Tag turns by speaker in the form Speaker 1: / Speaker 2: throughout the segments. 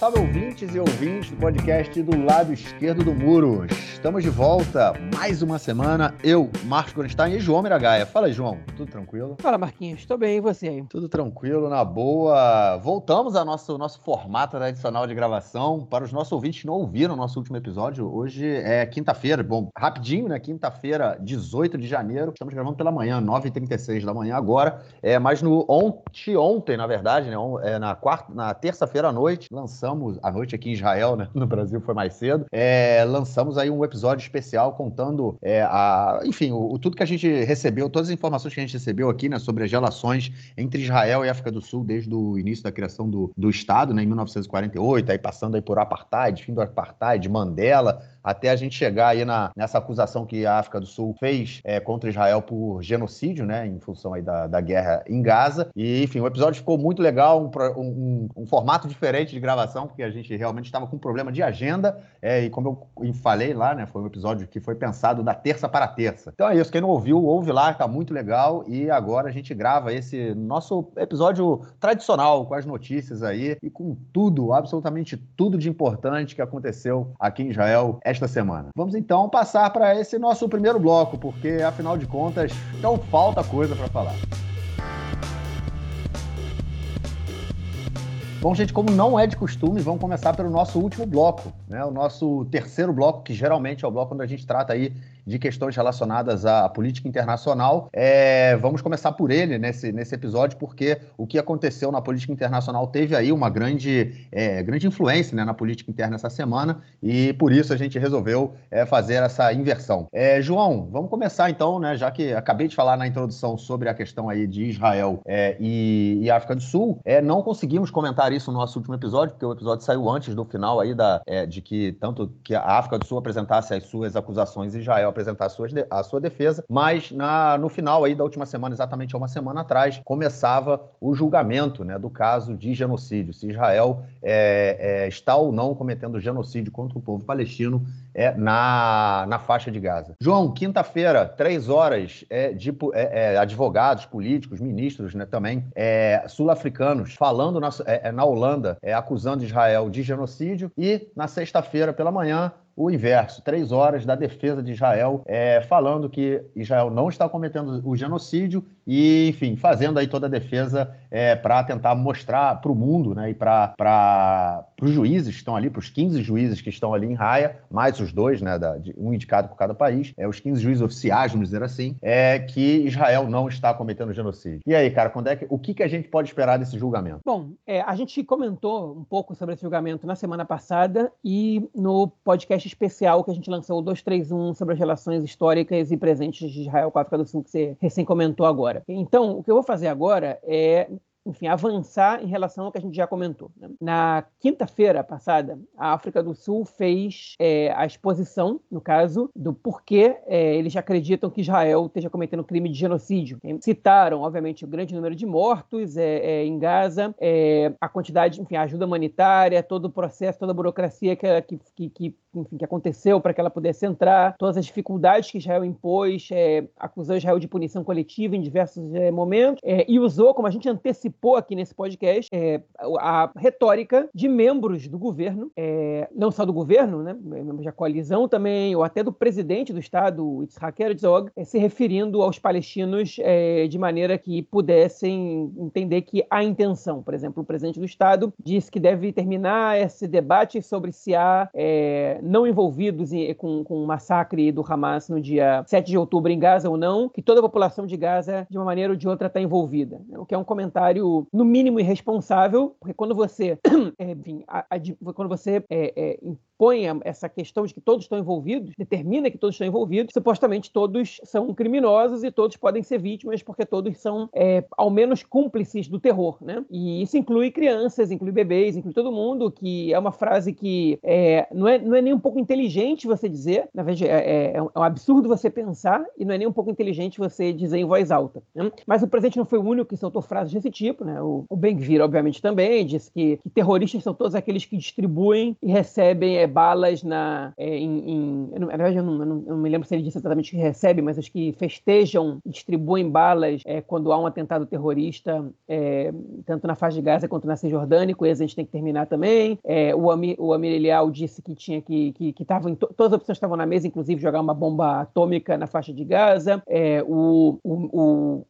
Speaker 1: salve ouvintes e ouvintes do podcast do lado esquerdo do muro. Estamos de volta, mais uma semana. Eu, Marcos Gorenstein e João Miragaia. Fala aí, João. Tudo tranquilo?
Speaker 2: Fala, Marquinhos. Estou bem, e você aí?
Speaker 1: Tudo tranquilo, na boa. Voltamos ao nosso, nosso formato tradicional de gravação. Para os nossos ouvintes que não ouviram o nosso último episódio, hoje é quinta-feira. Bom, rapidinho, né? Quinta-feira, 18 de janeiro. Estamos gravando pela manhã, 9h36 da manhã agora. É, mas no ontem, ontem, na verdade, né? É, na quarta, na terça-feira à noite, lançamos, à noite aqui em Israel, né? No Brasil foi mais cedo. É, lançamos aí um episódio especial contando é, a, enfim, o, o, tudo que a gente recebeu, todas as informações que a gente recebeu aqui, né, sobre as relações entre Israel e África do Sul desde o início da criação do, do Estado, né, em 1948, aí passando aí por apartheid, fim do apartheid, Mandela, até a gente chegar aí na, nessa acusação que a África do Sul fez é, contra Israel por genocídio, né, em função aí da, da guerra em Gaza. E, enfim, o episódio ficou muito legal, um, um, um formato diferente de gravação, porque a gente realmente estava com um problema de agenda, é, e como eu falei lá, né, foi um episódio que foi pensado da terça para terça. Então é isso, quem não ouviu, ouve lá, tá muito legal, e agora a gente grava esse nosso episódio tradicional, com as notícias aí, e com tudo, absolutamente tudo de importante que aconteceu aqui em Israel esta semana. Vamos então passar para esse nosso primeiro bloco, porque afinal de contas não falta coisa para falar. Bom, gente, como não é de costume, vamos começar pelo nosso último bloco, né? O nosso terceiro bloco, que geralmente é o bloco onde a gente trata aí de questões relacionadas à política internacional. É, vamos começar por ele nesse, nesse episódio, porque o que aconteceu na política internacional teve aí uma grande, é, grande influência né, na política interna essa semana, e por isso a gente resolveu é, fazer essa inversão. É, João, vamos começar então, né, já que acabei de falar na introdução sobre a questão aí de Israel é, e, e, África do Sul, é, não conseguimos comentar isso no nosso último episódio, porque o episódio saiu antes do final aí da, de que tanto que a África do Sul apresentasse as suas acusações e Israel apresentar a sua, a sua defesa, mas na, no final aí da última semana, exatamente há uma semana atrás, começava o julgamento né, do caso de genocídio, se Israel é, é, está ou não cometendo genocídio contra o povo palestino é, na, na faixa de Gaza. João, quinta-feira, três horas é, de é, é, advogados, políticos, ministros né, também, é, sul-africanos, falando na, é, na Holanda, acusando Israel de genocídio, e na sexta-feira pela manhã, o inverso, três horas da defesa de Israel, é, falando que Israel não está cometendo o genocídio e, enfim, fazendo aí toda a defesa é, para tentar mostrar para o mundo né, e para os juízes que estão ali, para os 15 juízes que estão ali em raia, mais os dois, né, da, de, um indicado por cada país, é, os 15 juízes oficiais, vamos dizer assim, é que Israel não está cometendo genocídio. E aí, cara, quando é que, o que, que a gente pode esperar desse julgamento?
Speaker 2: Bom, é, a gente comentou um pouco sobre esse julgamento na semana passada e no podcast especial que a gente lançou, o 231, sobre as relações históricas e presentes de Israel com a África do Sul, que você recém comentou agora. Então, o que eu vou fazer agora é enfim, avançar em relação ao que a gente já comentou. Né? Na quinta-feira passada, a África do Sul fez é, a exposição, no caso, do porquê é, eles acreditam que Israel esteja cometendo crime de genocídio. Citaram, obviamente, o grande número de mortos é, é em Gaza, é, a quantidade, enfim, a ajuda humanitária, todo o processo, toda a burocracia que, que, que enfim, que aconteceu para que ela pudesse entrar, todas as dificuldades que Israel impôs, é, acusou Israel de punição coletiva em diversos momentos, e usou, como a gente antecipou aqui nesse podcast, é, a retórica de membros do governo, é, não só do governo, né, membros da coalizão também, ou até do presidente do Estado, Yitzhak Herzog, é, se referindo aos palestinos de maneira que pudessem entender que há intenção. Por exemplo, o presidente do Estado disse que deve terminar esse debate sobre se há não envolvidos em, com, com o massacre do Hamas no dia 7 de outubro em Gaza ou não, que toda a população de Gaza, de uma maneira ou de outra, está envolvida. O que é um comentário, no mínimo, irresponsável, porque quando você, é, enfim, a, a, quando você é, é, impõe essa questão de que todos estão envolvidos, determina que todos estão envolvidos, supostamente todos são criminosos e todos podem ser vítimas porque todos são, é, ao menos, cúmplices do terror, né? E isso inclui crianças, inclui bebês, inclui todo mundo, que é uma frase que é, não, é, não é nem um pouco inteligente você dizer, na verdade, é, é, um absurdo você pensar e não é nem um pouco inteligente você dizer em voz alta. Né? Mas o presidente não foi o único que soltou frases desse tipo, tipo, né? O, o Ben-Gvir, obviamente, também disse que, que, terroristas são todos aqueles que distribuem e recebem é, balas na, é, em, em, Na verdade, eu não, eu, não, eu não, me lembro se ele disse exatamente que recebe, mas os que festejam, distribuem balas é, quando há um atentado terrorista, é, tanto na faixa de Gaza quanto na Cisjordânia, com eles a gente tem que terminar também. É, o, Amir, o Amir Elial disse que tinha que, que, que to, todas as opções estavam na mesa, inclusive jogar uma bomba atômica na faixa de Gaza. É, o, o, o,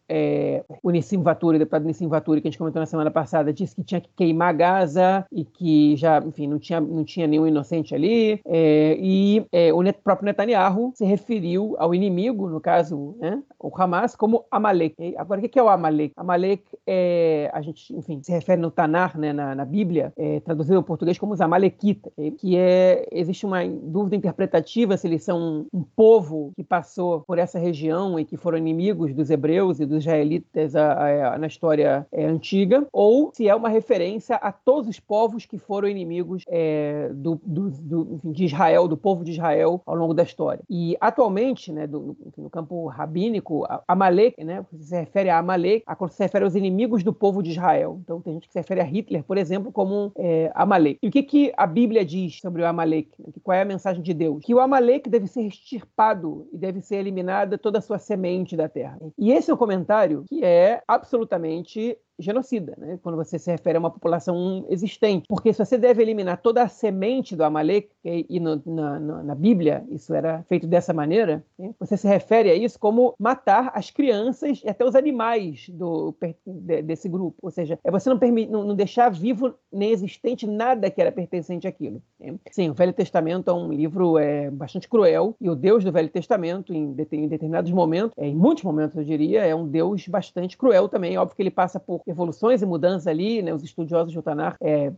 Speaker 2: o Nissim Vaturi, o deputado Nissim Vaturi, que a gente comentou na semana passada, disse que tinha que queimar Gaza e que já, enfim, não tinha, não tinha nenhum inocente ali. É, e é, o próprio Netanyahu se referiu ao inimigo, no caso, né, o Hamas, como Amalek. Agora, o que é o Amalek? Amalek é, a gente, enfim, se refere no Tanar, né, na, na Bíblia, é, traduzido ao português como os Amalequitas, que é, existe uma dúvida interpretativa se eles são um povo que passou por essa região e que foram inimigos dos hebreus e dos israelitas a, a, a, na história é, antiga, ou se é uma referência a todos os povos que foram inimigos é, do, do, do enfim, de Israel, do povo de Israel ao longo da história. E atualmente, né, do, enfim, no campo rabínico, Amalek, né, se refere a Amalek, a se refere aos inimigos do povo de Israel. Então tem gente que se refere a Hitler, por exemplo, como é, Amalek. E o que, que a Bíblia diz sobre o Amalek? Qual é a mensagem de Deus? Que o Amalek deve ser extirpado e deve ser eliminada toda a sua semente da terra. E esse é um comentário que é absolutamente genocida, né? quando você se refere a uma população existente. Porque se você deve eliminar toda a semente do Amalek, e no, na, na, Bíblia isso era feito dessa maneira, né? você se refere a isso como matar as crianças e até os animais do, desse grupo. Ou seja, é você não, não, não deixar vivo nem existente nada que era pertencente àquilo. Né? Sim, o Velho Testamento é um livro é, bastante cruel, e o Deus do Velho Testamento, em, em determinados momentos, é, em muitos momentos eu diria, é um Deus bastante cruel também. Óbvio que ele passa por evoluções e mudanças ali, né? Os estudiosos de Utanar é,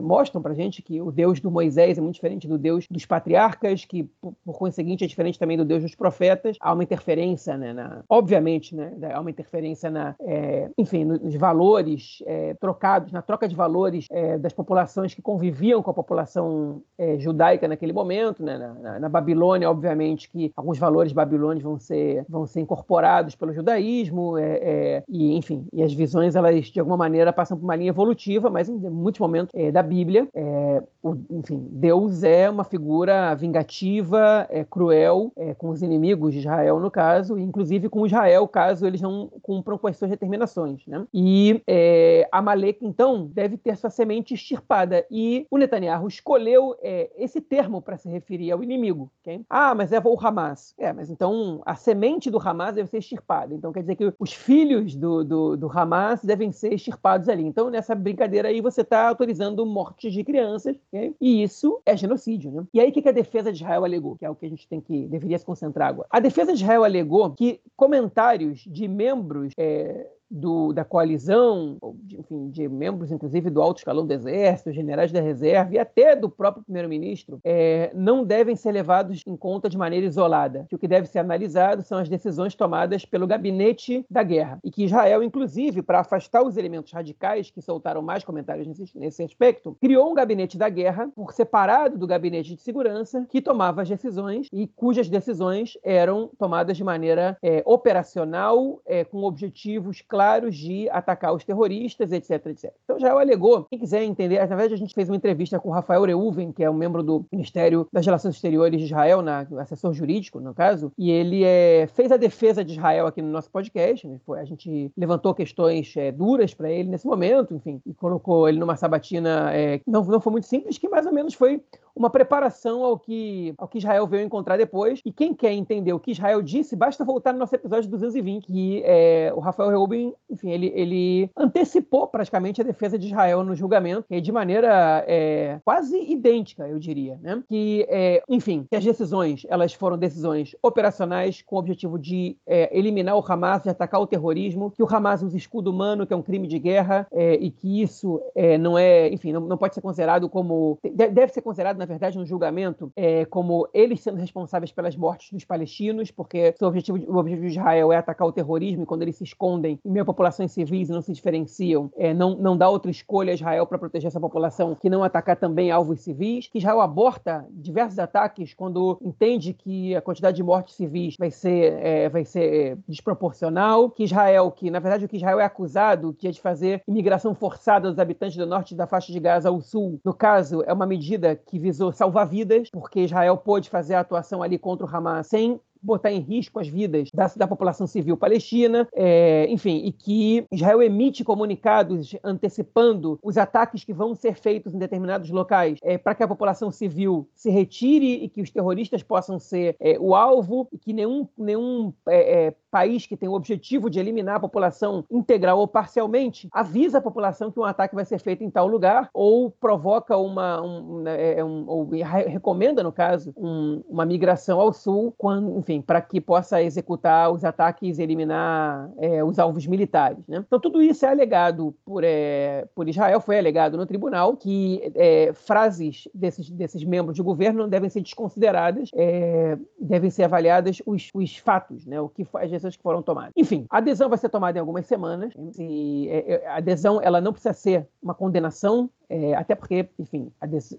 Speaker 2: mostram para gente que o Deus do Moisés é muito diferente do Deus dos patriarcas, que por, conseguinte é diferente também do Deus dos profetas. Há uma interferência, né? Na, obviamente, né? Há uma interferência na, é, enfim, nos valores é, trocados, na troca de valores é, das populações que conviviam com a população é, judaica naquele momento, né? Na, na, na, Babilônia, obviamente, que alguns valores babilônios vão ser vão ser incorporados pelo judaísmo é, e, enfim, e as visões elas de alguma maneira passam por uma linha evolutiva, mas em muitos momentos é, da Bíblia, é, o, enfim, Deus é uma figura vingativa, é cruel é, com os inimigos de Israel no caso, inclusive com Israel caso eles não cumpram com as suas determinações, né? E é, Amalek então deve ter sua semente extirpada e o Netanyahu escolheu é, esse termo para se referir ao inimigo. Okay? Ah, mas é o Hamas. É, mas então a semente do Hamas deve ser extirpada. Então quer dizer que os filhos do, do, do Hamas devem ser extirpados ali. Então, nessa brincadeira aí, você está autorizando mortes de crianças, okay? e isso é genocídio. Né? E aí, o que a defesa de Israel alegou? Que é o que a gente tem que deveria se concentrar agora. A defesa de Israel alegou que comentários de membros é, do, da coalizão, de, enfim, de membros, inclusive, do alto escalão do Exército, generais da reserva e até do próprio primeiro-ministro, é, não devem ser levados em conta de maneira isolada. Que o que deve ser analisado são as decisões tomadas pelo gabinete da guerra. E que Israel, inclusive, para afastar os elementos radicais, que soltaram mais comentários nesse, nesse aspecto, criou um gabinete da guerra por separado do gabinete de segurança, que tomava as decisões e cujas decisões eram tomadas de maneira é, operacional, é, com objetivos claros claros de atacar os terroristas, etc, etc. Então Israel alegou, quem quiser entender, na verdade a gente fez uma entrevista com o Rafael Reuven, que é um membro do Ministério das Relações Exteriores de Israel, na, assessor jurídico, no caso, e ele é, fez a defesa de Israel aqui no nosso podcast, né? Foi, a gente levantou questões é, duras para ele nesse momento, enfim, e colocou ele numa sabatina, é, não, não foi muito simples, que mais ou menos foi uma preparação ao que, ao que Israel veio encontrar depois. E quem quer entender o que Israel disse, basta voltar no nosso episódio 220, que é, o Rafael Reuben, enfim, ele, ele antecipou praticamente a defesa de Israel no julgamento, de maneira é, quase idêntica, eu diria, né? Que, é, enfim, que as decisões, elas foram decisões operacionais com o objetivo de é, eliminar o Hamas, de atacar o terrorismo, que o Hamas usa escudo humano, que é um crime de guerra, é, e que isso é, não é, enfim, não, não pode ser considerado como, deve ser considerado, na verdade, um julgamento é, como eles sendo responsáveis pelas mortes dos palestinos, porque o objetivo, o objetivo de Israel é atacar o terrorismo e quando eles se escondem em mesmas populações civis não se diferenciam, é, não, não dá outra escolha a Israel para proteger essa população que não atacar também alvos civis, que Israel aborta diversos ataques quando entende que a quantidade de mortes civis vai ser, é, vai ser desproporcional, que Israel, que na verdade o que Israel é acusado que é de fazer imigração forçada dos habitantes do norte da faixa de Gaza ao sul, no caso, é uma medida que visou salvar vidas, porque Israel pôde fazer a atuação ali contra o Hamas sem botar em risco as vidas da, da população civil palestina, é, enfim, e que Israel emite comunicados antecipando os ataques que vão ser feitos em determinados locais é, para que a população civil se retire e que os terroristas possam ser é, o alvo e que nenhum, nenhum é, é, país que tem o objetivo de eliminar a população integral ou parcialmente avisa a população que um ataque vai ser feito em tal lugar ou provoca uma um, é, um, ou recomenda no caso um, uma migração ao sul quando enfim, para que possa executar os ataques e eliminar é, os alvos militares. Né? Então, tudo isso é alegado por, é, por Israel, foi alegado no tribunal, que é, frases desses, desses membros de governo não devem ser desconsideradas, é, devem ser avaliadas os, os fatos, né? o que, as que foram tomadas. Enfim, a adesão vai ser tomada em algumas semanas, e é, é, a adesão ela não precisa ser uma condenação é, até porque, enfim,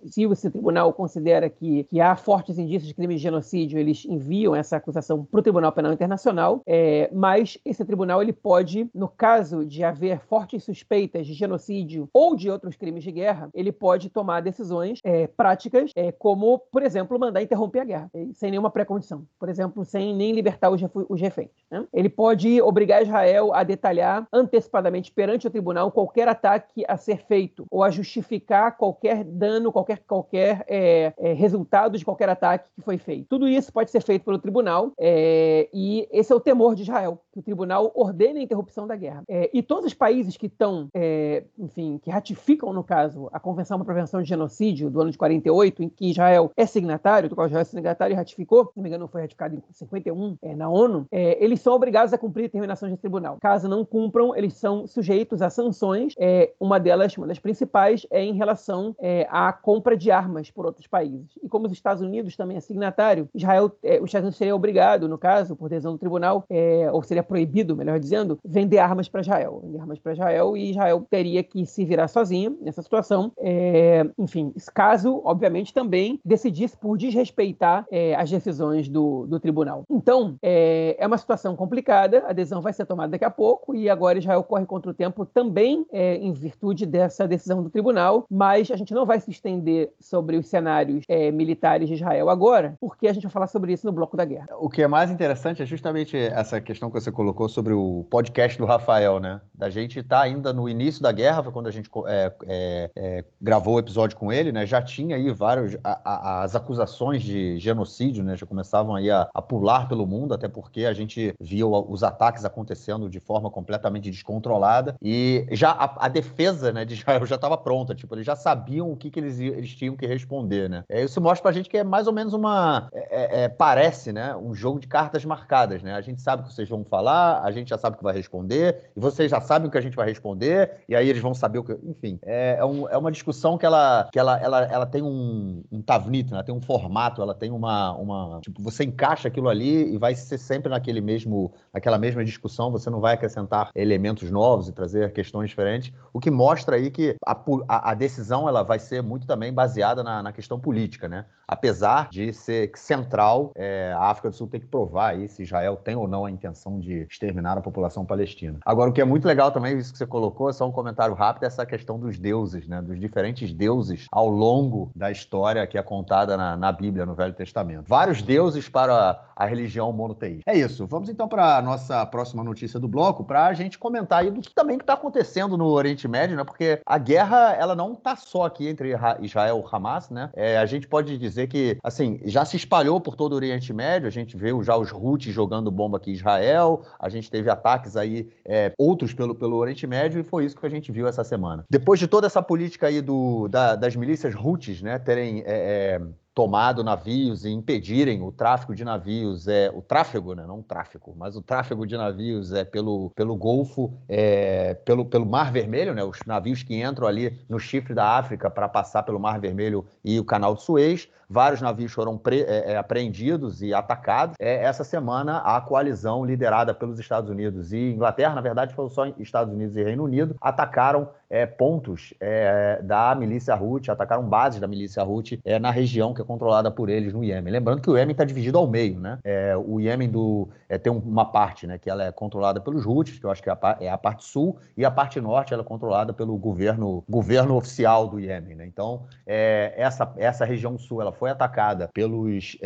Speaker 2: se o tribunal considera que, que, há fortes indícios de crime de genocídio, eles enviam essa acusação para o Tribunal Penal Internacional, é, mas esse tribunal ele pode, no caso de haver fortes suspeitas de genocídio ou de outros crimes de guerra, ele pode tomar decisões é, práticas, é, como, por exemplo, mandar interromper a guerra, é, sem nenhuma pré-condição. Por exemplo, sem nem libertar os, os reféns. Né? Ele pode obrigar Israel a detalhar antecipadamente perante o tribunal qualquer ataque a ser feito ou a justiça justificar qualquer dano, qualquer, qualquer é, é, resultado de qualquer ataque que foi feito. Tudo isso pode ser feito pelo tribunal é, e esse é o temor de Israel, que o tribunal ordene a interrupção da guerra. É, e todos os países que estão, é, enfim, que ratificam, no caso, a Convenção para a Prevenção de Genocídio do ano de 48, em que Israel é signatário, do qual Israel é signatário e ratificou, se não me engano, foi ratificado em 51 é, na ONU, eles são obrigados a cumprir determinações do tribunal. Caso não cumpram, eles são sujeitos a sanções. uma delas, uma das principais, é em relação é, à compra de armas por outros países. E como os Estados Unidos também é signatário, Israel, é, os Estados Unidos seria obrigado, no caso, por decisão do tribunal, é, ou seria proibido, melhor dizendo, vender armas para Israel. Vender armas para Israel e Israel teria que se virar sozinha nessa situação. É, enfim, caso, obviamente, também decidisse por desrespeitar é, as decisões do, do tribunal. Então, é, é, uma situação complicada, a decisão vai ser tomada daqui a pouco e agora Israel corre contra o tempo também em virtude dessa decisão do tribunal mas a gente não vai se estender sobre os cenários é, militares de Israel agora, porque a gente vai falar sobre isso no bloco da guerra.
Speaker 1: O que é mais interessante é justamente essa questão que você colocou sobre o podcast do Rafael, né? Da gente estar tá ainda no início da guerra, foi quando a gente é, é, é, gravou o episódio com ele, né? Já tinha aí vários a, a, as acusações de genocídio, né? Já começavam aí a, a pular pelo mundo, até porque a gente via os ataques acontecendo de forma completamente descontrolada e já a, a defesa, né, de Israel já estava pronta Tipo, eles já sabiam o que, que eles, eles tinham que responder, né? É, isso mostra pra gente que é mais ou menos uma. É, é, é, parece, né? Um jogo de cartas marcadas, né? A gente sabe o que vocês vão falar, a gente já sabe o que vai responder, e vocês já sabem o que a gente vai responder, e aí eles vão saber o que. Enfim, é, é, um, é uma discussão que ela, que ela, ela, ela tem um, um tavnito, né? tem um formato, ela tem uma, uma. Tipo, você encaixa aquilo ali e vai ser sempre naquele mesmo, naquela mesma discussão, você não vai acrescentar elementos novos e trazer questões diferentes, o que mostra aí que a, a a, decisão ela vai ser muito também baseada na, na questão política, né? Apesar de ser central, é, a África do Sul tem que provar aí se Israel tem ou não a intenção de exterminar a população palestina. Agora, o que é muito legal também, isso que você colocou, é só um comentário rápido, é essa questão dos deuses, né? Dos diferentes deuses ao longo da história que é contada na, na Bíblia, no Velho Testamento. Vários deuses para a religião monoteísta. É isso. Vamos então para a nossa próxima notícia do bloco, para a gente comentar aí do que também está acontecendo no Oriente Médio, né? Porque a guerra, ela não está só aqui entre Israel e Hamas, né? É, a gente pode dizer que, assim, já se espalhou por todo o Oriente Médio, a gente viu já os Houthis jogando bomba aqui em Israel, a gente teve ataques aí, é, outros pelo, pelo Oriente Médio, e foi isso que a gente viu essa semana. Depois de toda essa política aí do, da, das milícias Houthis, né, terem... É, é tomado navios e impedirem o tráfego de navios, é o tráfego, né, não o tráfico, mas o tráfego de navios é pelo, pelo Golfo, é, pelo, pelo Mar Vermelho, né, os navios que entram ali no chifre da África para passar pelo Mar Vermelho e o Canal de Suez. Vários navios foram pre, é, é, apreendidos e atacados. É, essa semana, a coalizão liderada pelos Estados Unidos e Inglaterra, na verdade, foi só Estados Unidos e Reino Unido, atacaram é, pontos é, da milícia Houthi, atacaram bases da milícia Houthi é, na região que é controlada por eles no Iêmen. Lembrando que o Iêmen está dividido ao meio, né? É, o Iêmen do, é, tem uma parte né, que ela é controlada pelos Houthis, que eu acho que é a, é a, parte sul, e a parte norte ela é controlada pelo governo, governo oficial do Iêmen. Né? Então, essa, essa região sul ela foi atacada pelos,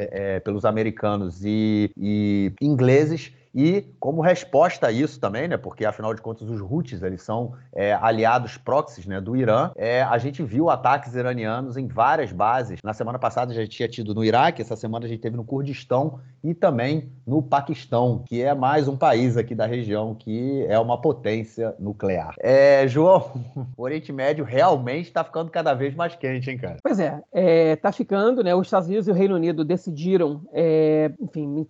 Speaker 1: pelos americanos e, e ingleses e como resposta a isso também, né, porque afinal de contas os Houthis eles são é, aliados proxies né, do Irã, é, a gente viu ataques iranianos em várias bases. Na semana passada já tinha tido no Iraque, essa semana a gente teve no Kurdistão e também no Paquistão, que é mais um país aqui da região que é uma potência nuclear. É, João, o Oriente Médio realmente está ficando cada vez mais quente, hein, cara?
Speaker 2: Pois é, está ficando, né? Os Estados Unidos e o Reino Unido decidiram, é, enfim,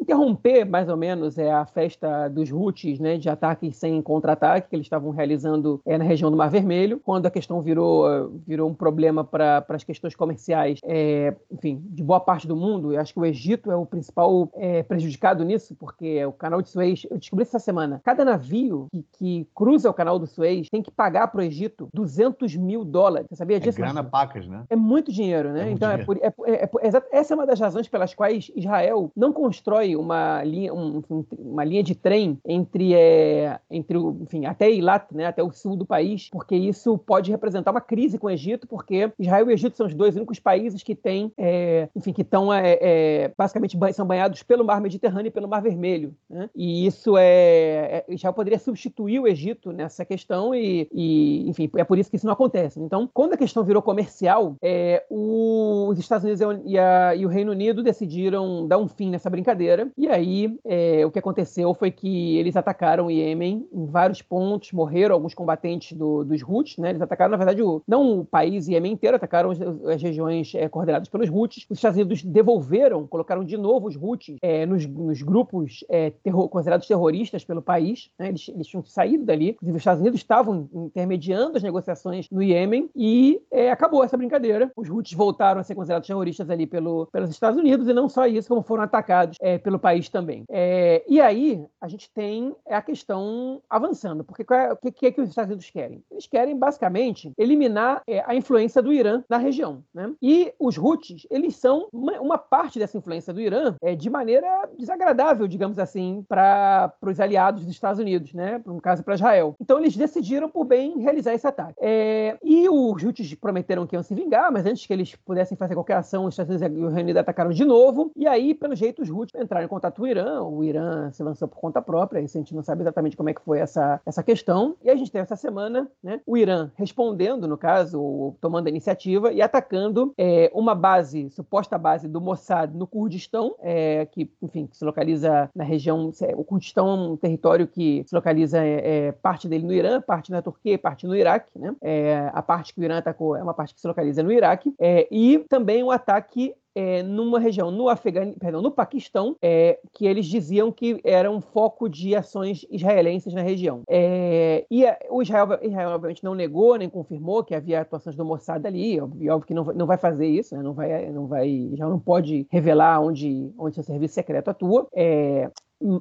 Speaker 2: interromper mais ou menos é a festa dos Houthis, né, de ataque sem contra-ataque que eles estavam realizando é, na região do Mar Vermelho. Quando a questão virou, virou um problema para as questões comerciais, é, enfim, de boa parte do mundo, eu acho que o Egito é o principal é, prejudicado nisso, porque o canal de Suez, eu descobri essa semana, cada navio que, que cruza o canal do Suez tem que pagar para o Egito 200 mil dólares. Você sabia é disso?
Speaker 1: É grana pacas, né?
Speaker 2: É muito dinheiro, né? É então, é dinheiro. É, por, é, é, essa é uma das razões pelas quais Israel não constrói uma linha, um, uma linha de trem entre, é, entre o, enfim, até Eilat, né, até o sul do país, porque isso pode representar uma crise com o Egito, porque Israel e o Egito são os dois únicos países que têm, é, enfim, que estão é, é, basicamente são banhados pelo Mar Mediterrâneo e pelo Mar Vermelho, né? E isso é, é Israel poderia substituir o Egito nessa questão e, e, enfim, é por isso que isso não acontece. Então, quando a questão virou comercial, é, os Estados Unidos e, a, e, o Reino Unido decidiram dar um fim nessa brincadeira e aí é, o que aconteceu foi que eles atacaram o Iêmen em vários pontos, morreram alguns combatentes do, dos Houthis, né? Eles atacaram, na verdade, o, não o país Iêmen inteiro, atacaram as, as regiões é, coordenadas pelos Houthis. Os Estados Unidos devolveram, colocaram de novo os Houthis é, nos, nos, grupos é, terror, considerados terroristas pelo país, né? eles, eles tinham saído dali. Inclusive, os Estados Unidos estavam intermediando as negociações no Iêmen e é, acabou essa brincadeira. Os Houthis voltaram a ser considerados terroristas ali pelo, pelos Estados Unidos e não só isso, como foram atacados é, pelo país também. É, e aí a gente tem a questão avançando, porque é, o que, é que os Estados Unidos querem? Eles querem basicamente eliminar a influência do Irã na região, né? E os Houthis, eles são uma, uma parte dessa influência do Irã é, de maneira desagradável, digamos assim, para os aliados dos Estados Unidos, né? No caso, para Israel. Então eles decidiram por bem realizar esse ataque. É, e os Houthis prometeram que iam se vingar, mas antes que eles pudessem fazer qualquer ação, os Estados Unidos e o Reino Unido atacaram de novo. E aí, pelo jeito, os Houthis entraram em contato com o Irã. O Irã se lançou por conta própria, isso a gente não sabe exatamente como é que foi essa, essa questão. E a gente teve essa semana né, o Irã respondendo, no caso, tomando a iniciativa e atacando é, uma base, suposta base do Mossad no Kurdistão, é, que, enfim, que se localiza na região. O Kurdistão é um território que se localiza é, é parte dele no Irã, parte na Turquia, parte no Iraque. Né? É, a parte que o Irã atacou é uma parte que se localiza no Iraque. É, e também um ataque é, numa região no Afegan... Perdão, no Paquistão, é, que eles diziam que era um foco de ações israelenses na região. É, e a, o Israel, Israel, obviamente, não negou nem confirmou que havia atuações do Mossad ali, e óbvio que não, não vai fazer isso, né? não vai, não vai, Israel não pode revelar onde, onde seu serviço secreto atua.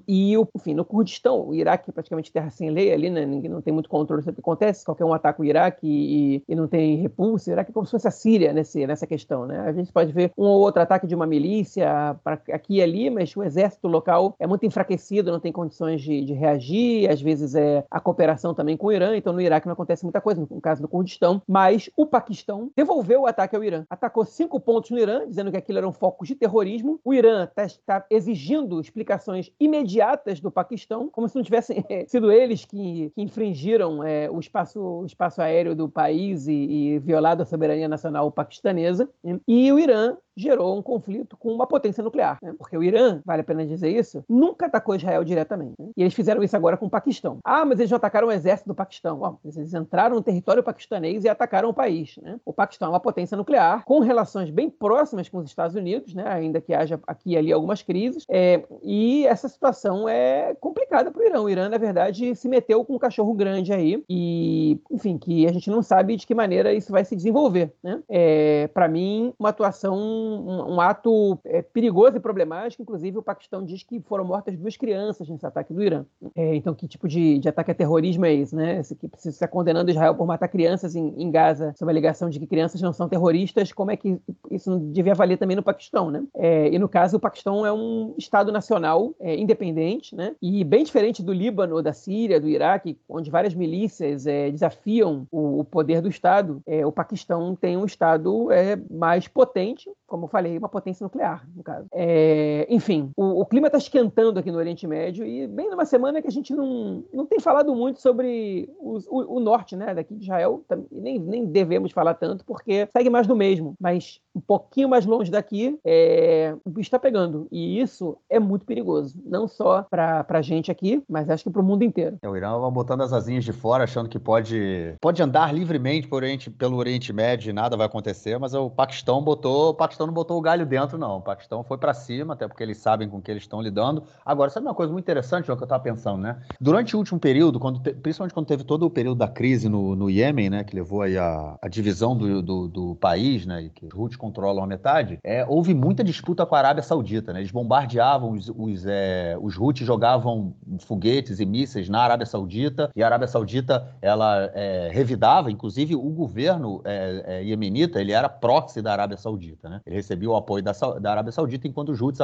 Speaker 2: E, enfim, no Kurdistão, o Iraque é praticamente terra sem lei ali, né? Ninguém não tem muito controle sobre o que acontece. Qualquer um ataca o Iraque e, e não tem repulso. O Iraque é como se fosse a Síria nesse, nessa questão, né? A gente pode ver um ou outro ataque de uma milícia pra, aqui e ali, mas o exército local é muito enfraquecido, não tem condições de, de reagir. Às vezes é a cooperação também com o Irã. Então no Iraque não acontece muita coisa, no caso do Kurdistão. Mas o Paquistão devolveu o ataque ao Irã. Atacou cinco pontos no Irã, dizendo que aquilo eram focos de terrorismo. O Irã está tá exigindo explicações imediatas do Paquistão, como se não tivessem é, sido eles que, que infringiram é, o, espaço, o espaço aéreo do país e, e violado a soberania nacional paquistanesa. E o Irã gerou um conflito com uma potência nuclear. Né? Porque o Irã, vale a pena dizer isso, nunca atacou Israel diretamente. Né? E eles fizeram isso agora com o Paquistão. Ah, mas eles já atacaram o exército do Paquistão. Bom, eles entraram no território paquistanês e atacaram o país. Né? O Paquistão é uma potência nuclear, com relações bem próximas com os Estados Unidos, né? ainda que haja aqui e ali algumas crises. É, e essa situação é complicada para o Irã. O Irã, na verdade, se meteu com um cachorro grande aí. E, enfim, que a gente não sabe de que maneira isso vai se desenvolver. Né? É, para mim, uma atuação, um, um ato é, perigoso e problemático. Inclusive, o Paquistão diz que foram mortas duas crianças nesse ataque do Irã. É, então, que tipo de, de, ataque a terrorismo é esse? Né? Esse que está condenando Israel por matar crianças em, em Gaza, sob a alegação de que crianças não são terroristas. Como é que isso não devia valer também no Paquistão? Né? É, e, no caso, o Paquistão é um Estado nacional é, independente, né? e bem diferente do Líbano, da Síria, do Iraque, onde várias milícias é, desafiam o, o, poder do Estado. É, o Paquistão tem um Estado mais potente, como eu falei, uma potência nuclear, no caso. É, enfim, o, o clima está esquentando aqui no Oriente Médio e bem numa semana que a gente não, não tem falado muito sobre o, o, o norte, né, daqui de Israel, nem, nem devemos falar tanto, porque segue mais do mesmo, mas um pouquinho mais longe daqui, é, o bicho está pegando. E isso é muito perigoso, não só para a gente aqui, mas acho que para o mundo inteiro.
Speaker 1: É, o Irã vai botando as asinhas de fora, achando que pode, pode andar livremente por Oriente, pelo Oriente Médio e nada vai acontecer, mas o Paquistão botou, o Paquistão não botou o galho dentro, não. O Paquistão foi para cima, até porque eles sabem com que eles estão lidando. Agora, sabe uma coisa muito interessante, João, que eu estava pensando, né? Durante o último período, quando te, principalmente quando teve todo o período da crise no, no Iêmen, né, que levou aí a, a divisão do, do, do, país, né, e que os Houthis controlam a metade, é, houve muita disputa com a Arábia Saudita, né? Eles bombardeavam os, os, é, os Houthis jogavam foguetes e mísseis na Arábia Saudita, e a Arábia Saudita, ela é, revidava, inclusive o governo é, é, iemenita, ele era proxy da Arábia Saudita, né? Ele recebia o apoio da, da Arábia Saudita, enquanto os Houthis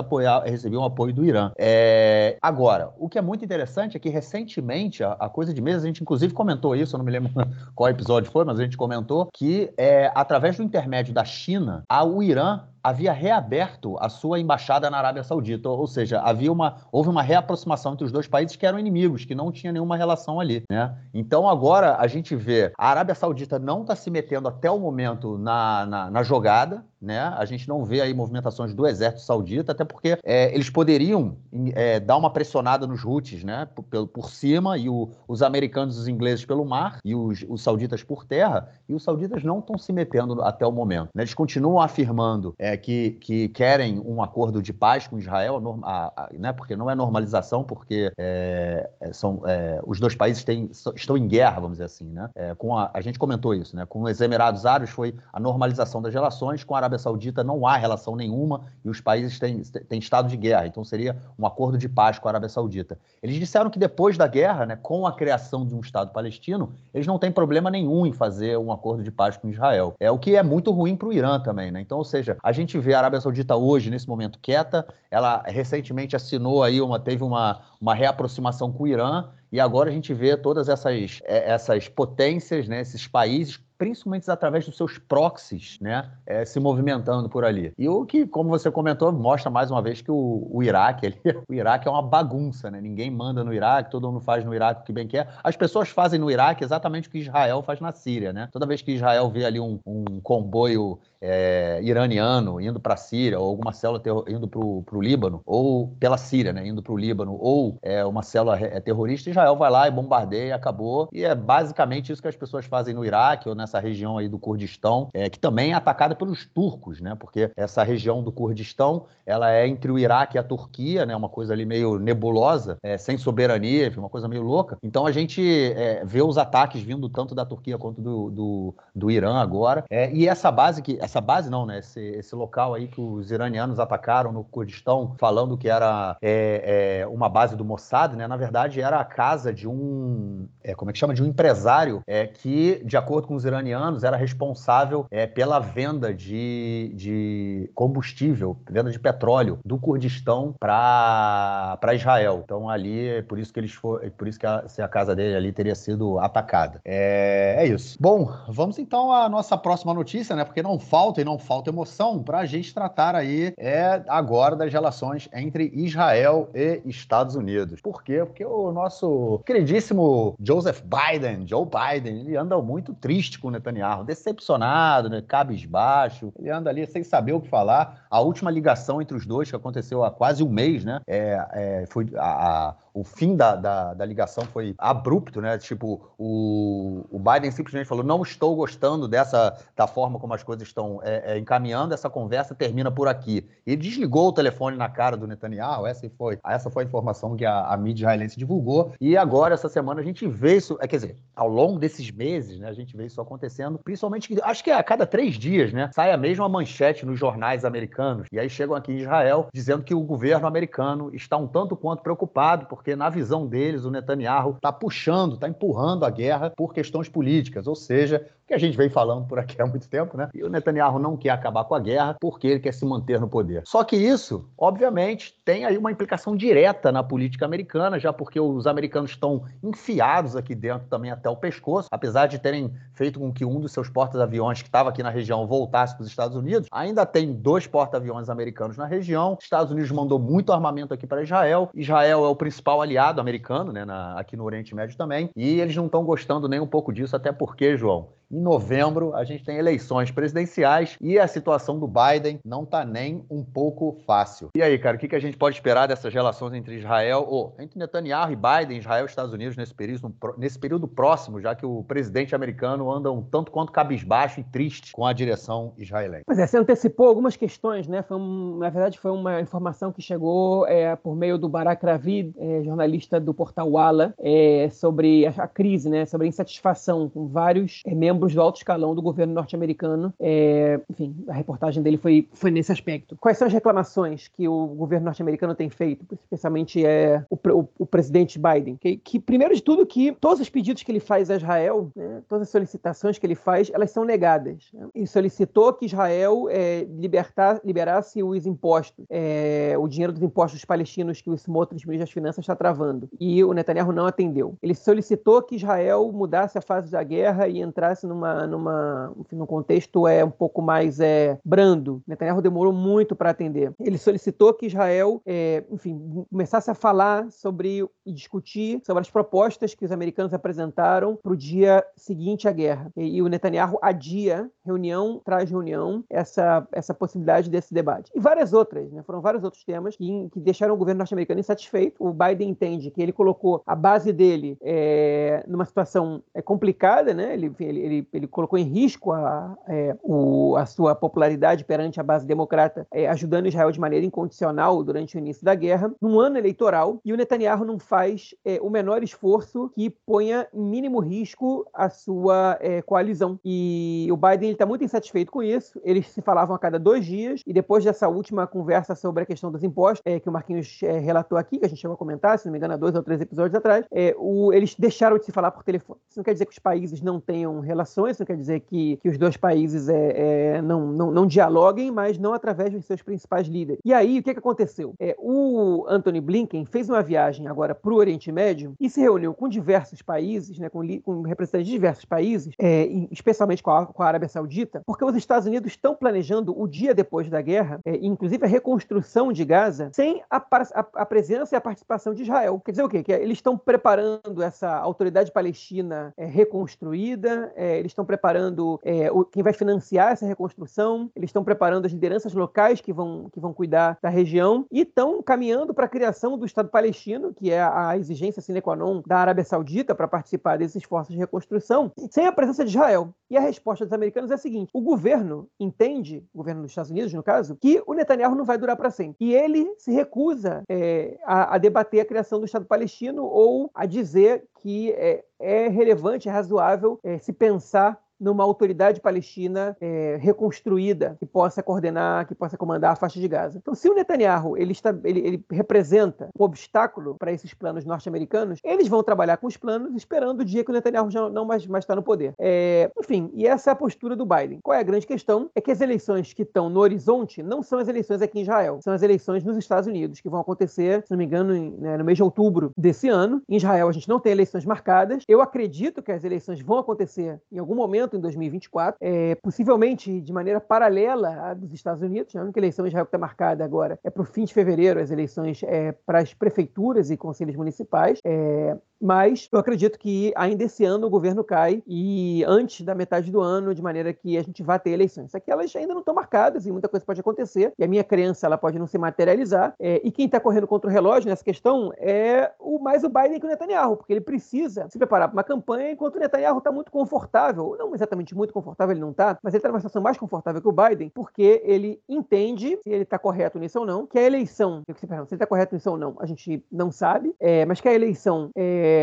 Speaker 1: recebiam o apoio do Irã. É, agora, o que é muito interessante é que recentemente, a, a, coisa de meses, a gente inclusive comentou isso, eu não me lembro qual episódio foi, mas a gente comentou que é, através do intermédio da China, a, o Irã havia reaberto a sua embaixada na Arábia Saudita, ou seja, havia uma, houve uma reaproximação entre os dois países que eram inimigos, que não tinha nenhuma relação ali, né? Então agora a gente vê a Arábia Saudita não está se metendo até o momento na, na, na, jogada, né? A gente não vê aí movimentações do exército saudita, até porque é, eles poderiam é, dar uma pressionada nos Houthis, né? Por, por cima e o, os americanos e os ingleses pelo mar e os, os sauditas por terra, e os sauditas não estão se metendo até o momento. Né? Eles continuam afirmando é, que, que querem um acordo de paz com Israel, a, a, né, porque não é normalização, porque é, é, são, é, os dois países têm, estão em guerra, vamos dizer assim. Né? Com a, a gente comentou isso, né? com os Emirados Árabes foi a normalização das relações, com a Arábia Saudita não há relação nenhuma e os países têm, têm estado de guerra, então seria um acordo de paz com a Arábia Saudita. Eles disseram que depois da guerra, né, com a criação de um Estado palestino, eles não têm problema nenhum em fazer um acordo de paz com Israel. É o que é muito ruim para o Irã também, né? Então, ou seja, a gente vê a Arábia Saudita hoje, nesse momento, quieta. Ela recentemente assinou aí, uma, teve uma, uma reaproximação com o Irã, e agora a gente vê todas essas, é, essas potências, né, esses países principalmente através dos seus proxies, né, é, se movimentando por ali. E o que, como você comentou, mostra mais uma vez que o, o Iraque, o Iraque é uma bagunça, né? Ninguém manda no Iraque, todo mundo faz no Iraque o que bem quer. As pessoas fazem no Iraque exatamente o que Israel faz na Síria, né? Toda vez que Israel vê ali um, um comboio é, iraniano indo para a Síria, ou alguma célula indo para o Líbano, ou pela Síria, né, indo para o Líbano, ou é, uma célula é, terrorista, Israel vai lá e bombardeia, acabou. E é basicamente isso que as pessoas fazem no Iraque ou nessa região aí do Kurdistão, é, que também é atacada pelos turcos, né, porque essa região do Kurdistão, ela é entre o Iraque e a Turquia, né, uma coisa ali meio nebulosa, é, sem soberania, uma coisa meio louca. Então a gente é, vê os ataques vindo tanto da Turquia quanto do, do, do Irã agora. É, e essa base que essa base não, né? Esse, esse local aí que os iranianos atacaram no Kurdistão, falando que era é, é, uma base do Mossad, né? Na verdade, era a casa de um, é, como é que chama, de um empresário é, que, de acordo com os iranianos, era responsável é, pela venda de, de combustível, venda de petróleo do Kurdistão para Israel. Então ali, é por isso que eles foram, por isso que a, a casa dele ali teria sido atacada. É, é isso. Bom, vamos então à nossa próxima notícia, né? Porque não falta e não falta emoção para a gente tratar aí é agora das relações entre Israel e Estados Unidos. Por quê? Porque o nosso queridíssimo Joseph Biden, Joe Biden, ele anda muito triste com o Netanyahu, decepcionado, né, cabisbaixo, ele anda ali sem saber o que falar. A última ligação entre os dois, que aconteceu há quase um mês, né, é, é, foi a, a o fim da, da, da, ligação foi abrupto, né? Tipo, o, o Biden simplesmente falou: não estou gostando dessa da forma como as coisas estão é, é, encaminhando, essa conversa termina por aqui. Ele desligou o telefone na cara do Netanyahu, essa foi, essa foi a informação que a, a mídia israelense divulgou. E agora, essa semana, a gente vê isso, é, quer dizer, ao longo desses meses, né, a gente vê isso acontecendo, principalmente, acho que a cada três dias, né, sai a mesma manchete nos jornais americanos. E aí chegam aqui em Israel dizendo que o governo americano está um tanto quanto preocupado, porque na visão deles o Netanyahu está puxando, está empurrando a guerra por questões políticas, ou seja, que a gente vem falando por aqui há muito tempo, né? E o Netanyahu não quer acabar com a guerra porque ele quer se manter no poder. Só que isso, obviamente, tem aí uma implicação direta na política americana, já porque os americanos estão enfiados aqui dentro também até o pescoço, apesar de terem feito com que um dos seus porta-aviões que estava aqui na região voltasse para os Estados Unidos, ainda tem dois porta-aviões americanos na região. Estados Unidos mandou muito armamento aqui para Israel. Israel é o principal aliado americano, né, na, aqui no Oriente Médio também, e eles não estão gostando nem um pouco disso, até porque, João, em novembro, a gente tem eleições presidenciais e a situação do Biden não está nem um pouco fácil. E aí, cara, o que a gente pode esperar dessas relações entre Israel, ou entre Netanyahu e Biden, Israel e Estados Unidos nesse período, nesse período próximo, já que o presidente americano anda um tanto quanto cabisbaixo e triste com a direção israelense?
Speaker 2: Pois é, você antecipou algumas questões, né? Foi um, na verdade, foi uma informação que chegou é, por meio do Barak Ravid, é, jornalista do portal Walla, é, sobre a, a, crise, né? Sobre a insatisfação com vários é, membros membros do alto escalão do governo norte-americano. É, enfim, a reportagem dele foi, foi nesse aspecto. Quais são as reclamações que o governo norte-americano tem feito, especialmente é, o, o, o presidente Biden? Que, que, primeiro de tudo, que todos os pedidos que ele faz a Israel, né, todas as solicitações que ele faz, elas são negadas. Né? Ele solicitou que Israel é, libertar, liberasse os impostos, é, o dinheiro dos impostos palestinos que o Smotrich, ministro das Finanças, está travando. E o Netanyahu não atendeu. Ele solicitou que Israel mudasse a fase da guerra e entrasse numa, numa, enfim, num contexto é um pouco mais é, brando. Netanyahu demorou muito para atender. Ele solicitou que Israel, é, enfim, começasse a falar sobre e discutir sobre as propostas que os americanos apresentaram para o dia seguinte à guerra. E, e, o Netanyahu adia reunião traz reunião essa essa possibilidade desse debate. E várias outras, né? Foram vários outros temas que, que deixaram o governo norte-americano insatisfeito. O Biden entende que ele colocou a base dele é, numa situação é, complicada, né? Ele, ele, ele ele, ele colocou em risco a, é, o, a sua popularidade perante a base democrata, é, ajudando Israel de maneira incondicional durante o início da guerra, num ano eleitoral, e o Netanyahu não faz é, o menor esforço que ponha mínimo risco a sua é, coalizão. E o Biden está muito insatisfeito com isso. Eles se falavam a cada dois dias, e depois dessa última conversa sobre a questão dos impostos, é, que o Marquinhos é, relatou aqui, que a gente chegou a comentar, se não me engano, há dois ou três episódios atrás, o, eles deixaram de se falar por telefone. Isso não quer dizer que os países não tenham relação relações, não quer dizer que, que os dois países é, é, não, não, não, dialoguem, mas não através dos seus principais líderes. E aí, o que, que aconteceu? É, o Anthony Blinken fez uma viagem agora para o Oriente Médio e se reuniu com diversos países, né, com, com representantes de diversos países, é, especialmente com a, com a, Arábia Saudita, porque os Estados Unidos estão planejando o dia depois da guerra, é, inclusive a reconstrução de Gaza, sem a, a, a, presença e a participação de Israel. Quer dizer o quê? Que eles estão preparando essa autoridade palestina é, reconstruída, é, eles estão preparando é, o, quem vai financiar essa reconstrução, eles estão preparando as lideranças locais que vão, que vão cuidar da região e estão caminhando para a criação do Estado palestino, que é a exigência sine qua non da Arábia Saudita para participar desses esforços de reconstrução, sem a presença de Israel. E a resposta dos americanos é a seguinte: o governo entende, o governo dos Estados Unidos, no caso, que o Netanyahu não vai durar para sempre. E ele se recusa é, a, a, debater a criação do Estado palestino ou a dizer que é, é relevante, é razoável é, se pensar numa autoridade palestina é, reconstruída que possa coordenar, que possa comandar a faixa de Gaza. Então, se o Netanyahu ele, está, ele, ele representa um obstáculo para esses planos norte-americanos, eles vão trabalhar com os planos esperando o dia que o Netanyahu já não mais, está no poder. É, enfim, e essa é a postura do Biden. Qual é a grande questão? É que as eleições que estão no horizonte não são as eleições aqui em Israel, são as eleições nos Estados Unidos, que vão acontecer, se não me engano, em, né, no mês de outubro desse ano. Em Israel, a gente não tem eleições marcadas. Eu acredito que as eleições vão acontecer em algum momento em 2024, é, possivelmente de maneira paralela à dos Estados Unidos. A única eleição em Israel que está marcada agora é para o fim de fevereiro, as eleições é, para as prefeituras e conselhos municipais. É, Mas eu acredito que ainda esse ano o governo cai e antes da metade do ano, de maneira que a gente vá ter eleições. Só que elas ainda não estão marcadas e muita coisa pode acontecer. E a minha crença ela pode não se materializar. É, e quem está correndo contra o relógio nessa questão é o mais o Biden que o Netanyahu, porque ele precisa se preparar para uma campanha enquanto o Netanyahu está muito confortável. Não exatamente muito confortável, ele não está, mas ele está numa situação mais confortável que o Biden, porque ele entende, se ele está correto nisso ou não, que a eleição, se ele está correto nisso ou não, a gente não sabe, é, mas que a eleição é,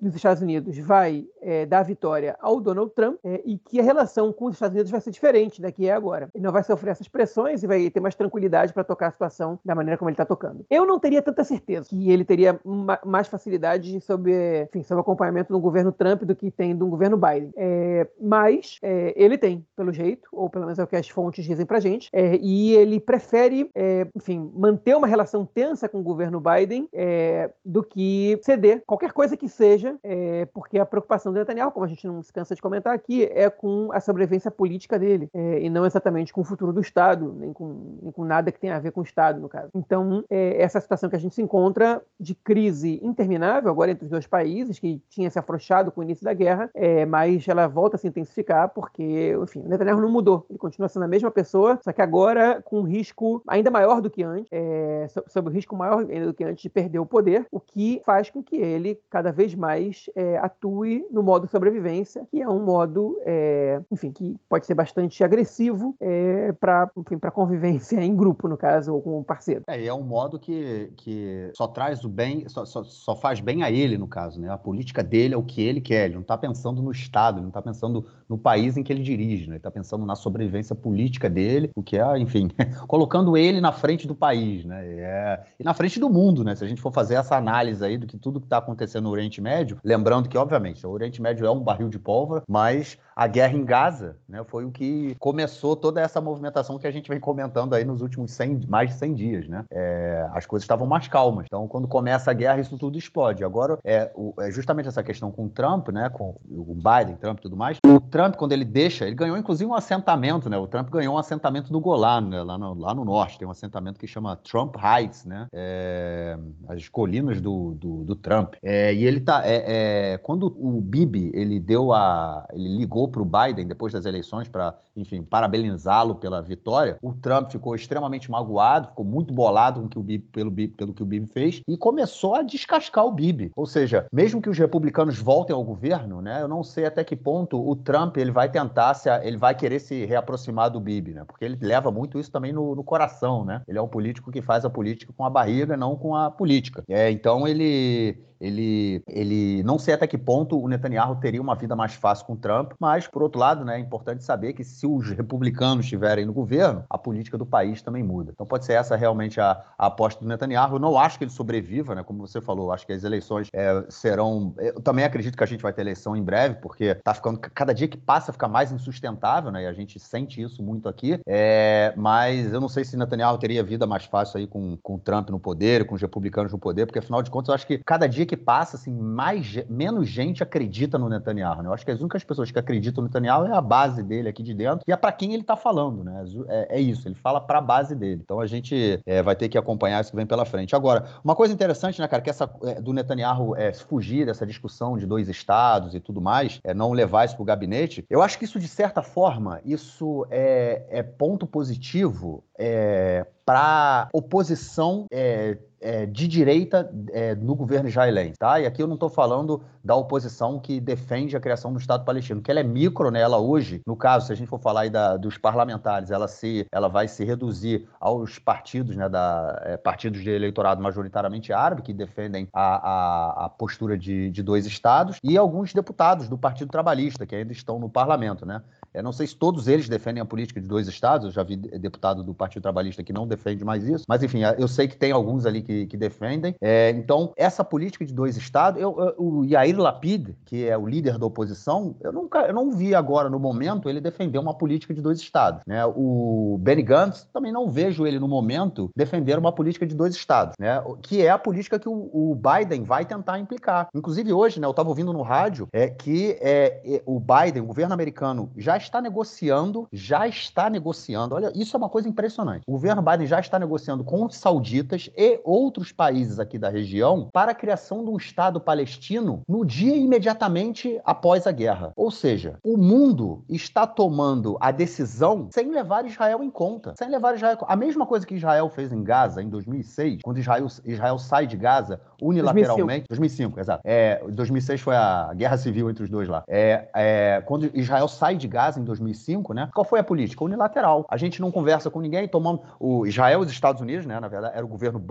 Speaker 2: dos Estados Unidos vai é, dar vitória ao Donald Trump é, e que a relação com os Estados Unidos vai ser diferente da que é agora. Ele não vai sofrer essas pressões e vai ter mais tranquilidade para tocar a situação da maneira como ele está tocando. Eu não teria tanta certeza que ele teria mais facilidade sobre, enfim, sobre acompanhamento do governo Trump do que tem do governo Biden. É, mas é, ele tem, pelo jeito, ou pelo menos é o que as fontes dizem pra gente, é, e ele prefere, enfim, manter uma relação tensa com o governo Biden do que ceder qualquer coisa que seja, é, porque a preocupação do Netanyahu, como a gente não se cansa de comentar aqui, é com a sobrevivência política dele, e não exatamente com o futuro do Estado, nem com, nem com nada que tenha a ver com o Estado, no caso. Então, essa situação que a gente se encontra de crise interminável agora entre os dois países, que tinha se afrouxado com o início da guerra, mas ela volta a se intensificar porque, enfim, o Netanyahu não mudou. Ele continua sendo a mesma pessoa, só que agora com um risco ainda maior do que antes, é, sob o risco maior ainda do que antes de perder o poder, o que faz com que ele cada vez mais é, atue no modo sobrevivência, que é um modo, é, enfim, que pode ser bastante agressivo é, para convivência em grupo, no caso, ou com um parceiro.
Speaker 1: É, e é um modo que, que só traz o bem, só, só, só faz bem a ele, no caso, né? A política dele é o que ele quer, ele não está pensando no Estado, ele não está pensando no país em que ele dirige, né? Ele está pensando na sobrevivência política dele, o que é, enfim, colocando ele na frente do país, né? É, e na frente do mundo, né? Se a gente for fazer essa análise aí do que tudo que está acontecendo no Oriente Médio, lembrando que, obviamente, o Oriente Médio é um barril de pólvora, mas a guerra em Gaza né, foi o que começou toda essa movimentação que a gente vem comentando aí nos últimos 100, mais de 100 dias, né? É, as coisas estavam mais calmas. Então, quando começa a guerra, isso tudo explode. Agora, é, o, é justamente essa questão com o Trump, né? Com o Biden, Trump e tudo mais. O Trump, quando ele deixa, ele ganhou inclusive um assentamento, né? O Trump ganhou um assentamento do Golan, né? lá, no, lá no norte. Tem um assentamento que chama Trump Heights, né? É, as colinas do, do, do Trump. É, e ele tá. É, é, quando o Bibi ele deu a. ele ligou para o Biden depois das eleições para, enfim, parabenizá-lo pela vitória, o Trump ficou extremamente magoado, ficou muito bolado com que o Bibi, pelo, pelo que o Bibi fez e começou a descascar o Bibi. Ou seja, mesmo que os republicanos voltem ao governo, né? Eu não sei até que ponto o Trump ele vai tentar se ele vai querer se reaproximar do Bibi, né? Porque ele leva muito isso também no, no coração, né? Ele é um político que faz a política com a barriga, não com a política. É, então ele ele, ele não sei até que ponto o Netanyahu teria uma vida mais fácil com o Trump, mas, por outro lado, né, é importante saber que se os republicanos estiverem no governo, a política do país também muda. Então pode ser essa realmente a, a aposta do Netanyahu. Eu não acho que ele sobreviva, né, como você falou, acho que as eleições é, serão. Eu também acredito que a gente vai ter eleição em breve, porque tá ficando. Cada dia que passa fica mais insustentável, né, e a gente sente isso muito aqui. É, mas eu não sei se Netanyahu teria vida mais fácil aí com, com Trump no poder, com os republicanos no poder, porque afinal de contas eu acho que cada dia que passa, assim, mais, menos gente acredita no Netanyahu. Né? Eu acho que as únicas pessoas que acreditam no Netanyahu é a base dele aqui de dentro e é para quem ele está falando, né? É, é, isso, ele fala para a base dele. Então a gente é, vai ter que acompanhar isso que vem pela frente. Agora, uma coisa interessante, né, cara, que essa é, do Netanyahu é, fugir dessa discussão de dois estados e tudo mais, é não levar isso para o gabinete. Eu acho que isso, de certa forma, isso é, é ponto positivo é, para oposição é, é, de direita é, no governo israelense, tá? E aqui eu não estou falando da oposição que defende a criação do Estado palestino, que ela é micro, né? Ela hoje, no caso, se a gente for falar aí da, dos parlamentares, ela se, ela vai se reduzir aos partidos, né? Da é, partidos de eleitorado majoritariamente árabe que defendem a, a, a postura de, de dois estados e alguns deputados do Partido Trabalhista que ainda estão no parlamento, né? Eu não sei se todos eles defendem a política de dois estados, eu já vi deputado do Partido Trabalhista que não defende mais isso, mas enfim, eu sei que tem alguns ali que, que defendem. É, então, essa política de dois estados, eu, eu, o Yair Lapid, que é o líder da oposição, eu nunca, eu não vi agora no momento ele defender uma política de dois estados. Né? O Benny Gantz, também não vejo ele no momento defender uma política de dois estados, né? que é a política que o, o Biden vai tentar implicar. Inclusive hoje, né, eu estava ouvindo no rádio é, que é, é, o Biden, o governo americano, já está negociando, já está negociando. Olha, isso é uma coisa impressionante. O governo Biden já está negociando com os sauditas e outros países aqui da região para a criação de um Estado palestino no dia imediatamente após a guerra. Ou seja, o mundo está tomando a decisão sem levar Israel em conta. Sem levar Israel. A mesma coisa que Israel fez em Gaza em 2006, quando Israel, Israel sai de Gaza unilateralmente. 2005, 2005 exato. É, 2006 foi a guerra civil entre os dois lá. É, é, quando Israel sai de Gaza em 2005, né? Qual foi a política? Unilateral. A gente não conversa com ninguém, tomamos. O Israel e os Estados Unidos, né? Na verdade, era o governo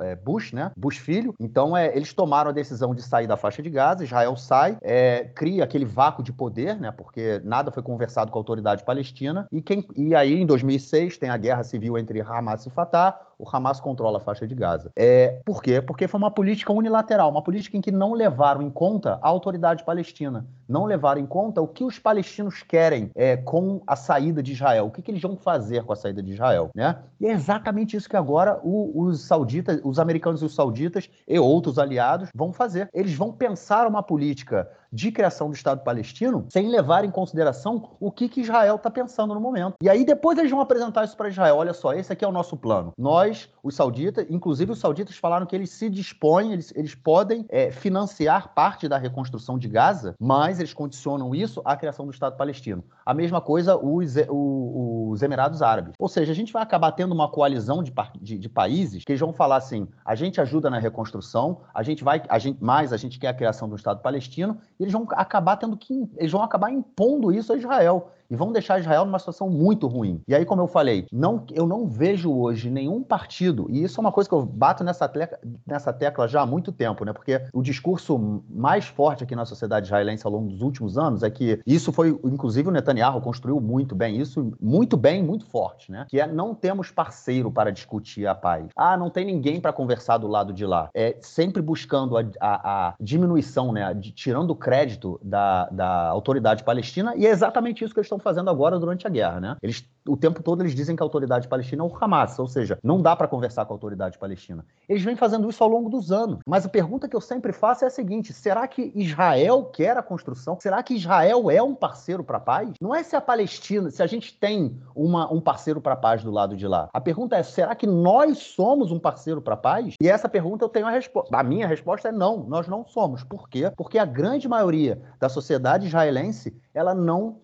Speaker 1: é, Bush, né? Bush filho. Então, é, eles tomaram a decisão de sair da faixa de Gaza. Israel sai, é, cria aquele vácuo de poder, né? Porque nada foi conversado com a autoridade palestina. E, quem, e aí, em 2006, tem a guerra civil entre Hamas e Fatah o Hamas controla a faixa de Gaza. É, por quê? Porque foi uma política unilateral, uma política em que não levaram em conta a autoridade palestina, não levaram em conta o que os palestinos querem é, com a saída de Israel, o que, que, eles vão fazer com a saída de Israel, né? E é exatamente isso que agora o, os sauditas, os americanos e os sauditas e outros aliados vão fazer. Eles vão pensar uma política de criação do Estado palestino sem levar em consideração o que, que Israel está pensando no momento. E aí depois eles vão apresentar isso para Israel. Olha só, esse aqui é o nosso plano. Nós, os sauditas, inclusive os sauditas falaram que eles se dispõem, eles, eles podem é, financiar parte da reconstrução de Gaza, mas eles condicionam isso à criação do Estado palestino. A mesma coisa os, os Emirados Árabes. Ou seja, a gente vai acabar tendo uma coalizão de, de, de países que vão falar assim: a gente ajuda na reconstrução, a gente vai, a gente, mais a gente quer a criação do Estado palestino e eles vão acabar tendo que. Eles vão acabar impondo isso a Israel e vão deixar Israel numa situação muito ruim. E aí, como eu falei, não, eu não vejo hoje nenhum partido, e isso é uma coisa que eu bato nessa, tecla, nessa tecla já há muito tempo, né? Porque o discurso mais forte aqui na sociedade israelense ao longo dos últimos anos é que isso foi, inclusive, o Netanyahu construiu muito bem isso, muito bem, muito forte, né? Que é não temos parceiro para discutir a paz. Ah, não tem ninguém para conversar do lado de lá. É sempre buscando a, a, a diminuição, né? De, tirando o crédito da, da autoridade palestina, e é exatamente isso que eles estão estão fazendo agora durante a guerra, né? Eles, o tempo todo eles dizem que a autoridade palestina é o Hamas, ou seja, não dá para conversar com a autoridade palestina. Eles vêm fazendo isso ao longo dos anos. Mas a pergunta que eu sempre faço é a seguinte: será que Israel quer a construção? Será que Israel é um parceiro para a paz? Não é se a Palestina, se a gente tem uma, um parceiro para a paz do lado de lá. A pergunta é: será que nós somos um parceiro para a paz? E essa pergunta eu tenho a resposta. A minha resposta é não, nós não somos. Por quê? Porque a grande maioria da sociedade israelense ela não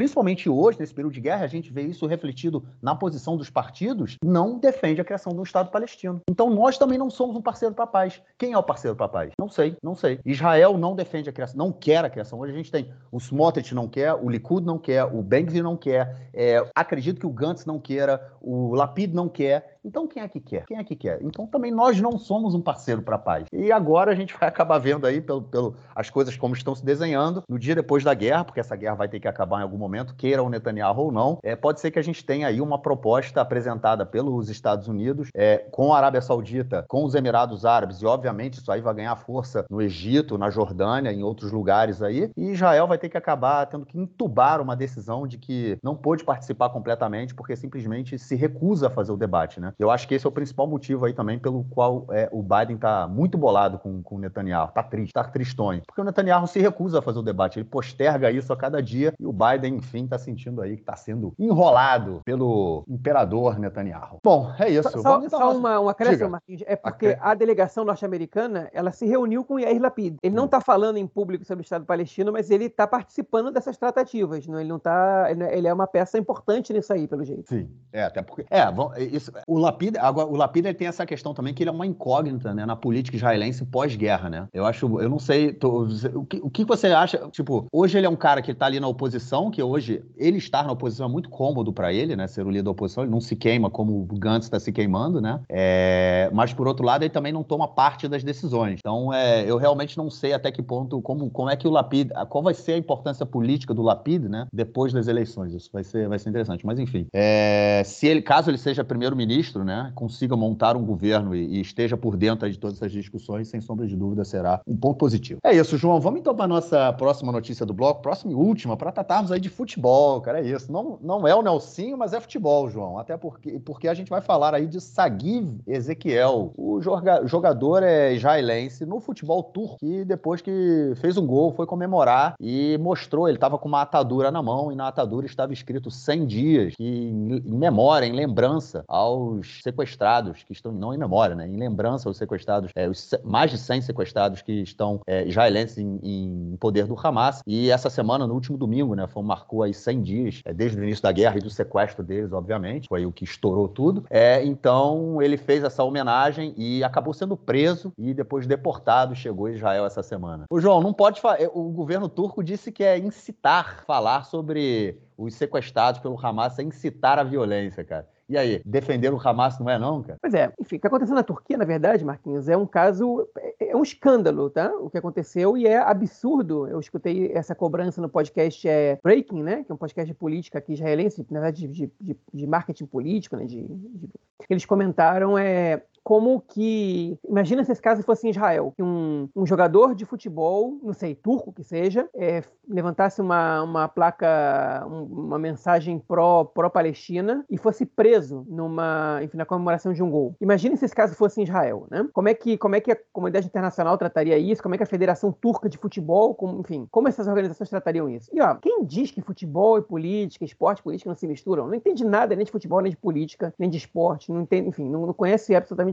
Speaker 1: principalmente hoje, nesse período de guerra, a gente vê isso refletido na posição dos partidos, não defende a criação de um Estado palestino. Então nós também não somos um parceiro para a paz. Quem é o parceiro para a paz? Não sei, não sei. Israel não defende a criação, não quer a criação. Hoje a gente tem o Smotrich não quer, o Likud não quer, o Ben-Gvir não quer, é, acredito que o Gantz não queira, o Lapid não quer. Então quem é que quer? Quem é que quer? Então também nós não somos um parceiro para a paz. E agora a gente vai acabar vendo aí pelo, pelo, as coisas como estão se desenhando no dia depois da guerra, porque essa guerra vai ter que acabar em algum momento, queira o Netanyahu ou não. É, pode ser que a gente tenha aí uma proposta apresentada pelos Estados Unidos é, com a Arábia Saudita, com os Emirados Árabes, e obviamente isso aí vai ganhar força no Egito, na Jordânia, em outros lugares aí. E Israel vai ter que acabar tendo que entubar uma decisão de que não pôde participar completamente porque simplesmente se recusa a fazer o debate, né? Eu acho que esse é o principal motivo aí também pelo qual é, o Biden está muito bolado com, com o Netanyahu. Está triste, está tristonho. Porque o Netanyahu se recusa a fazer o debate, ele posterga isso a cada dia e o Biden, enfim, está sentindo aí que está sendo enrolado pelo imperador Netanyahu. Bom, é isso.
Speaker 2: Só, Vamos só uma, um acréscimo, Martins. É porque a delegação norte-americana ela se reuniu com Yair Lapid. Ele não está hum. falando em público sobre o Estado palestino, mas ele está participando dessas tratativas. Não? Ele não está. Ele é uma peça importante nisso aí, pelo jeito.
Speaker 1: Sim, é, até porque. É, isso, o Lapid, agora, o Lapid tem essa questão também que ele é uma incógnita, né, na política israelense pós-guerra, né? Eu acho, eu não sei, tô, o, que, o que você acha? Tipo, hoje ele é um cara que está ali na oposição, que hoje ele estar na oposição é muito cômodo para ele, né? Ser o líder da oposição, ele não se queima como o Gantz está se queimando, né? É, mas por outro lado, ele também não toma parte das decisões. Então, é, eu realmente não sei até que ponto, como, como é que o Lapid, qual vai ser a importância política do Lapid, né? Depois das eleições, isso vai ser, vai ser interessante. Mas enfim, é, se ele, caso ele seja primeiro-ministro primeiro-ministro né, consiga montar um governo e, e, esteja por dentro de todas essas discussões, sem sombra de dúvida, será um ponto positivo. É isso, João. Vamos então para a nossa próxima notícia do bloco, próxima e última, para tratarmos aí de futebol, cara. É isso. Não, não é o Nelsinho, mas é futebol, João. Até porque, porque a gente vai falar aí de Sagiv Ezequiel. O joga, jogador é israelense no futebol turco, que depois que fez um gol, foi comemorar e mostrou, ele estava com uma atadura na mão e na atadura estava escrito 100 dias, que em, em memória, em lembrança aos sequestrados que estão, não em memória, né? Em lembrança aos sequestrados, é, os mais de 100 sequestrados que estão é, israelenses em, em, poder do Hamas. E essa semana, no último domingo, né? Foi, marcou aí 100 dias, é, desde o início da guerra e do sequestro deles, obviamente. Foi o que estourou tudo. É, então, ele fez essa homenagem e acabou sendo preso e depois deportado. Chegou a Israel essa semana. O João, não pode falar. O governo turco disse que é incitar falar sobre os sequestrados pelo Hamas é incitar a violência, cara. E aí, defender o Hamas não é não, cara?
Speaker 2: Pois é, enfim, o que aconteceu na Turquia, na verdade, Marquinhos, é um caso, é, é um escândalo, tá? O que aconteceu e é absurdo. Eu escutei essa cobrança no podcast é, Breaking, né? Que é um podcast de política aqui israelense, na verdade, de, de, de marketing político, né? De, de... Eles comentaram é, como que. Imagina se esse caso fosse em Israel, que um, um jogador de futebol, não sei, turco que seja, é, levantasse uma, uma placa, um, uma mensagem pró-Palestina pró e fosse preso numa, enfim, na comemoração de um gol. Imagina se esse caso fosse em Israel, né? Como é que, como é que a comunidade internacional trataria isso? Como é que a Federação Turca de Futebol, como, enfim, como essas organizações tratariam isso? E ó, quem diz que futebol e política, esporte e política não se misturam, não entende nada nem de futebol, nem de política, nem de esporte, não entende, enfim, não, não conhece absolutamente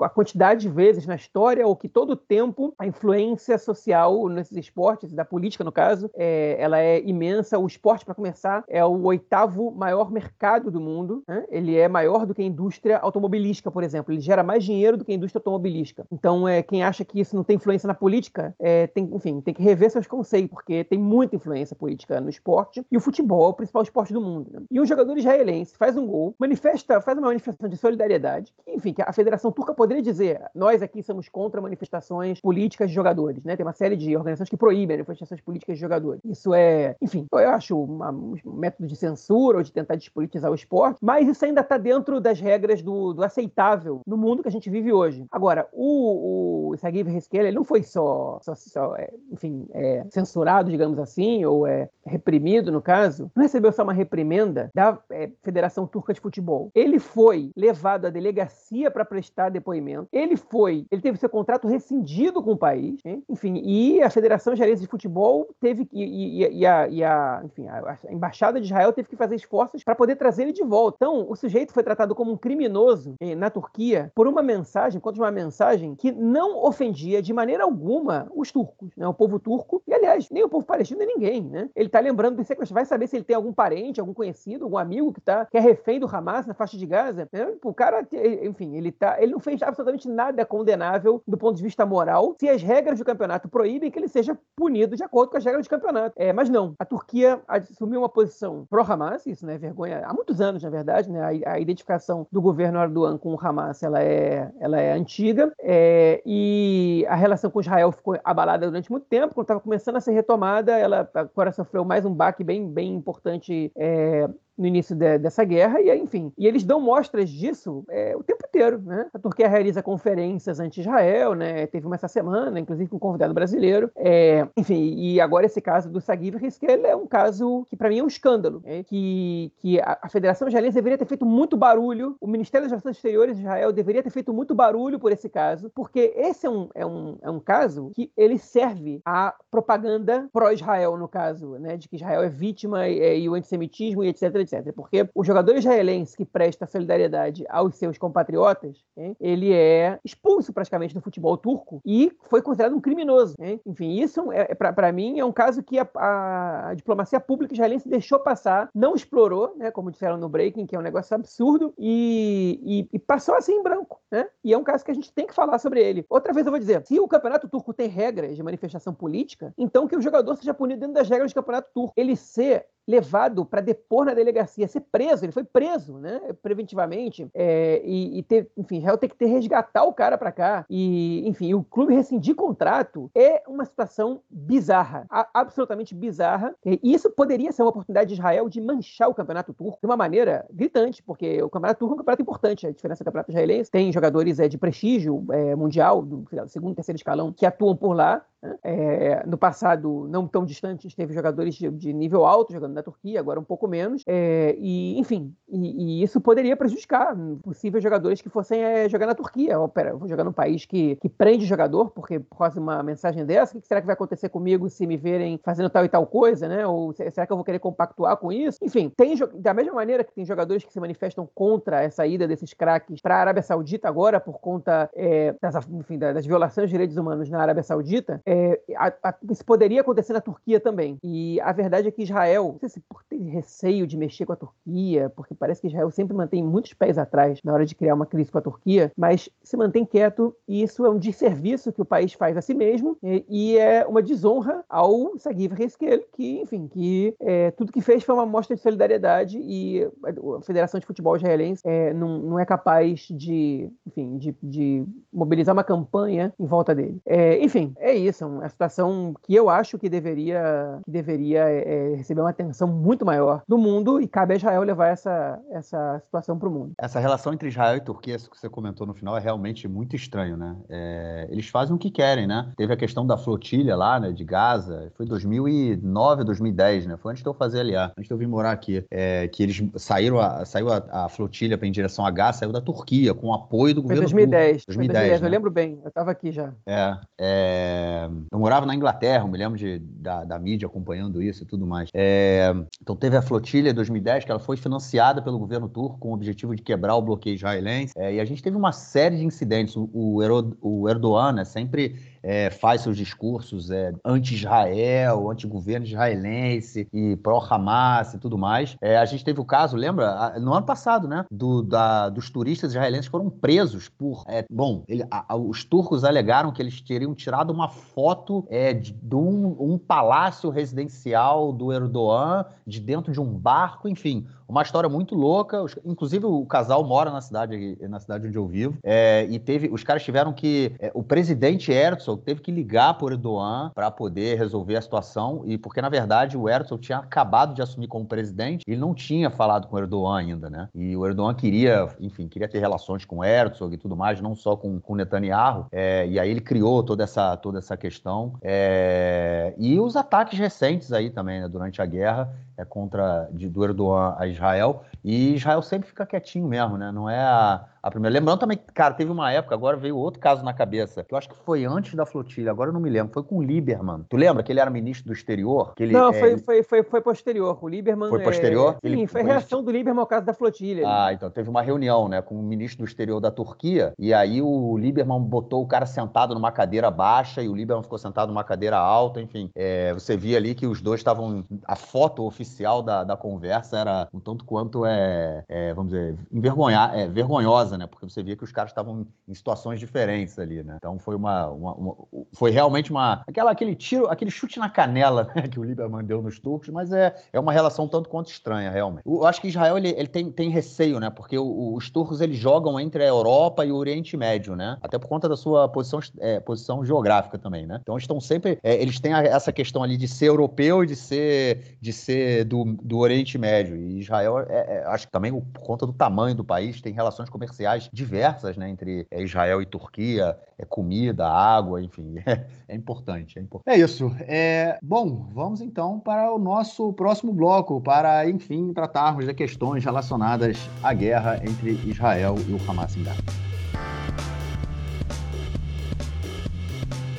Speaker 2: a quantidade de vezes na história ou que todo tempo a influência social nesses esportes, da política no caso, é, ela é imensa. O esporte, para começar, é o oitavo maior mercado do mundo. Né? Ele é maior do que a indústria automobilística, por exemplo. Ele gera mais dinheiro do que a indústria automobilística. Então, é, quem acha que isso não tem influência na política, é, tem, enfim, tem que rever seus conceitos, porque tem muita influência política no esporte. E o futebol é o principal esporte do mundo. Né? E um jogador israelense faz um gol, manifesta, faz uma manifestação de solidariedade, que, enfim, que a Federação Federação Turca poderia dizer: nós aqui somos contra manifestações políticas de jogadores, né? Tem uma série de organizações que proíbem manifestações políticas de jogadores. Isso é, enfim, eu acho uma, um método de censura ou de tentar despolitizar o esporte, mas isso ainda está dentro das regras do, do, aceitável no mundo que a gente vive hoje. Agora, o, o Sagiv ele não foi só, só, só é, enfim, é, censurado, digamos assim, ou é reprimido, no caso, não recebeu só uma reprimenda da é, Federação Turca de Futebol. Ele foi levado à delegacia para prestar prestar depoimento. Ele foi, ele teve seu contrato rescindido com o país, né? enfim, e a Federação Israelense de Futebol teve que, e, e, e, a, e a, enfim, a, a, Embaixada de Israel teve que fazer esforços para poder trazer ele de volta. Então, o sujeito foi tratado como um criminoso eh, na Turquia por uma mensagem, contra uma mensagem que não ofendia de maneira alguma os turcos, né? o povo turco, e aliás, nem o povo palestino, nem ninguém. Né? Ele está lembrando do sequestro, vai saber se ele tem algum parente, algum conhecido, algum amigo que, tá, que é refém do Hamas na faixa de Gaza. Né? O cara, enfim, ele tá, ele não fez absolutamente nada condenável do ponto de vista moral se as regras do campeonato proíbem que ele seja punido de acordo com as regras do campeonato. É, mas não, a Turquia assumiu uma posição pró-Hamas, isso não é vergonha, há muitos anos, na verdade, né? a, a identificação do governo Erdogan com o Hamas ela é, ela é antiga é, e a relação com Israel ficou abalada durante muito tempo, quando estava começando a ser retomada, ela agora sofreu mais um baque bem, bem importante é, no início de, dessa guerra, e enfim. E eles dão mostras disso é, o tempo inteiro, né? A Turquia realiza conferências anti-Israel, né? Teve uma essa semana, inclusive com um convidado brasileiro. É, enfim, e agora esse caso do Sagiv Riskel é um caso que para mim é um escândalo, né? que, que a, Federação Israelense deveria ter feito muito barulho, o Ministério das Relações Exteriores de Israel deveria ter feito muito barulho por esse caso, porque esse é um, é um, é um caso que ele serve à propaganda pró-Israel, no caso, né? De que Israel é vítima e, e o antissemitismo e etc, etc. Porque o jogador israelense que presta solidariedade aos seus compatriotas, hein, ele é expulso praticamente do futebol turco e foi considerado um criminoso. Hein? Enfim, isso é, é para mim é um caso que a, a, a, diplomacia pública israelense deixou passar, não explorou, né, como disseram no Breaking, que é um negócio absurdo, e, e, e passou assim em branco. Né? E é um caso que a gente tem que falar sobre ele. Outra vez eu vou dizer, se o campeonato turco tem regras de manifestação política, então que o jogador seja punido dentro das regras do campeonato turco. Ele ser levado para depor na delegacia delegacia, ser preso, ele foi preso, né, preventivamente, é, e, e ter, enfim, Israel tem que ter resgatar o cara para cá, e, enfim, o clube rescindir contrato é uma situação bizarra, absolutamente bizarra, e isso poderia ser uma oportunidade de Israel de manchar o campeonato turco de uma maneira gritante, porque o campeonato turco é um campeonato importante, a diferença do campeonato israelense, tem jogadores é, de prestígio é, mundial, do segundo, terceiro escalão, que atuam por lá? É, no passado, não tão distante, teve jogadores de, de, nível alto jogando na Turquia, agora um pouco menos. É, e, enfim, e, e, isso poderia prejudicar possíveis jogadores que fossem é, jogar na Turquia. Pera, vou jogar num país que, que prende jogador, porque por causa de uma mensagem dessa, o que será que vai acontecer comigo se me verem fazendo tal e tal coisa, né? Ou será que eu vou querer compactuar com isso? Enfim, tem da mesma maneira que tem jogadores que se manifestam contra essa ida desses craques para a Arábia Saudita agora, por conta é, das, enfim, das violações de direitos humanos na Arábia Saudita, é, a, a, isso poderia acontecer na Turquia também. E a verdade é que Israel, não sei se por ter receio de mexer com a Turquia, porque parece que Israel sempre mantém muitos pés atrás na hora de criar uma crise com a Turquia, mas se mantém quieto e isso é um desserviço que o país faz a si mesmo e, e é uma desonra ao Sagiv Reskel, que, enfim, que é, tudo que fez foi uma mostra de solidariedade e a Federação de Futebol Israelense é, não, não, é capaz de, enfim, de, de, mobilizar uma campanha em volta dele. É, enfim, é isso É uma situação que eu acho que deveria, que deveria é, receber uma atenção muito maior do mundo e cabe a Israel levar essa, essa situação para o mundo.
Speaker 1: Essa relação entre Israel e Turquia, isso que você comentou no final, é realmente muito estranho, né? É, eles fazem o que querem, né? Teve a questão da flotilha lá, né, de Gaza, foi 2009, 2010, né? Foi antes de eu fazer aliar, antes de eu vir morar aqui, é, que eles saíram, a, saiu a, a flotilha em direção a Gaza, saiu da Turquia, com apoio do governo
Speaker 2: foi 2010, 2010, 2010 né? eu lembro bem, eu estava aqui já.
Speaker 1: É, é, eu morava na Inglaterra, eu me lembro de, da, da mídia acompanhando isso e tudo mais. É, então teve a flotilha 2010, que ela foi financiada pelo governo turco com o objetivo de quebrar o bloqueio israelense. É, e a gente teve uma série de incidentes. O, o, Erdogan né, sempre é, faz seus discursos é, anti-Israel, anti-governo israelense e pró-Hamas e tudo mais. É, a gente teve o caso, lembra, no ano passado, né, do, da, dos turistas israelenses que foram presos por. É, bom, ele, a, os turcos alegaram que eles teriam tirado uma foto é, de, de um, um palácio residencial do Erdogan de dentro de um barco, enfim, uma história muito louca. Inclusive, o casal mora na cidade, na cidade onde eu vivo. É, e teve, os caras tiveram que. É, o presidente Herzog teve que ligar por Erdogan para poder resolver a situação. E porque, na verdade, o Herzog tinha acabado de assumir como presidente e não tinha falado com o Erdogan ainda, né? E o Erdogan queria, enfim, queria ter relações com o Herzog e tudo mais, não só com, com Netanyahu. É, e aí ele criou toda essa, toda essa questão. É, e os ataques recentes aí também, né, durante a guerra, é contra de, do Erdogan a Israel. E Israel sempre fica quietinho mesmo, né? Não é a, a primeira. Lembrando também, cara, teve uma época, agora veio outro caso na cabeça, que eu acho que foi antes da flotilha, agora eu não me lembro, foi com o Lieberman. Tu lembra que ele era ministro do exterior? Que ele,
Speaker 2: não, é, foi, foi, foi, foi posterior. O Lieberman.
Speaker 1: Foi posterior?
Speaker 2: É... Sim, ele, foi reação do Lieberman ao caso da flotilha.
Speaker 1: Ah, então teve uma reunião, né, com o ministro do exterior da Turquia, e aí o Lieberman botou o cara sentado numa cadeira baixa e o Lieberman ficou sentado numa cadeira alta, enfim. É, você via ali que os dois estavam. A foto oficial da, da conversa era um tanto quanto é, é vamos dizer, envergonhar, é, vergonhosa, né? Porque você via que os caras estavam em situações diferentes ali, né? Então foi uma, uma, uma, foi realmente uma aquela aquele tiro, aquele chute na canela né, que o Lieberman deu nos turcos, mas é, é uma relação tanto quanto estranha, realmente. Eu acho que Israel ele, ele tem, tem receio, né? Porque o, os turcos eles jogam entre a Europa e o Oriente Médio, né? Até por conta da sua posição, é, posição geográfica também, né? Então estão sempre, é, eles têm essa questão ali de ser europeu e de ser de ser do, do Oriente Médio. E Israel, é, é, acho que também por conta do tamanho do país, tem relações comerciais diversas né, entre é, Israel e Turquia, é comida, água, enfim, é, é importante, é importante. É isso. É, bom, vamos então para o nosso próximo bloco, para, enfim, tratarmos de questões relacionadas à guerra entre Israel e o Hamas em Gaza.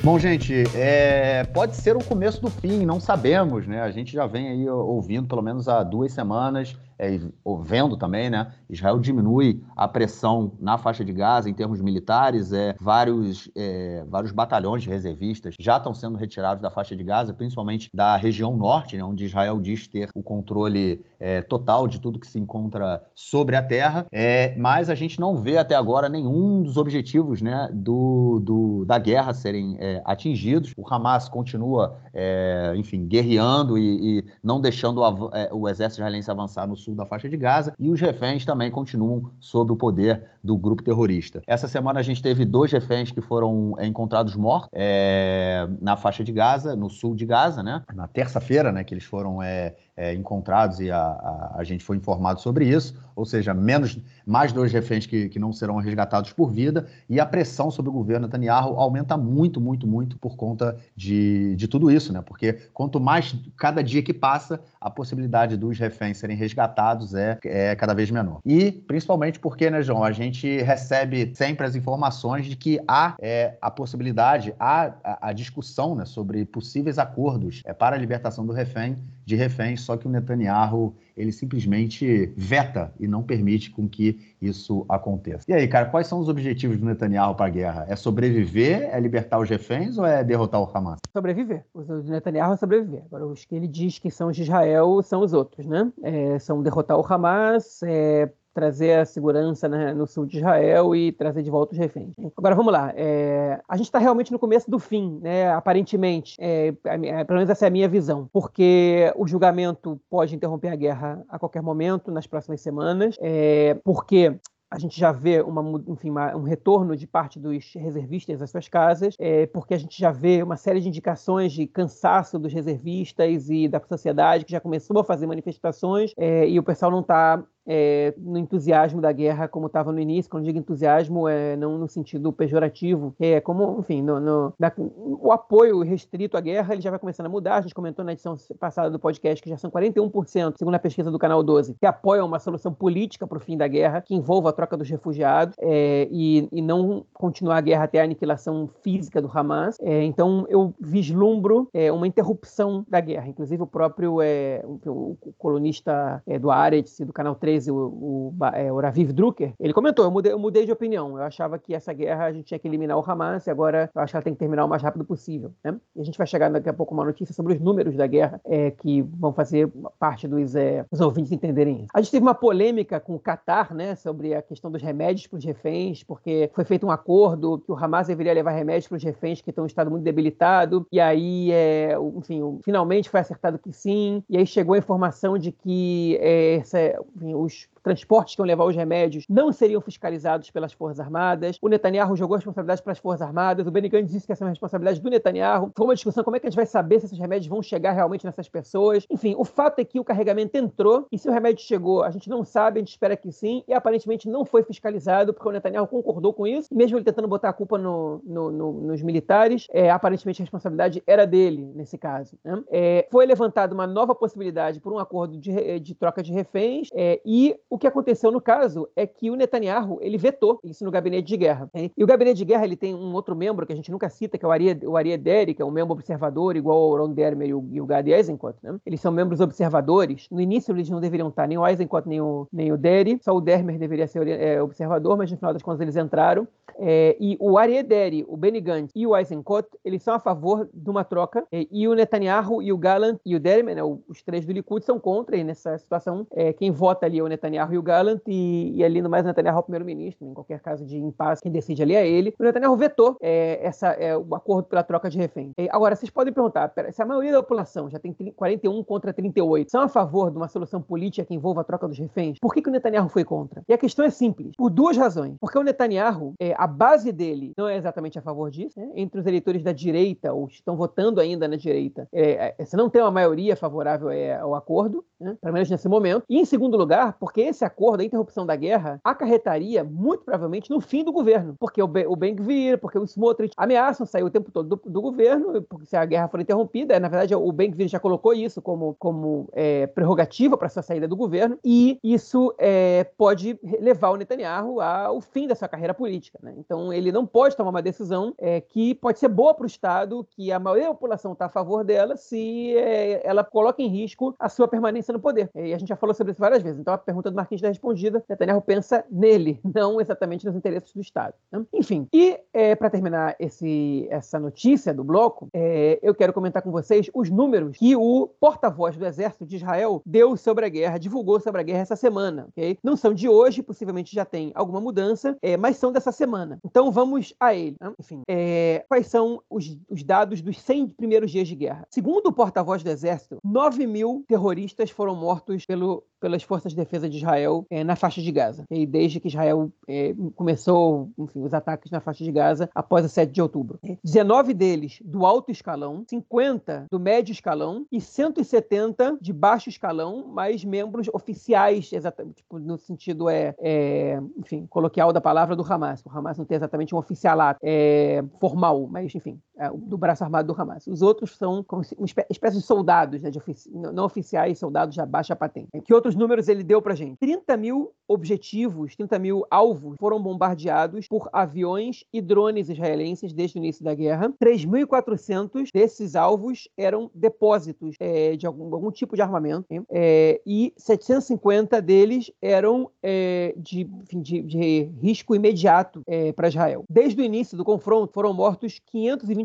Speaker 1: Bom, gente, é, pode ser o começo do fim, não sabemos, né? A gente já vem aí ouvindo pelo menos há duas semanas é, vendo também, né? Israel diminui a pressão na faixa de Gaza em termos militares. É, vários, é, vários batalhões de reservistas já estão sendo retirados da faixa de Gaza, principalmente da região norte, né, onde Israel diz ter o controle é, total de tudo que se encontra sobre a terra. É, mas a gente não vê até agora nenhum dos objetivos né, do, do da guerra serem é, atingidos. O Hamas continua, é, enfim, guerreando e, e, não deixando o, o exército israelense avançar no sul sul da faixa de Gaza, e os reféns também continuam sob o poder do grupo terrorista. Essa semana a gente teve dois reféns que foram é, encontrados mortos é, na faixa de Gaza, no sul de Gaza, né? Na terça-feira, né, que eles foram é, é, encontrados e a, a, a, gente foi informado sobre isso, ou seja, menos, mais dois reféns que, que não serão resgatados por vida, e a pressão sobre o governo Netanyahu aumenta muito, muito, muito por conta de, de tudo isso, né? Porque quanto mais cada dia que passa, a possibilidade dos reféns serem resgatados é, é cada vez menor. E principalmente porque, né, João, a gente recebe sempre as informações de que há é, a possibilidade, há a, a discussão né, sobre possíveis acordos é, para a libertação do refém, de reféns, só que o Netanyahu ele simplesmente veta e não permite com que isso aconteça. E aí, cara, quais são os objetivos do Netanyahu para a guerra? É sobreviver, é libertar os reféns ou é derrotar o Hamas?
Speaker 2: Sobreviver. Do Netanyahu é sobreviver. Agora, os que ele diz que são de Israel são os outros, né? É, são derrotar o Hamas, é, trazer a segurança né, no sul de Israel e trazer de volta os reféns. Agora vamos lá. É, a gente está realmente no começo do fim, né, aparentemente. É, é, pelo menos essa é a minha visão. Porque o julgamento pode interromper a guerra a qualquer momento, nas próximas semanas. É, porque a gente já vê uma, enfim, uma, um retorno de parte dos reservistas às suas casas, é, porque a gente já vê uma série de indicações de cansaço dos reservistas e da sociedade que já começou a fazer manifestações é, e o pessoal não está é, no entusiasmo da guerra como estava no início. Quando digo entusiasmo, é não no sentido pejorativo, é como, enfim, no, no na, o apoio restrito à guerra ele já vai começando a mudar. A gente comentou na edição passada do podcast que já são 41%, segundo a pesquisa do Canal 12, que apoiam uma solução política para o fim da guerra, que envolva a troca dos refugiados é, e, e, não continuar a guerra até a aniquilação física do Hamas. É, então, eu vislumbro é, uma interrupção da guerra. Inclusive, o próprio é, o, o colunista é, do Aretz, do Canal 13, o, o, é, o Raviv Drucker, ele comentou, eu mudei, eu mudei de opinião. Eu achava que essa guerra a gente tinha que eliminar o Hamas e agora eu acho que ela tem que terminar o mais rápido possível. Né? E a gente vai chegar daqui a pouco uma notícia sobre os números da guerra é, que vão fazer parte dos, é, dos ouvintes entenderem isso. A gente teve uma polêmica com o Qatar né, sobre a questão dos remédios para os reféns, porque foi feito um acordo que o Hamas deveria levar remédios para os reféns que estão em estado muito debilitado, e aí, é, enfim, finalmente foi acertado que sim, e aí chegou a informação de que é, essa, enfim, os transportes que iam levar os remédios não seriam fiscalizados pelas Forças Armadas. O Netanyahu jogou a responsabilidade para as Forças Armadas. O Benny Gantz disse que essa é uma responsabilidade do Netanyahu. Foi uma discussão como é que a gente vai saber se esses remédios vão chegar realmente nessas pessoas. Enfim, o fato é que o carregamento entrou e se o remédio chegou, a gente não sabe, a gente espera que sim, e aparentemente não foi fiscalizado porque o Netanyahu concordou com isso, mesmo ele tentando botar a culpa no, no, no, nos militares, é, aparentemente a responsabilidade era dele nesse caso. Né? É, foi levantada uma nova possibilidade por um acordo de, de troca de reféns é, e o que aconteceu no caso é que o Netanyahu ele vetou isso no gabinete de guerra. Hein? E o gabinete de guerra ele tem um outro membro que a gente nunca cita, que é o Ari, o que é um membro observador, igual ao Ron Dermer e o, o Gadi Eisenkot. Né? Eles são membros observadores. No início eles não deveriam estar, nem o Eisenkot nem o, nem o Deri, só o Dermer deveria ser é, observador, mas no final das contas eles entraram. É, e o Ari Ederi, o Benny Gantz e o Eisenkot, eles são a favor de uma troca, é, e o Netanyahu e o Gallant e o Dermer, né, os três do Likud, são contra, e nessa situação é, quem vota ali é o Netanyahu Netanyahu e o Gallant, e, e ali no mais Netanyahu é o primeiro-ministro, em qualquer caso de impasse, quem decide ali é ele. O Netanyahu vetou é, essa, é, o acordo pela troca de refém. Agora, vocês podem perguntar, pera, se a maioria da população já tem 41 contra 38, são a favor de uma solução política que envolva a troca dos reféns, por que, que o Netanyahu foi contra? E a questão é simples, por duas razões. Porque o Netanyahu, é, a base dele não é exatamente a favor disso, né? entre os eleitores da direita, ou estão votando ainda na direita, é, é, você não tem uma maioria favorável é, ao acordo, né? pelo menos nesse momento. E em segundo lugar, porque esse acordo, a interrupção da guerra, acarretaria muito provavelmente no fim do governo, porque o, ben, o Ben-Gvir, porque o Smotrich ameaçam sair o tempo todo do, do, governo, porque se a guerra for interrompida, na verdade o Ben-Gvir já colocou isso como, como é, prerrogativa para sua saída do governo, e isso é, pode levar o Netanyahu ao fim da sua carreira política. Né? Então ele não pode tomar uma decisão é, que pode ser boa para o Estado, que a maioria da população está a favor dela, se é, ela coloca em risco a sua permanência no poder. E a gente já falou sobre isso várias vezes. Então a pergunta do Marquinhos da respondida, Netanyahu pensa nele, não exatamente nos interesses do Estado. Né? Enfim, e é, para terminar esse, essa notícia do bloco, é, eu quero comentar com vocês os números que o porta-voz do Exército de Israel deu sobre a guerra, divulgou sobre a guerra essa semana. Okay? Não são de hoje, possivelmente já tem alguma mudança, é, mas são dessa semana. Então vamos a ele. Né? Enfim, é, quais são os, os dados dos 100 primeiros dias de guerra? Segundo o porta-voz do Exército, 9 mil terroristas foram mortos pelo pelas forças de defesa de Israel é, na faixa de Gaza. E desde que Israel é, começou enfim, os ataques na faixa de Gaza após o 7 de outubro. 19 deles do alto escalão, 50 do médio escalão e 170 de baixo escalão, mais membros oficiais, exatamente, tipo, no sentido é, é, enfim, coloquial da palavra do Hamas. O Hamas não tem exatamente um oficialato é, formal, mas enfim, é, do braço armado do Hamas. Os outros são como uma espécie de soldados, né, de ofici não oficiais, soldados já baixa patente. Que outros números ele deu pra gente? 30 mil objetivos, 30 mil alvos foram bombardeados por aviões e drones israelenses desde o início da guerra. 3.400 desses alvos eram depósitos é, de algum, algum, tipo de armamento é, e 750 deles eram é, de, enfim, de, de, risco imediato é, para Israel. Desde o início do confronto foram mortos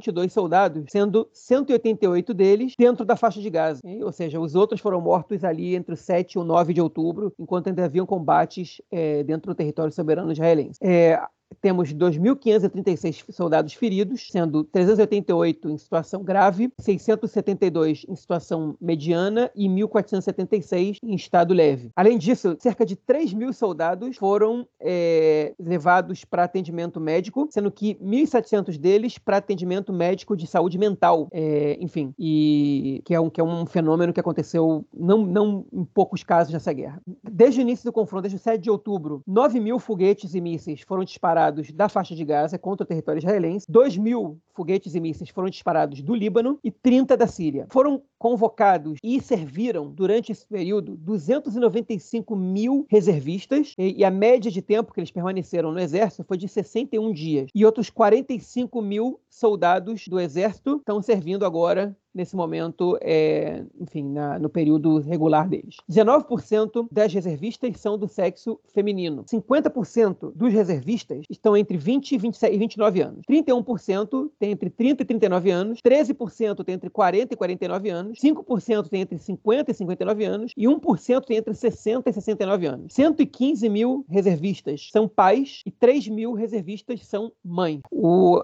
Speaker 2: 522 soldados, sendo 188 deles dentro da faixa de Gaza. Ou seja, os outros foram mortos ali entre o 7 e o 9 de outubro, enquanto ainda haviam combates é, dentro do território soberano israelense. É, temos 2.536 soldados feridos, sendo 388 em situação grave, 672 em situação mediana e 1.476 em estado leve. Além disso, cerca de 3 mil soldados foram é, levados para atendimento médico, sendo que 1.700 deles para atendimento médico de saúde mental, é, enfim, e que é, um, que é um fenômeno que aconteceu não, não em poucos casos nessa guerra. Desde o início do confronto, desde o 7 de outubro, 9 mil foguetes e mísseis foram disparados disparados da faixa de Gaza contra o território israelense, 2 mil foguetes e mísseis foram disparados do Líbano e 30 da Síria. Foram convocados e serviram durante esse período 295 mil reservistas e, a média de tempo que eles permaneceram no exército foi de 61 dias. E outros 45 mil soldados do exército estão servindo agora nesse momento, é, enfim, na, no período regular deles. 19% das reservistas são do sexo feminino. 50% dos reservistas estão entre 20 e 27, 29 anos. 31% tem entre 30 e 39 anos. 13% tem entre 40 e 49 anos. 5% tem entre 50 e 59 anos. E 1% tem entre 60 e 69 anos. 115 mil reservistas são pais e 3 mil reservistas são mães.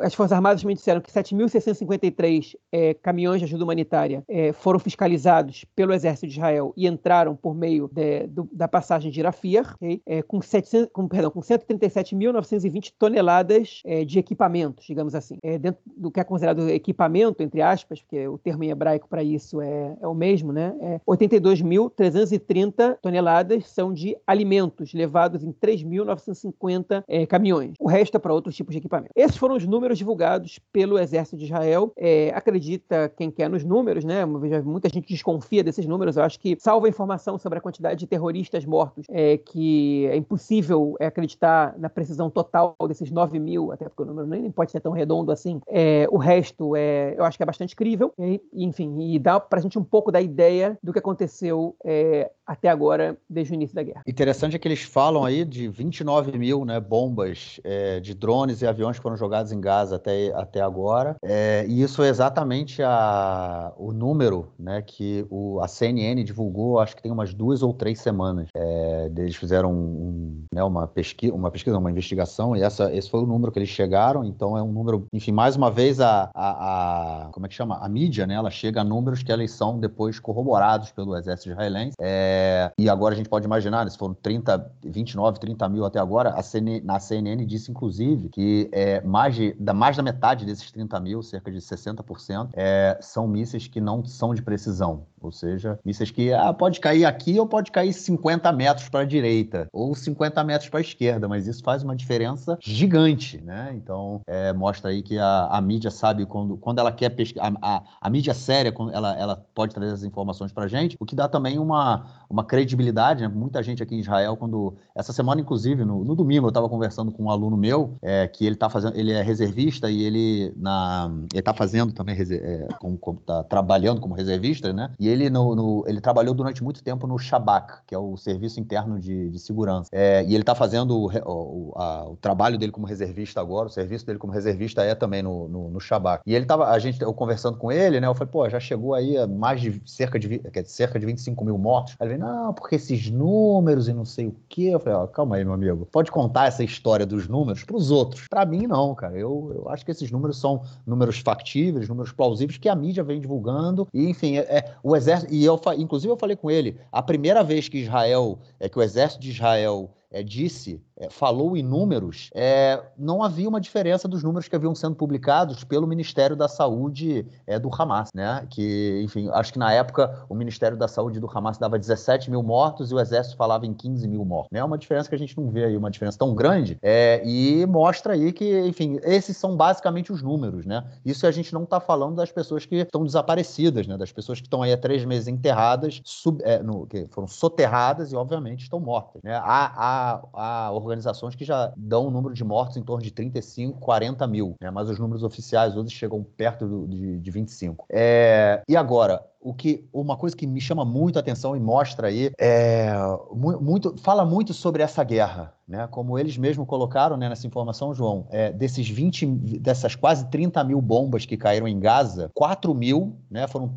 Speaker 2: As Forças Armadas me disseram que 7.653 é, caminhões de ajuda humanitária é, foram fiscalizados pelo Exército de Israel e entraram por meio de, do, da passagem de Rafir, okay? é, com, 700, com, com 137.920 toneladas de equipamentos, digamos assim. Dentro do que é considerado equipamento, entre aspas, porque o termo em hebraico para isso é, é, o mesmo, né? 82.330 é, toneladas são de alimentos levados em 3.950 caminhões. O resto é para outros tipos de equipamento. Esses foram os números divulgados pelo Exército de Israel. acredita quem quer nos números, né? Muita gente desconfia desses números. Eu acho que, salvo a informação sobre a quantidade de terroristas mortos, é que é impossível acreditar na precisão total desses 9 mil, até porque o número nem pode ser tão redondo assim. É, o resto, é, eu acho que é bastante crível. E, enfim, e dá para a gente um pouco da ideia do que aconteceu é, até agora, desde o início da guerra.
Speaker 1: Interessante é que eles falam aí de 29 mil né, bombas é, de drones e aviões que foram jogados em Gaza até, até agora. É, e isso é exatamente a, o número né, que o, a CNN divulgou, acho que tem umas duas ou três semanas. É, eles fizeram um, né, uma, pesquisa, uma pesquisa, uma investigação, e essa, esse foi o número que eles chegaram. Então é um número, enfim, mais uma vez a, a, a como é que chama? A mídia, né? Ela chega a números que eles são depois corroborados pelo exército israelense. É, e agora a gente pode imaginar, se foram 30, 29, 30 mil até agora, a CNN, na CNN disse, inclusive, que é, mais, de, da, mais da metade desses 30 mil, cerca de 60%, é, são mísseis que não são de precisão. Ou seja, mísseis que ah, pode cair aqui ou pode cair 50 metros para a direita ou 50 metros para a esquerda, mas isso faz uma diferença gigante, né? Então, é, mostra aí que a, a, mídia sabe quando, quando ela quer pesquisar, a, a, mídia séria, ela, ela pode trazer as informações para a gente, o que dá também uma, uma credibilidade, né? Muita gente aqui em Israel, quando. Essa semana, inclusive, no, no domingo, eu estava conversando com um aluno meu, é, que ele tá fazendo, ele é reservista e ele na. Ele tá fazendo também, é, com, com, tá trabalhando como reservista, né? E ele, no, no, ele trabalhou durante muito tempo no Shabak, que é o Serviço Interno de, de Segurança. É, e ele está fazendo o, o, a, o, trabalho dele como reservista agora, o serviço dele como reservista é também no, no, no Shabak. E ele tava, a gente, eu conversando com ele, né? Eu falei, pô, já chegou aí a mais de cerca de, cerca de 25 mil mortos. Aí ele veio, não, porque esses números e não sei o quê. Eu falei, ó, calma aí, meu amigo. Pode contar essa história dos números para os outros. Para mim, não, cara. Eu, eu acho que esses números são números factíveis, números plausíveis que a mídia vem divulgando. E, enfim, é, é o exército, e eu, inclusive eu falei com ele, a primeira vez que Israel, é que o exército de Israel é, disse, falou em números, é, não havia uma diferença dos números que haviam sendo publicados pelo Ministério da Saúde é, do Hamas, né? Que, enfim, acho que na época o Ministério da Saúde do Hamas dava 17 mil mortos e o Exército falava em 15 mil mortos. É né? uma diferença que a gente não vê aí, uma diferença tão grande, é, e mostra aí que, enfim, esses são basicamente os números, né? Isso a gente não está falando das pessoas que estão desaparecidas, né? Das pessoas que estão aí há três meses enterradas, sub, é, no, que foram soterradas e, obviamente, estão mortas. Né? Há, há há, organizações que já dão um número de mortos em torno de 35, 40 mil, né? mas os números oficiais hoje chegam perto do, de, de 25. É, e agora, o que uma coisa que me chama muito a atenção e mostra aí é muito fala muito sobre essa guerra, né? Como eles mesmos colocaram né, nessa informação, João, é, desses 20, dessas quase 30 mil bombas que caíram em Gaza, 4 mil, né? Foram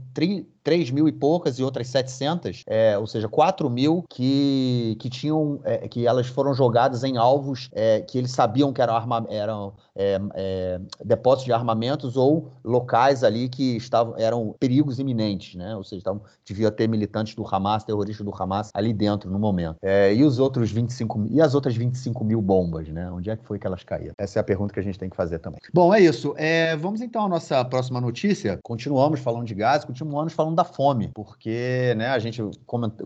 Speaker 1: 3 mil e poucas e outras 700, é, ou seja, 4 mil que, que tinham, é, que elas foram jogadas em alvos é, que eles sabiam que eram, arma, eram é, é, depósitos de armamentos ou locais ali que estavam, eram perigos iminentes né? Ou seja, então, devia ter militantes do Hamas, terroristas do Hamas ali dentro no momento. É, e os outros 25 e as outras 25 mil bombas, né? Onde é que foi que elas caíram? Essa é a pergunta que a gente tem que fazer também. Bom, é isso. É, vamos então à nossa próxima notícia. Continuamos falando de gás, continuamos falando da fome, porque né, a gente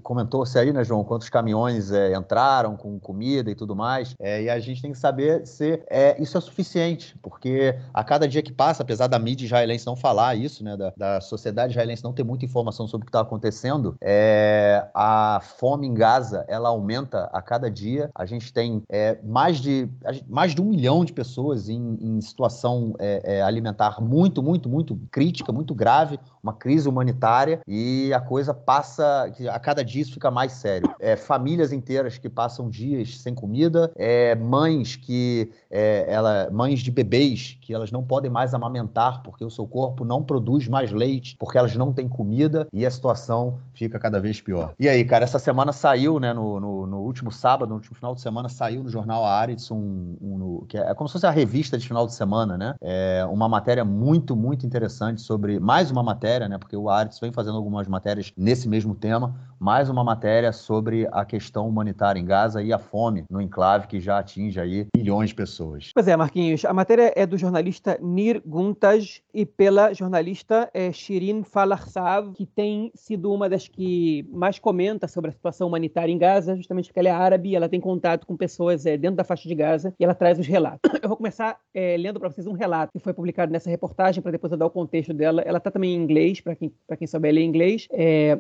Speaker 1: comentou-se aí, né, João, quantos caminhões é, entraram com comida e tudo mais. É, e a gente tem que saber se é, isso é suficiente, porque a cada dia que passa, apesar da mídia israelense não falar isso, né, da, da sociedade israelense não ter muito muita informação sobre o que está acontecendo. É, a fome em Gaza ela aumenta a cada dia. A gente tem é, mais, de, mais de um milhão de pessoas em, em situação é, é alimentar muito, muito, muito crítica, muito grave, uma crise humanitária e a coisa passa, a cada dia isso fica mais sério. É, famílias inteiras que passam dias sem comida, é, mães que ela, mães de bebês que elas não podem mais amamentar porque o seu corpo não produz mais leite, porque elas não têm comida comida e a situação fica cada vez pior. E aí, cara, essa semana saiu, né, no, no, no último sábado, no último final de semana, saiu no jornal Aritz, um, um, que é, é como se fosse a revista de final de semana, né? É uma matéria muito, muito interessante sobre, mais uma matéria, né, porque o Aritz vem fazendo algumas matérias nesse mesmo tema, mais uma matéria sobre a questão humanitária em Gaza e a fome no enclave que já atinge aí milhões de pessoas.
Speaker 2: Pois é, Marquinhos, a matéria é do jornalista Nir Guntaj e pela jornalista é, Shirin Falarsav, que tem sido uma das que mais comenta sobre a situação humanitária em Gaza, justamente porque ela é árabe, ela tem contato com pessoas é, dentro da faixa de Gaza e ela traz os relatos. Eu vou começar é, lendo para vocês um relato que foi publicado nessa reportagem, para depois eu dar o contexto dela. Ela está também em inglês, para quem, quem souber ler inglês,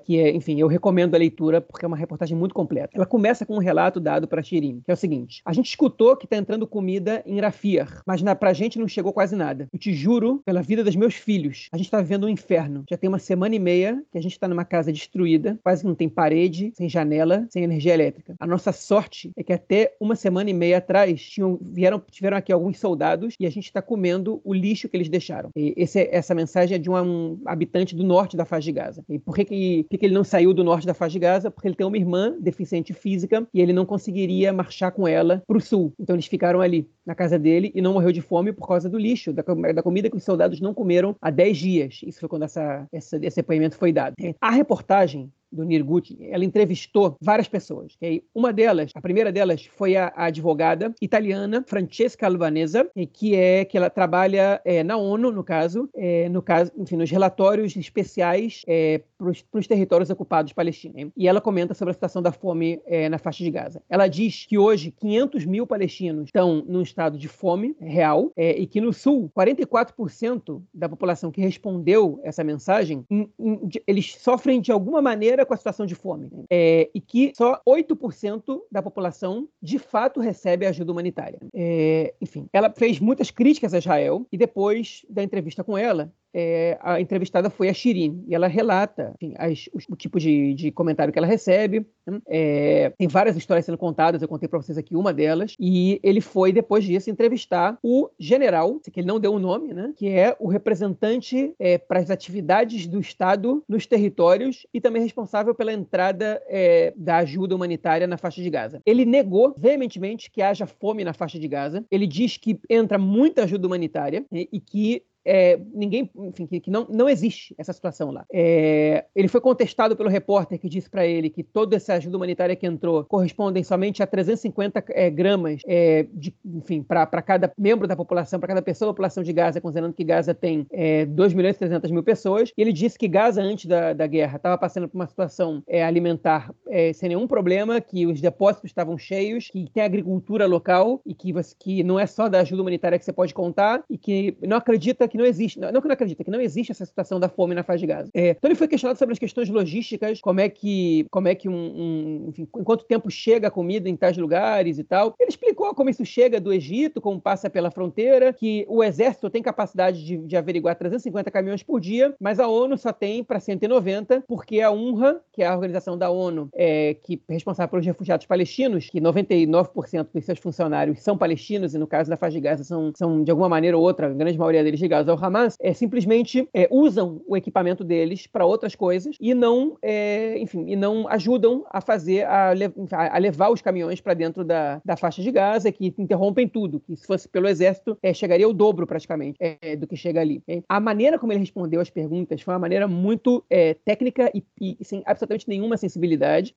Speaker 2: que é, enfim, eu recomendo a leitura porque é uma reportagem muito completa. Ela começa com um relato dado para Shirin, que é o seguinte: A gente escutou que está entrando comida em Rafir, mas na, pra gente não chegou quase nada. Eu te juro, pela vida dos meus filhos, a gente está vivendo um inferno. Já tem uma semana e meia que a gente está numa casa destruída, quase não tem parede, sem janela, sem energia elétrica. A nossa sorte é que até uma semana e meia atrás tinham, vieram, tiveram aqui alguns soldados e a gente está comendo o lixo que eles deixaram. Esse, essa mensagem é de um, um, habitante do norte da faixa de Gaza. E por que, que, que, ele não saiu do norte da faixa de Gaza? Porque ele tem uma irmã deficiente física e ele não conseguiria marchar com ela para o sul. Então eles ficaram ali, na casa dele, e não morreu de fome por causa do lixo, da, da comida que os soldados não comeram há 10 dias. Isso foi quando essa, essa, esse depoimento foi dado. A reportagem do Nirguchi, ela entrevistou várias pessoas. Okay? Uma delas, a primeira delas, foi a, a advogada italiana Francesca Albanesa, que é que ela trabalha é, na ONU, no caso, é, no caso, enfim, nos relatórios especiais é, para os territórios ocupados palestinos. E ela comenta sobre a situação da fome na faixa de Gaza. Ela diz que hoje 500 mil palestinos estão num estado de fome real e que no sul 44% da população que respondeu essa mensagem in, in, eles sofrem de alguma maneira com a situação de fome. Né? É, e que só 8% da população de fato recebe ajuda humanitária. É, enfim, ela fez muitas críticas a Israel e depois da entrevista com ela, é, a entrevistada foi a Shirin, e ela relata enfim, as, o, o, tipo de, de, comentário que ela recebe. Né? É, tem várias histórias sendo contadas, eu contei para vocês aqui uma delas. E ele foi, depois disso, entrevistar o general, que ele não deu o um nome, né? que é o representante é, para as atividades do Estado nos territórios e também responsável pela entrada é, da ajuda humanitária na faixa de Gaza. Ele negou veementemente que haja fome na faixa de Gaza. Ele diz que entra muita ajuda humanitária né? e que é, ninguém, enfim, que, que, não, não existe essa situação lá. É, ele foi contestado pelo repórter que disse para ele que toda essa ajuda humanitária que entrou correspondem somente a 350 é, gramas é, de, enfim, para cada membro da população, para cada pessoa da população de Gaza, considerando que Gaza tem é, 2 milhões e 300 mil pessoas. E ele disse que Gaza, antes da, da guerra, estava passando por uma situação é, alimentar é, sem nenhum problema, que os depósitos estavam cheios, que tem agricultura local e que, que não é só da ajuda humanitária que você pode contar e que não acredita que não existe, não, não que não acredita, que não existe essa situação da fome na faixa de Gaza. É, então ele foi questionado sobre as questões logísticas, como é que, como é que um, um enfim, em quanto tempo chega a comida em tais lugares e tal. Ele explicou como isso chega do Egito, como passa pela fronteira, que o exército tem capacidade de, de averiguar 350 caminhões por dia, mas a ONU só tem para 190, porque a UNRWA, que é a organização da ONU é, que é responsável pelos refugiados palestinos, que 99% dos seus funcionários são palestinos, e no caso da faixa de Gaza são, são de alguma maneira ou outra, a grande maioria deles ligados ao Hamas, é, simplesmente é, usam o equipamento deles para outras coisas e não, é, enfim, e não ajudam a fazer, a, a levar os caminhões para dentro da, da faixa de Gaza, que interrompem tudo, que se fosse pelo exército, é, chegaria o dobro praticamente é, do que chega ali. A maneira como ele respondeu as perguntas foi uma maneira muito é, técnica e, e, sem absolutamente nenhuma sensibilidade.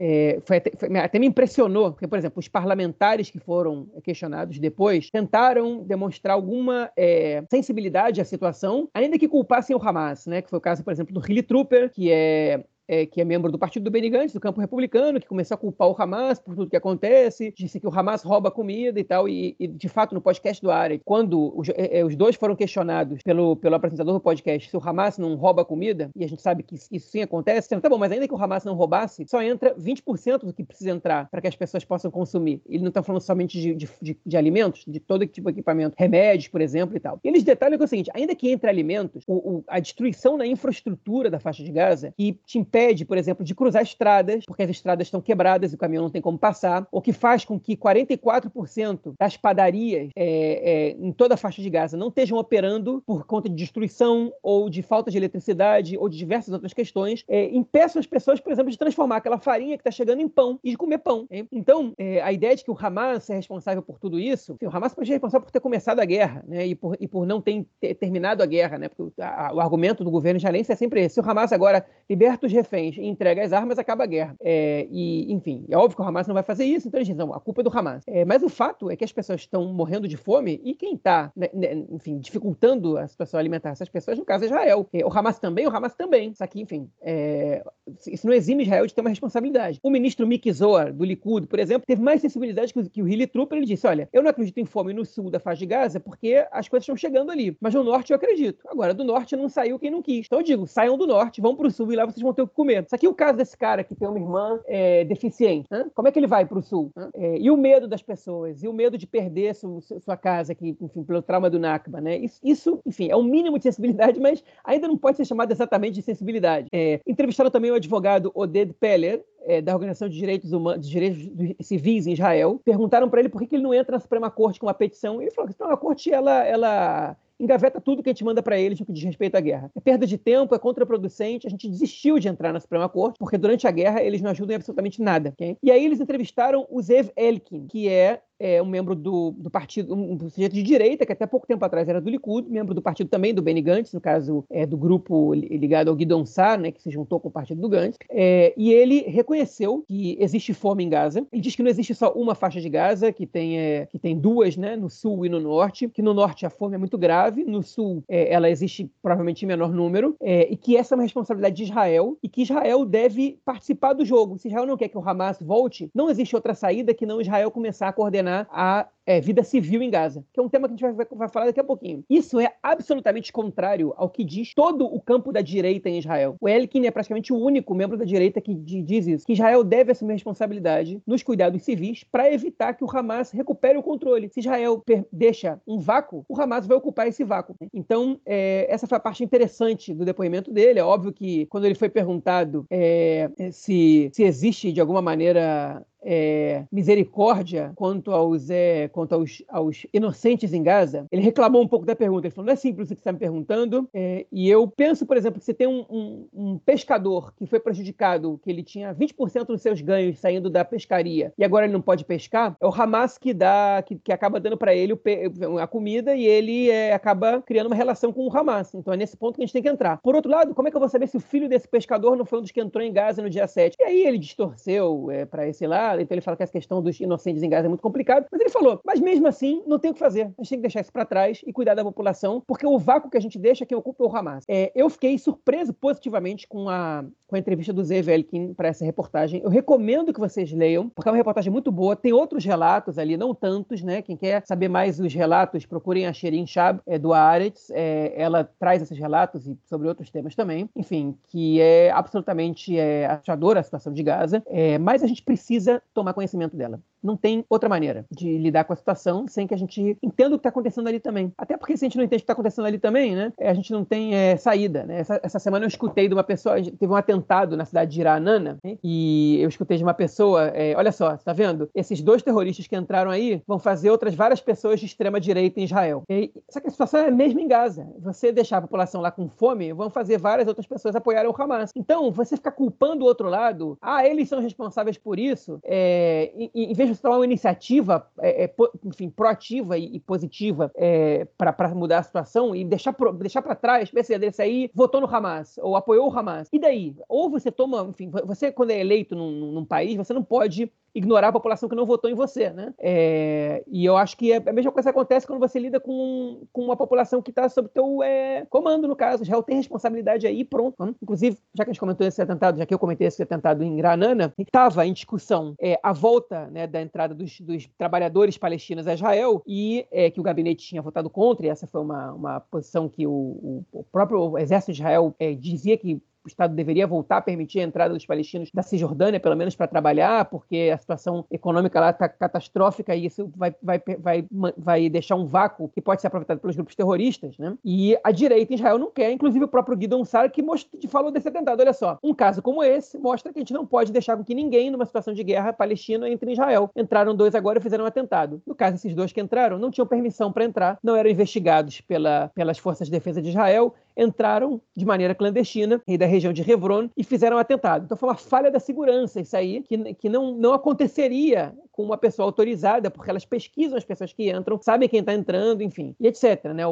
Speaker 2: foi, até, foi, até me impressionou, porque, por exemplo, os parlamentares que foram questionados depois tentaram demonstrar alguma é, sensibilidade à situação, ainda que culpassem o Hamas, né? Que foi o caso, por exemplo, do Hilly Trooper, que é é, que é membro do Partido do Benny Gantz, do campo republicano, que começou a culpar o Hamas por tudo que acontece, disse que o Hamas rouba comida e tal, e, e de fato no podcast do Ari, quando os, é, é, os, dois foram questionados pelo, pelo apresentador do podcast se o Hamas não rouba comida, e a gente sabe que isso sim acontece, tá bom, mas ainda que o Hamas não roubasse, só entra 20% do que precisa entrar para que as pessoas possam consumir. Ele não está falando somente de, de, de, de, alimentos, de todo tipo de equipamento, remédios, por exemplo, e tal. Eles detalham que é o seguinte, ainda que entre alimentos, o, o, a destruição da infraestrutura da faixa de Gaza, que te impede impede, por exemplo, de cruzar estradas, porque as estradas estão quebradas e o caminhão não tem como passar, o que faz com que 44% das padarias é, é, em toda a faixa de Gaza não estejam operando por conta de destruição ou de falta de eletricidade ou de diversas outras questões, é, impeçam as pessoas, por exemplo, de transformar aquela farinha que está chegando em pão e de comer pão. Hein? Então, é, a ideia de que o Hamas é responsável por tudo isso, o Hamas pode ser responsável por ter começado a guerra né? e, por, e por não ter, ter terminado a guerra, né? porque a, o argumento do governo israelense é sempre esse: se o Hamas agora liberta os reféns e entrega as armas, acaba a guerra. É, e, enfim, é óbvio que o Hamas não vai fazer isso, então eles dizem, não, a culpa é do Hamas. É, mas o fato é que as pessoas estão morrendo de fome e quem está, né, né, enfim, dificultando a situação alimentar dessas pessoas, no caso, é Israel. É, o Hamas também, o Hamas também. Isso aqui, enfim, é, isso não exime Israel de ter uma responsabilidade. O ministro Mick Zohar, do Likud, por exemplo, teve mais sensibilidade que o, que o Hilly Trooper. Ele disse, olha, eu não acredito em fome no sul da faixa de Gaza porque as coisas estão chegando ali. Mas no norte eu acredito. Agora, do norte não saiu quem não quis. Então eu digo, saiam do norte, vão para o sul e lá vocês vão ter o que comer. Isso aqui é o caso desse cara que tem uma irmã é, deficiente. Né? Como é que ele vai para o sul? É, e o medo das pessoas, e o medo de perder su, sua casa, que, enfim, pelo trauma do Nakba. Né? Isso, isso, enfim, é um mínimo de sensibilidade, mas ainda não pode ser chamado exatamente de sensibilidade. É, entrevistaram também o advogado Oded Peller, é, da Organização de Direitos Humanos, de Direitos Civis em Israel, perguntaram para ele por que, que ele não entra na Suprema Corte com uma petição. E ele falou que a Suprema Corte ela, ela engaveta tudo que a gente manda para eles no que diz respeito à guerra. É perda de tempo, é contraproducente. A gente desistiu de entrar na Suprema Corte, porque durante a guerra eles não ajudam em absolutamente nada. Okay? E aí eles entrevistaram o Zev Elkin, que é é, um membro do, do partido, um, sujeito de direita, que até pouco tempo atrás era do Likud, membro do partido também do Benny Gantz, no caso é, do grupo ligado ao Guidon Sar, né, que se juntou com o partido do Gantz, é, e ele reconheceu que existe fome em Gaza. Ele diz que não existe só uma faixa de Gaza, que tem, é, que tem duas, né, no sul e no norte, que no norte a fome é muito grave, no sul é, ela existe provavelmente em menor número, é, e que essa é uma responsabilidade de Israel, e que Israel deve participar do jogo. Se Israel não quer que o Hamas volte, não existe outra saída que não Israel começar a coordenar a é, vida civil em Gaza, que é um tema que a gente vai, vai, falar daqui a pouquinho. Isso é absolutamente contrário ao que diz todo o campo da direita em Israel. O Elkin é praticamente o único membro da direita que diz isso, que Israel deve assumir responsabilidade nos cuidados civis para evitar que o Hamas recupere o controle. Se Israel deixa um vácuo, o Hamas vai ocupar esse vácuo. Então, é, essa foi a parte interessante do depoimento dele. É óbvio que quando ele foi perguntado é, se, se existe de alguma maneira é, misericórdia quanto aos, é, quanto aos, aos inocentes em Gaza, ele reclamou um pouco da pergunta. Ele falou: não é simples o que você está me perguntando. É, e eu penso, por exemplo, que você tem um, um, um, pescador que foi prejudicado, que ele tinha 20% dos seus ganhos saindo da pescaria e agora ele não pode pescar, é o Hamas que dá, que, que acaba dando para ele a comida e ele é, acaba criando uma relação com o Hamas. Então é nesse ponto que a gente tem que entrar. Por outro lado, como é que eu vou saber se o filho desse pescador não foi um dos que entrou em Gaza no dia 7? E aí ele distorceu é, para esse então ele fala que essa questão dos inocentes em Gaza é muito complicado, mas ele falou, mas mesmo assim, não tem o que fazer. A gente tem que deixar isso para trás e cuidar da população, porque o vácuo que a gente deixa, quem ocupa é o Hamas. É, eu fiquei surpreso positivamente com a, com a entrevista do Zé Velkin para essa reportagem. Eu recomendo que vocês leiam, porque é uma reportagem muito boa. Tem outros relatos ali, não tantos, né? Quem quer saber mais os relatos, procurem a Sherin Shab, é, do Aretz. É, ela traz esses relatos e sobre outros temas também. Enfim, que é absolutamente é, achadora a situação de Gaza, é, mas a gente precisa tomar conhecimento dela não tem outra maneira de lidar com a situação sem que a gente entenda o que está acontecendo ali também. Até porque se a gente não entende o que está acontecendo ali também, né, a gente não tem é, saída. Né? Essa, essa, semana eu escutei de uma pessoa, teve um atentado na cidade de Iranana, né? e eu escutei de uma pessoa, é, olha só, tá vendo? Esses dois terroristas que entraram aí vão fazer outras várias pessoas de extrema direita em Israel. E, só que a situação é mesmo em Gaza. Você deixar a população lá com fome, vão fazer várias outras pessoas apoiarem o Hamas. Então, você ficar culpando o outro lado, ah, eles são responsáveis por isso, é, em, em vez você tomar uma iniciativa, é, é, enfim, proativa e, e positiva é, para mudar a situação e deixar, pro, deixar para trás, esse desse aí votou no Hamas ou apoiou o Hamas. E daí? Ou você toma, enfim, você quando é eleito num, num país, você não pode ignorar a população que não votou em você, né? É, e eu acho que é a mesma coisa acontece quando você lida com, com uma população que está sob teu é, comando, no caso. Israel tem responsabilidade aí, pronto. Inclusive, já que a gente comentou esse atentado, já que eu comentei esse atentado em Granana, estava em discussão é, a volta né, da entrada dos, dos, trabalhadores palestinos a Israel e é, que o gabinete tinha votado contra, e essa foi uma, uma posição que o, o, o próprio exército de Israel é, dizia que o Estado deveria voltar a permitir a entrada dos palestinos da Cisjordânia, pelo menos para trabalhar, porque a situação econômica lá está catastrófica e isso vai, vai, vai, vai deixar um vácuo que pode ser aproveitado pelos grupos terroristas. Né? E a direita em Israel não quer, inclusive o próprio Guidon Sar, que mostrou, falou desse atentado. Olha só, um caso como esse mostra que a gente não pode deixar com que ninguém, numa situação de guerra palestina, entre em Israel. Entraram dois agora e fizeram um atentado. No caso, esses dois que entraram não tinham permissão para entrar, não eram investigados pela, pelas forças de defesa de Israel, entraram de maneira clandestina da região de Hebron e fizeram um atentado. Então foi uma falha da segurança isso aí, que, que não, não aconteceria com uma pessoa autorizada, porque elas pesquisam as pessoas que entram, sabem quem está entrando, enfim, e etc. Né?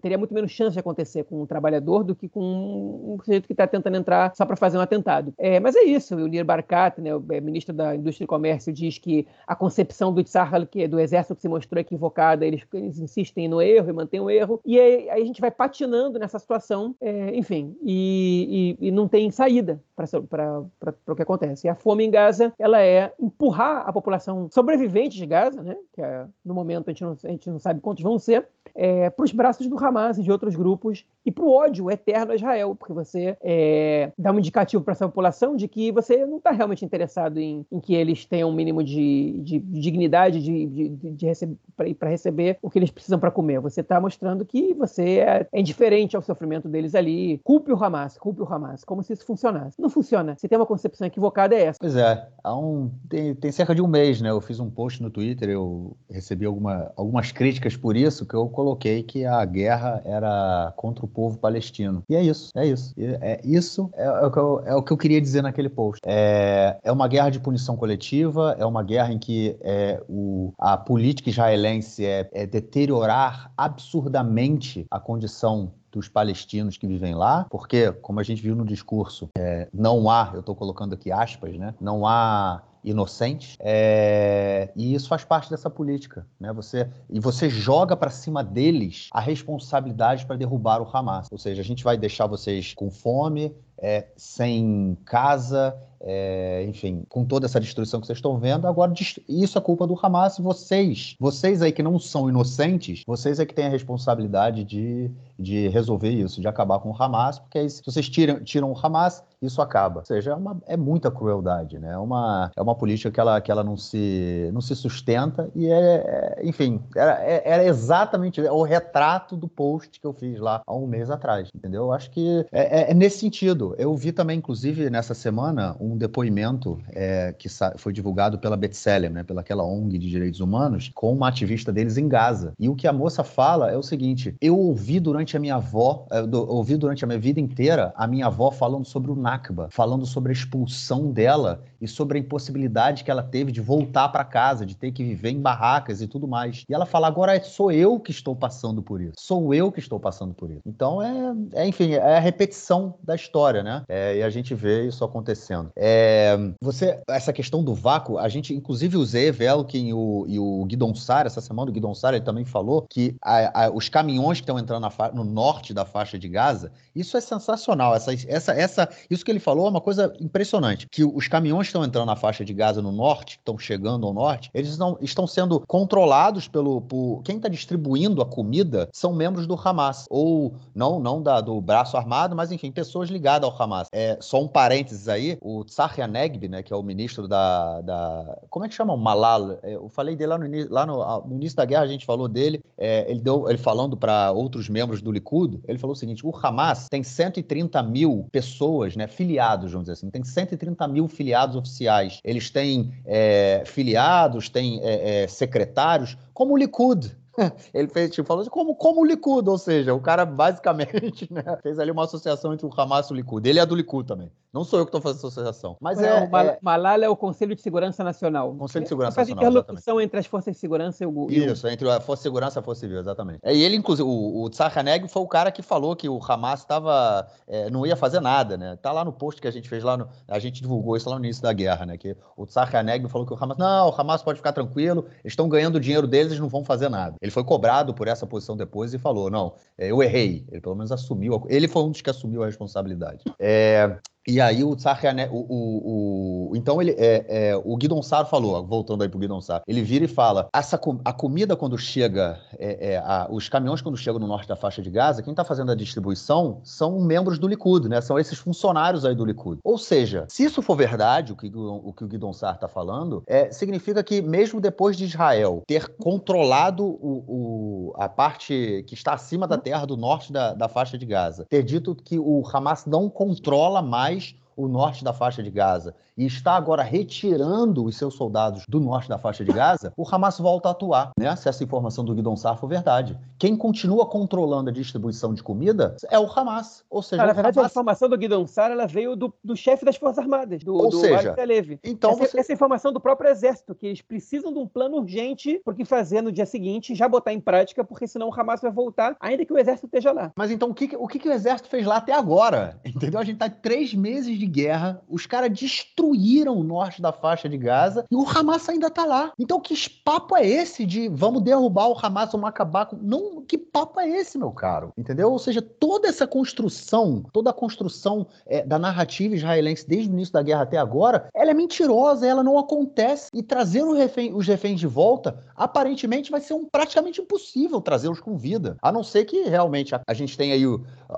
Speaker 2: Teria muito menos chance de acontecer com um trabalhador do que com um sujeito que está tentando entrar só para fazer um atentado. É, mas é isso, o Nir Barkat, né, o é, ministro da Indústria e Comércio, diz que a concepção do Tzahal, que é do exército que se mostrou equivocada, eles, eles insistem no erro e mantêm o erro, e aí, aí a gente vai patinando nessa situação, é, enfim, e, e, e, não tem saída para o que acontece. E a fome em Gaza, ela é empurrar a população sobreviventes de Gaza, né, que é, no momento a gente, não, a gente não sabe quantos vão ser, é, para os braços do Hamas e de outros grupos e para o ódio eterno a Israel, porque você é, dá um indicativo para essa população de que você não está realmente interessado em, em, que eles tenham um mínimo de, de, de dignidade de, de, de para receber o que eles precisam para comer. Você está mostrando que você é, é, indiferente ao sofrimento deles ali. Culpe o Hamas, culpe o Hamas, como se isso funcionasse. Não funciona. Se tem uma concepção equivocada, é essa.
Speaker 1: Pois é. Há um, tem, tem cerca de um mês, né? Eu fiz um post no Twitter, eu recebi alguma, algumas críticas por isso, que eu coloquei que a guerra era contra o povo palestino. E é isso, é isso. É, isso é, é, o que eu, é o que eu queria dizer naquele post. É, é uma guerra de punição coletiva, é uma guerra em que é, o, a política israelense é, é deteriorar absurdamente a condição dos palestinos que vivem lá, porque, como a gente viu no discurso, é, não há, eu estou colocando aqui aspas, né? Não há inocentes, é... e isso faz parte dessa política, né? Você e você joga para cima deles a responsabilidade para derrubar o Hamas. Ou seja, a gente vai deixar vocês com fome, é, sem casa, é, enfim, com toda essa destruição que vocês estão vendo, agora isso é culpa do Hamas. Vocês, vocês aí que não são inocentes, vocês é que têm a responsabilidade de, de resolver isso, de acabar com o Hamas, porque aí, se vocês tiram, tiram o Hamas, isso acaba. Ou seja, é, uma, é muita crueldade, né? É uma, é uma política que ela, que ela não, se, não se sustenta e é, é enfim, era, é, era exatamente o retrato do post que eu fiz lá há um mês atrás, entendeu? Eu acho que é, é, é nesse sentido Eu vi também, inclusive, nessa semana, um depoimento é, que foi divulgado pela B'Tselem, né, pelaquela ONG de direitos humanos, com uma ativista deles em Gaza. E o que a moça fala é o seguinte: eu ouvi durante a minha avó, é, ouvi durante a minha vida inteira a minha avó falando sobre o Nakba, falando sobre a expulsão dela e sobre a impossibilidade que ela teve de voltar para casa, de ter que viver em barracas e tudo mais. E ela fala: agora sou eu que estou passando por isso. Sou eu que estou passando por isso. Então é, é enfim, é a repetição da história, né? É, e a gente vê isso acontecendo. É, você, essa questão do vácuo, a gente, inclusive, o Zé Velkin o, e o Guidon Sar, essa semana, o Guidon Sar, ele também falou que a, a, os caminhões que estão entrando no norte da faixa de Gaza, isso é sensacional. Essa, essa, essa, isso que ele falou é uma coisa impressionante. Que os caminhões que estão entrando na faixa de Gaza no norte, que estão chegando ao norte, eles não estão sendo controlados pelo. Por, quem está distribuindo a comida são membros do Hamas. Ou não, não da, do braço armado, mas enfim, pessoas ligadas ao Hamas. É, só um parênteses aí, o Tsahi Negbi, né, que é o ministro da, da. Como é que chama? O Malal. É, eu falei dele lá no, lá no, no início da guerra, a gente falou dele. É, ele deu ele falando para outros membros do Likud, ele falou o seguinte: o Hamas tem 130 mil pessoas, né, filiados, vamos dizer assim, tem 130 mil filiados oficiais. Eles têm é, filiados, têm é, é, secretários, como o Likud. ele fez, tipo, falou assim, como, como o Likud, ou seja, o cara basicamente né, fez ali uma associação entre o Hamas e o Likud. Ele é do Likud também. Não sou eu que estou fazendo essa associação. Mas é,
Speaker 2: o é... Malala é o Conselho de Segurança Nacional.
Speaker 1: Conselho de Segurança
Speaker 2: Nacional. Faz interlocução exatamente. entre as forças de segurança e o.
Speaker 1: Isso, entre a Força de Segurança e a Força Civil, exatamente. E ele, inclusive, o, o Tsar Haneg foi o cara que falou que o Hamas estava. É, não ia fazer nada, né? Tá lá no post que a gente fez lá no. A gente divulgou isso lá no início da guerra, né? Que o Tsar Haneg falou que o Hamas. Não, o Hamas pode ficar tranquilo, eles estão ganhando o dinheiro deles, eles não vão fazer nada. Ele foi cobrado por essa posição depois e falou: não, é, eu errei. Ele pelo menos assumiu. Ele foi um dos que assumiu a responsabilidade. É, e aí o Tsar o, o, o, então ele é, é, o Guidon Sar falou, voltando aí pro Guidon Sar, ele vira e fala: essa, a comida quando chega, é, é, a, os caminhões quando chegam no norte da faixa de Gaza, quem está fazendo a distribuição são membros do Likud, né? São esses funcionários aí do Likud. Ou seja, se isso for verdade, o que o, que o Guidon Sar está falando, é, significa que mesmo depois de Israel ter controlado o, a parte que está acima da terra do norte da, da faixa de Gaza, ter dito que o Hamas não controla mais mais o norte da faixa de Gaza e está agora retirando os seus soldados do norte da faixa de Gaza, o Hamas volta a atuar, né? Se essa informação do Guidon Sar for verdade. Quem continua controlando a distribuição de comida é o Hamas. Ou seja,
Speaker 2: na verdade, Hamas... a informação do Guidon Sar ela veio do, do chefe das Forças Armadas, do,
Speaker 1: Ou
Speaker 2: do
Speaker 1: seja,
Speaker 2: Então essa, você... essa informação do próprio exército, que eles precisam de um plano urgente porque fazer no dia seguinte, já botar em prática, porque senão o Hamas vai voltar, ainda que o exército esteja lá.
Speaker 1: Mas então o que, o que, que o exército fez lá até agora? Entendeu? A gente tá três meses de guerra, os caras destruíram o norte da faixa de Gaza e o Hamas ainda tá lá. Então, que papo é esse de vamos derrubar o Hamas, vamos acabar com. Não, que papo é esse, meu caro? Entendeu? Ou seja, toda essa construção, toda a construção é, da narrativa israelense desde o início da guerra até agora, ela é mentirosa, ela não acontece. E trazer refém, os reféns de volta, aparentemente, vai ser um, praticamente impossível trazê-los com vida. A não ser que realmente a, a gente tenha aí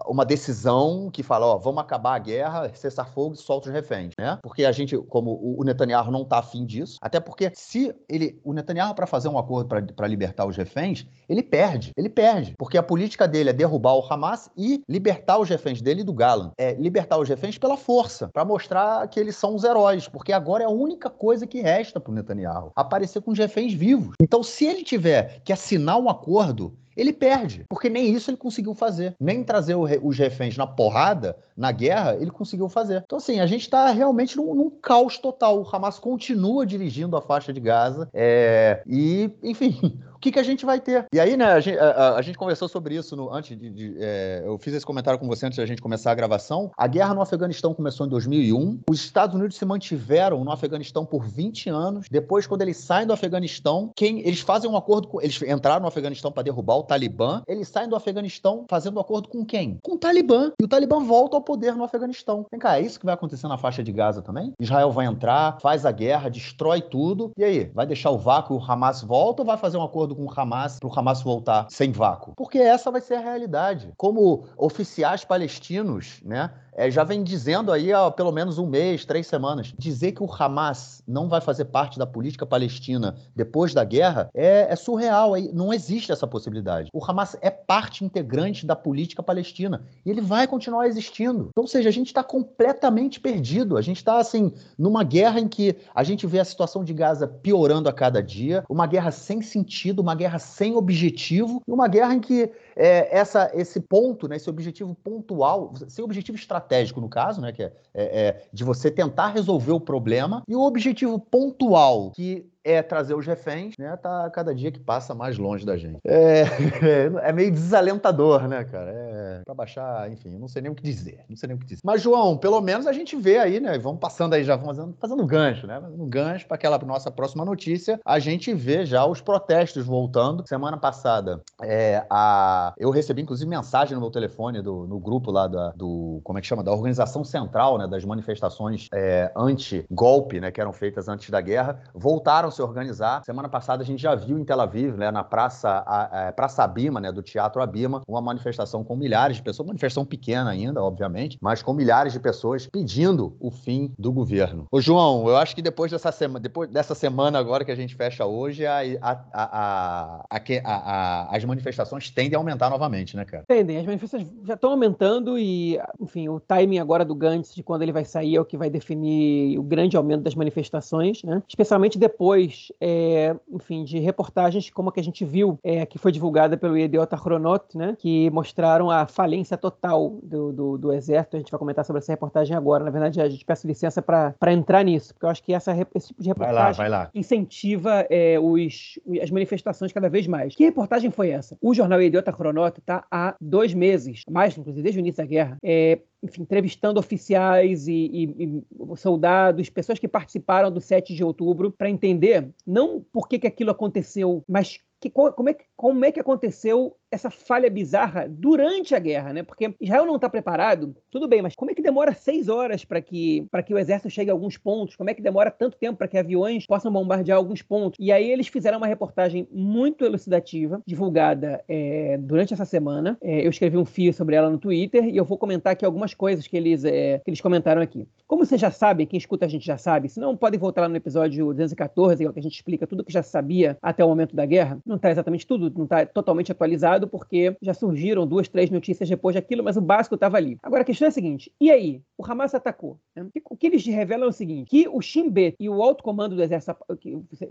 Speaker 1: uma decisão que fala, ó, vamos acabar a guerra, cessar e solta os reféns, né? Porque a gente, como o Netanyahu não está afim disso, até porque se ele, o Netanyahu para fazer um acordo para libertar os reféns, ele perde, ele perde, porque a política dele é derrubar o Hamas e libertar os reféns dele do Galan, é libertar os reféns pela força, para mostrar que eles são os heróis, porque agora é a única coisa que resta para Netanyahu, aparecer com os reféns vivos. Então, se ele tiver que assinar um acordo ele perde, porque nem isso ele conseguiu fazer. Nem trazer os reféns na porrada, na guerra, ele conseguiu fazer. Então, assim, a gente está realmente num, num, caos total. O Hamas continua dirigindo a faixa de Gaza é, e, enfim, que, que a gente vai ter? E aí, né, a gente, a, a gente conversou sobre isso no, antes de. de é, eu fiz esse comentário com você antes da gente começar a gravação. A guerra no Afeganistão começou em 2001. Os Estados Unidos se mantiveram no Afeganistão por 20 anos. Depois, quando eles saem do Afeganistão, quem eles fazem um acordo com. Eles entraram no Afeganistão para derrubar o Talibã. Eles saem do Afeganistão fazendo um acordo com quem? Com o Talibã. E o Talibã volta ao poder no Afeganistão. Vem cá, é isso que vai acontecer na faixa de Gaza também? Israel vai entrar, faz a guerra, destrói tudo. E aí? Vai deixar o vácuo o Hamas volta ou vai fazer um acordo com o Hamas para o Hamas voltar sem vácuo? Porque essa vai ser a realidade. Como oficiais palestinos, né? É, já vem dizendo aí há pelo menos um mês, três semanas. Dizer que o Hamas não vai fazer parte da política palestina depois da guerra é, é surreal. Não existe essa possibilidade. O Hamas é parte integrante da política palestina e ele vai continuar existindo. Então, ou seja, a gente está completamente perdido. A gente está, assim, numa guerra em que a gente vê a situação de Gaza piorando a cada dia, uma guerra sem sentido, uma guerra sem objetivo, e uma guerra em que é, essa, esse ponto, né, esse objetivo pontual, sem objetivo estratégico no caso, né, que é, é, é de você tentar resolver o problema, e o objetivo pontual, que é trazer os reféns, né? Tá cada dia que passa mais longe da gente. É, é meio desalentador, né, cara? É pra baixar, enfim, não sei nem o que dizer. Não sei nem o que dizer. Mas, João, pelo menos a gente vê aí, né? Vamos passando aí já, vamos fazendo, fazendo gancho, né? Fazendo gancho para aquela nossa próxima notícia. A gente vê já os protestos voltando. Semana passada, é, a... eu recebi, inclusive, mensagem no meu telefone do, no grupo lá da, do. Como é que chama? Da Organização Central, né? Das manifestações é, anti-golpe, né? Que eram feitas antes da guerra. Voltaram se organizar. Semana passada a gente já viu em Tel Aviv, né, na Praça, a, a é, Praça Abima, né, do Teatro Abima, uma manifestação com milhares de pessoas, uma manifestação pequena ainda, obviamente, mas com milhares de pessoas pedindo o fim do governo. Ô, João, eu acho que depois dessa semana, depois dessa semana agora que a gente fecha hoje, a, a, a, as manifestações tendem a aumentar novamente, né, cara?
Speaker 2: Tendem, as manifestações já estão aumentando e, enfim, o timing agora do Gantz de quando ele vai sair é o que vai definir o grande aumento das manifestações, né? Especialmente depois depois, é, enfim, de reportagens como a que a gente viu, é, que foi divulgada pelo Idiota Chronot, né, que mostraram a falência total do, do, do, Exército. A gente vai comentar sobre essa reportagem agora. Na verdade, a gente peço licença para entrar nisso, porque eu acho que essa, esse tipo de reportagem vai lá, vai lá. incentiva é, os, as manifestações cada vez mais. Que reportagem foi essa? O jornal Idiota Chronot está há dois meses, mais, inclusive, desde o início da guerra, é, enfim, entrevistando oficiais e, e, e, soldados, pessoas que participaram do 7 de outubro, para entender não por que, que aquilo aconteceu, mas que, como, é, como é que aconteceu essa falha bizarra durante a guerra, né? Porque Israel não está preparado, tudo bem, mas como é que demora seis horas para que, que o exército chegue a alguns pontos? Como é que demora tanto tempo para que aviões possam bombardear alguns pontos? E aí eles fizeram uma reportagem muito elucidativa, divulgada é, durante essa semana. É, eu escrevi um fio sobre ela no Twitter e eu vou comentar aqui algumas coisas que eles, é, que eles comentaram aqui. Como vocês já sabem, quem escuta a gente já sabe, se não, podem voltar lá no episódio 214, que a gente explica tudo que já sabia até o momento da guerra. Não está exatamente tudo, não está totalmente atualizado porque já surgiram duas, três notícias depois daquilo, mas o básico estava ali. Agora a questão é a seguinte: e aí? O Hamas atacou. Né? O que eles revelam é o seguinte: que o Shin Bet e o alto comando do exército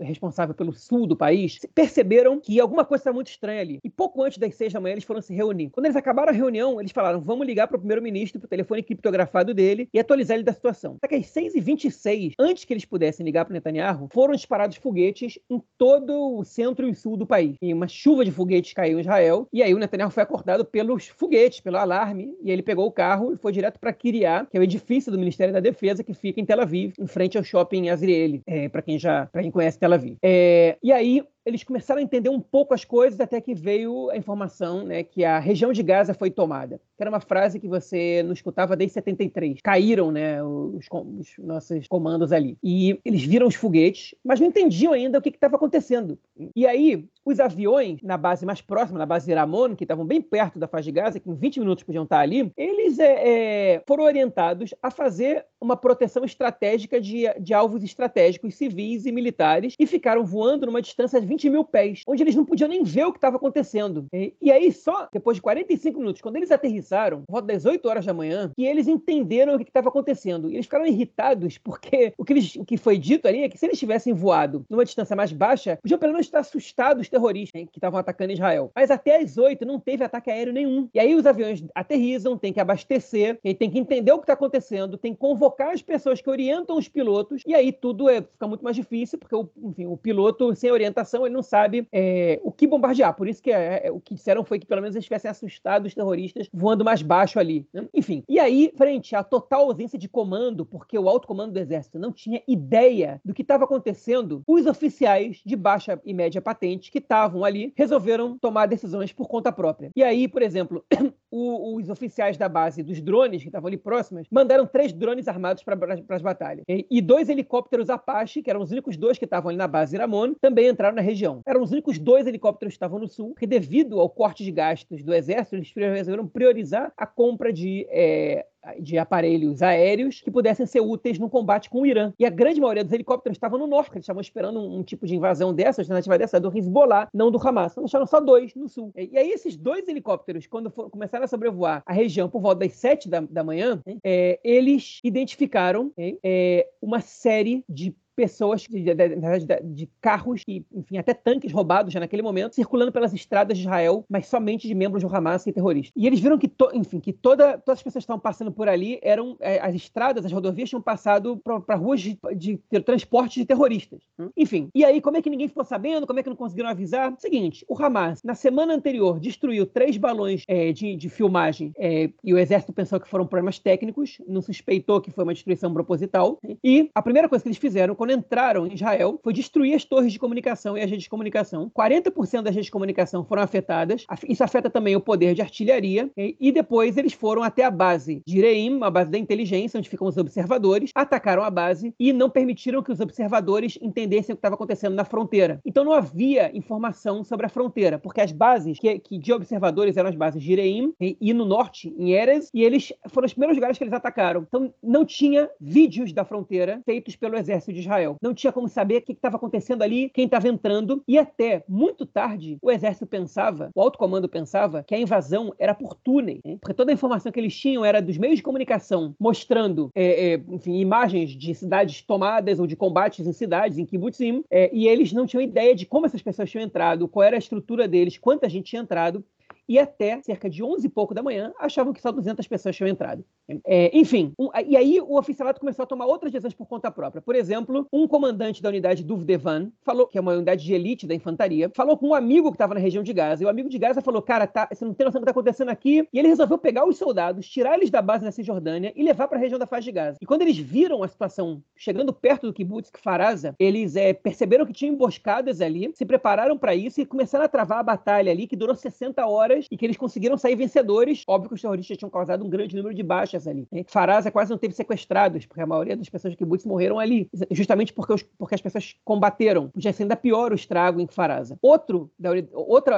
Speaker 2: responsável pelo sul do país perceberam que alguma coisa estava muito estranha ali. E pouco antes das seis da manhã eles foram se reunir. Quando eles acabaram a reunião, eles falaram: vamos ligar para o primeiro-ministro, para o telefone criptografado dele e atualizar ele da situação. Só que às 6h26, antes que eles pudessem ligar para o Netanyahu, foram disparados foguetes em todo o centro e sul do país. E uma chuva de foguetes caiu em Israel e aí o Netanyahu foi acordado pelos foguetes, pelo alarme, e ele pegou o carro e foi direto para Kiryat, que é o edifício do Ministério da Defesa que fica em Tel Aviv, em frente ao shopping Azrieli, é, para quem já, para quem conhece Tel Aviv. É, e aí eles começaram a entender um pouco as coisas até que veio a informação né, que a região de Gaza foi tomada. Que era uma frase que você não escutava desde 73. Caíram né, os, os nossos comandos ali. E eles viram os foguetes, mas não entendiam ainda o que estava acontecendo. E aí, os aviões na base mais próxima, na base de Ramon, que estavam bem perto da faixa de Gaza, que em 20 minutos podiam estar ali, eles é, é, foram orientados a fazer uma proteção estratégica de, de alvos estratégicos civis e militares e ficaram voando numa distância 20 mil pés, onde eles não podiam nem ver o que estava acontecendo. E, e, aí, só depois de 45 minutos, quando eles aterrissaram, volta das 8 horas da manhã, que eles entenderam o que estava acontecendo. E eles ficaram irritados, porque o que, eles, o que foi dito ali é que se eles tivessem voado numa distância mais baixa, podiam pelo menos estar assustados os terroristas hein, que estavam atacando Israel. Mas até as 8 não teve ataque aéreo nenhum. E aí os aviões aterrissam, tem que abastecer, tem que entender o que está acontecendo, tem que convocar as pessoas que orientam os pilotos, e aí tudo é, fica muito mais difícil, porque o, enfim, o piloto sem orientação ele não sabe é, o que bombardear. Por isso que é, é, o que disseram foi que pelo menos eles tivessem assustado os terroristas voando mais baixo ali. Né? Enfim, e aí, frente à total ausência de comando, porque o alto comando do exército não tinha ideia do que estava acontecendo, os oficiais de baixa e média patente que estavam ali resolveram tomar decisões por conta própria. E aí, por exemplo, o, os oficiais da base dos drones que estavam ali próximas mandaram três drones armados para as batalhas. E, e, dois helicópteros Apache, que eram os únicos dois que estavam ali na base Iramon, também entraram na região. Eram os únicos dois helicópteros que estavam no sul, que devido ao corte de gastos do exército, eles resolveram priorizar a compra de é, de aparelhos aéreos que pudessem ser úteis no combate com o Irã. E a grande maioria dos helicópteros estavam no norte, eles estavam esperando um, um tipo de invasão dessa, alternativa dessa, do Hezbollah, não do Hamas. Então deixaram só dois no sul. E, e aí esses dois helicópteros, quando começaram a sobrevoar a região por volta das sete da, da manhã, é, eles identificaram é, uma série de pessoas, de, de, de, de, carros e, enfim, até tanques roubados já naquele momento, circulando pelas estradas de Israel, mas somente de membros do Hamas e terroristas. E eles viram que, to, enfim, que toda, todas as pessoas que estavam passando por ali eram é, as estradas, as rodovias tinham passado para ruas de, de, transporte de terroristas. Hum? Enfim, e aí como é que ninguém ficou sabendo? Como é que não conseguiram avisar? Seguinte, o Hamas na semana anterior destruiu três balões é, de, de filmagem é, e o exército pensou que foram problemas técnicos, não suspeitou que foi uma destruição proposital. E a primeira coisa que eles fizeram quando quando entraram em Israel, foi destruir as torres de comunicação e as redes de comunicação. 40% das redes de comunicação foram afetadas. Isso afeta também o poder de artilharia. E depois eles foram até a base de Reim, a base da inteligência, onde ficam os observadores, atacaram a base e não permitiram que os observadores entendessem o que estava acontecendo na fronteira. Então não havia informação sobre a fronteira, porque as bases que, que de observadores eram as bases de Reim e, e no norte, em Erez, e eles foram os primeiros lugares que eles atacaram. Então não tinha vídeos da fronteira feitos pelo exército de Israel. Israel. Não tinha como saber o que estava acontecendo ali, quem estava entrando, e até muito tarde o exército pensava, o alto comando pensava, que a invasão era por túnel, né? porque toda a informação que eles tinham era dos meios de comunicação mostrando, é, é, enfim, imagens de cidades tomadas ou de combates em cidades, em kibbutzim, é, e eles não tinham ideia de como essas pessoas tinham entrado, qual era a estrutura deles, quanta gente tinha entrado, e até cerca de 11 e pouco da manhã achavam que só 200 pessoas tinham entrado. É, enfim, um, e aí o oficialato começou a tomar outras decisões por conta própria. Por exemplo, um comandante da unidade Duvdevan falou, que é uma unidade de elite da infantaria, falou com um amigo que estava na região de Gaza, e o amigo de Gaza falou, cara, tá, você não tem noção do que está acontecendo aqui, e ele resolveu pegar os soldados, tirar eles da base na Cisjordânia e levar para a região da faixa de Gaza. E quando eles viram a situação chegando perto do kibbutz Kfaraza, eles é, perceberam que tinham emboscadas ali, se prepararam para isso e começaram a travar a batalha ali, que durou 60 horas, e que eles conseguiram sair vencedores. Óbvio que os terroristas tinham causado um grande número de baixas ali. Né? Faraza quase não teve sequestrados, porque a maioria das pessoas de kibbutz morreram ali, justamente porque, os, porque as pessoas combateram. Podia ser ainda pior o estrago em Faraza. Outro, da,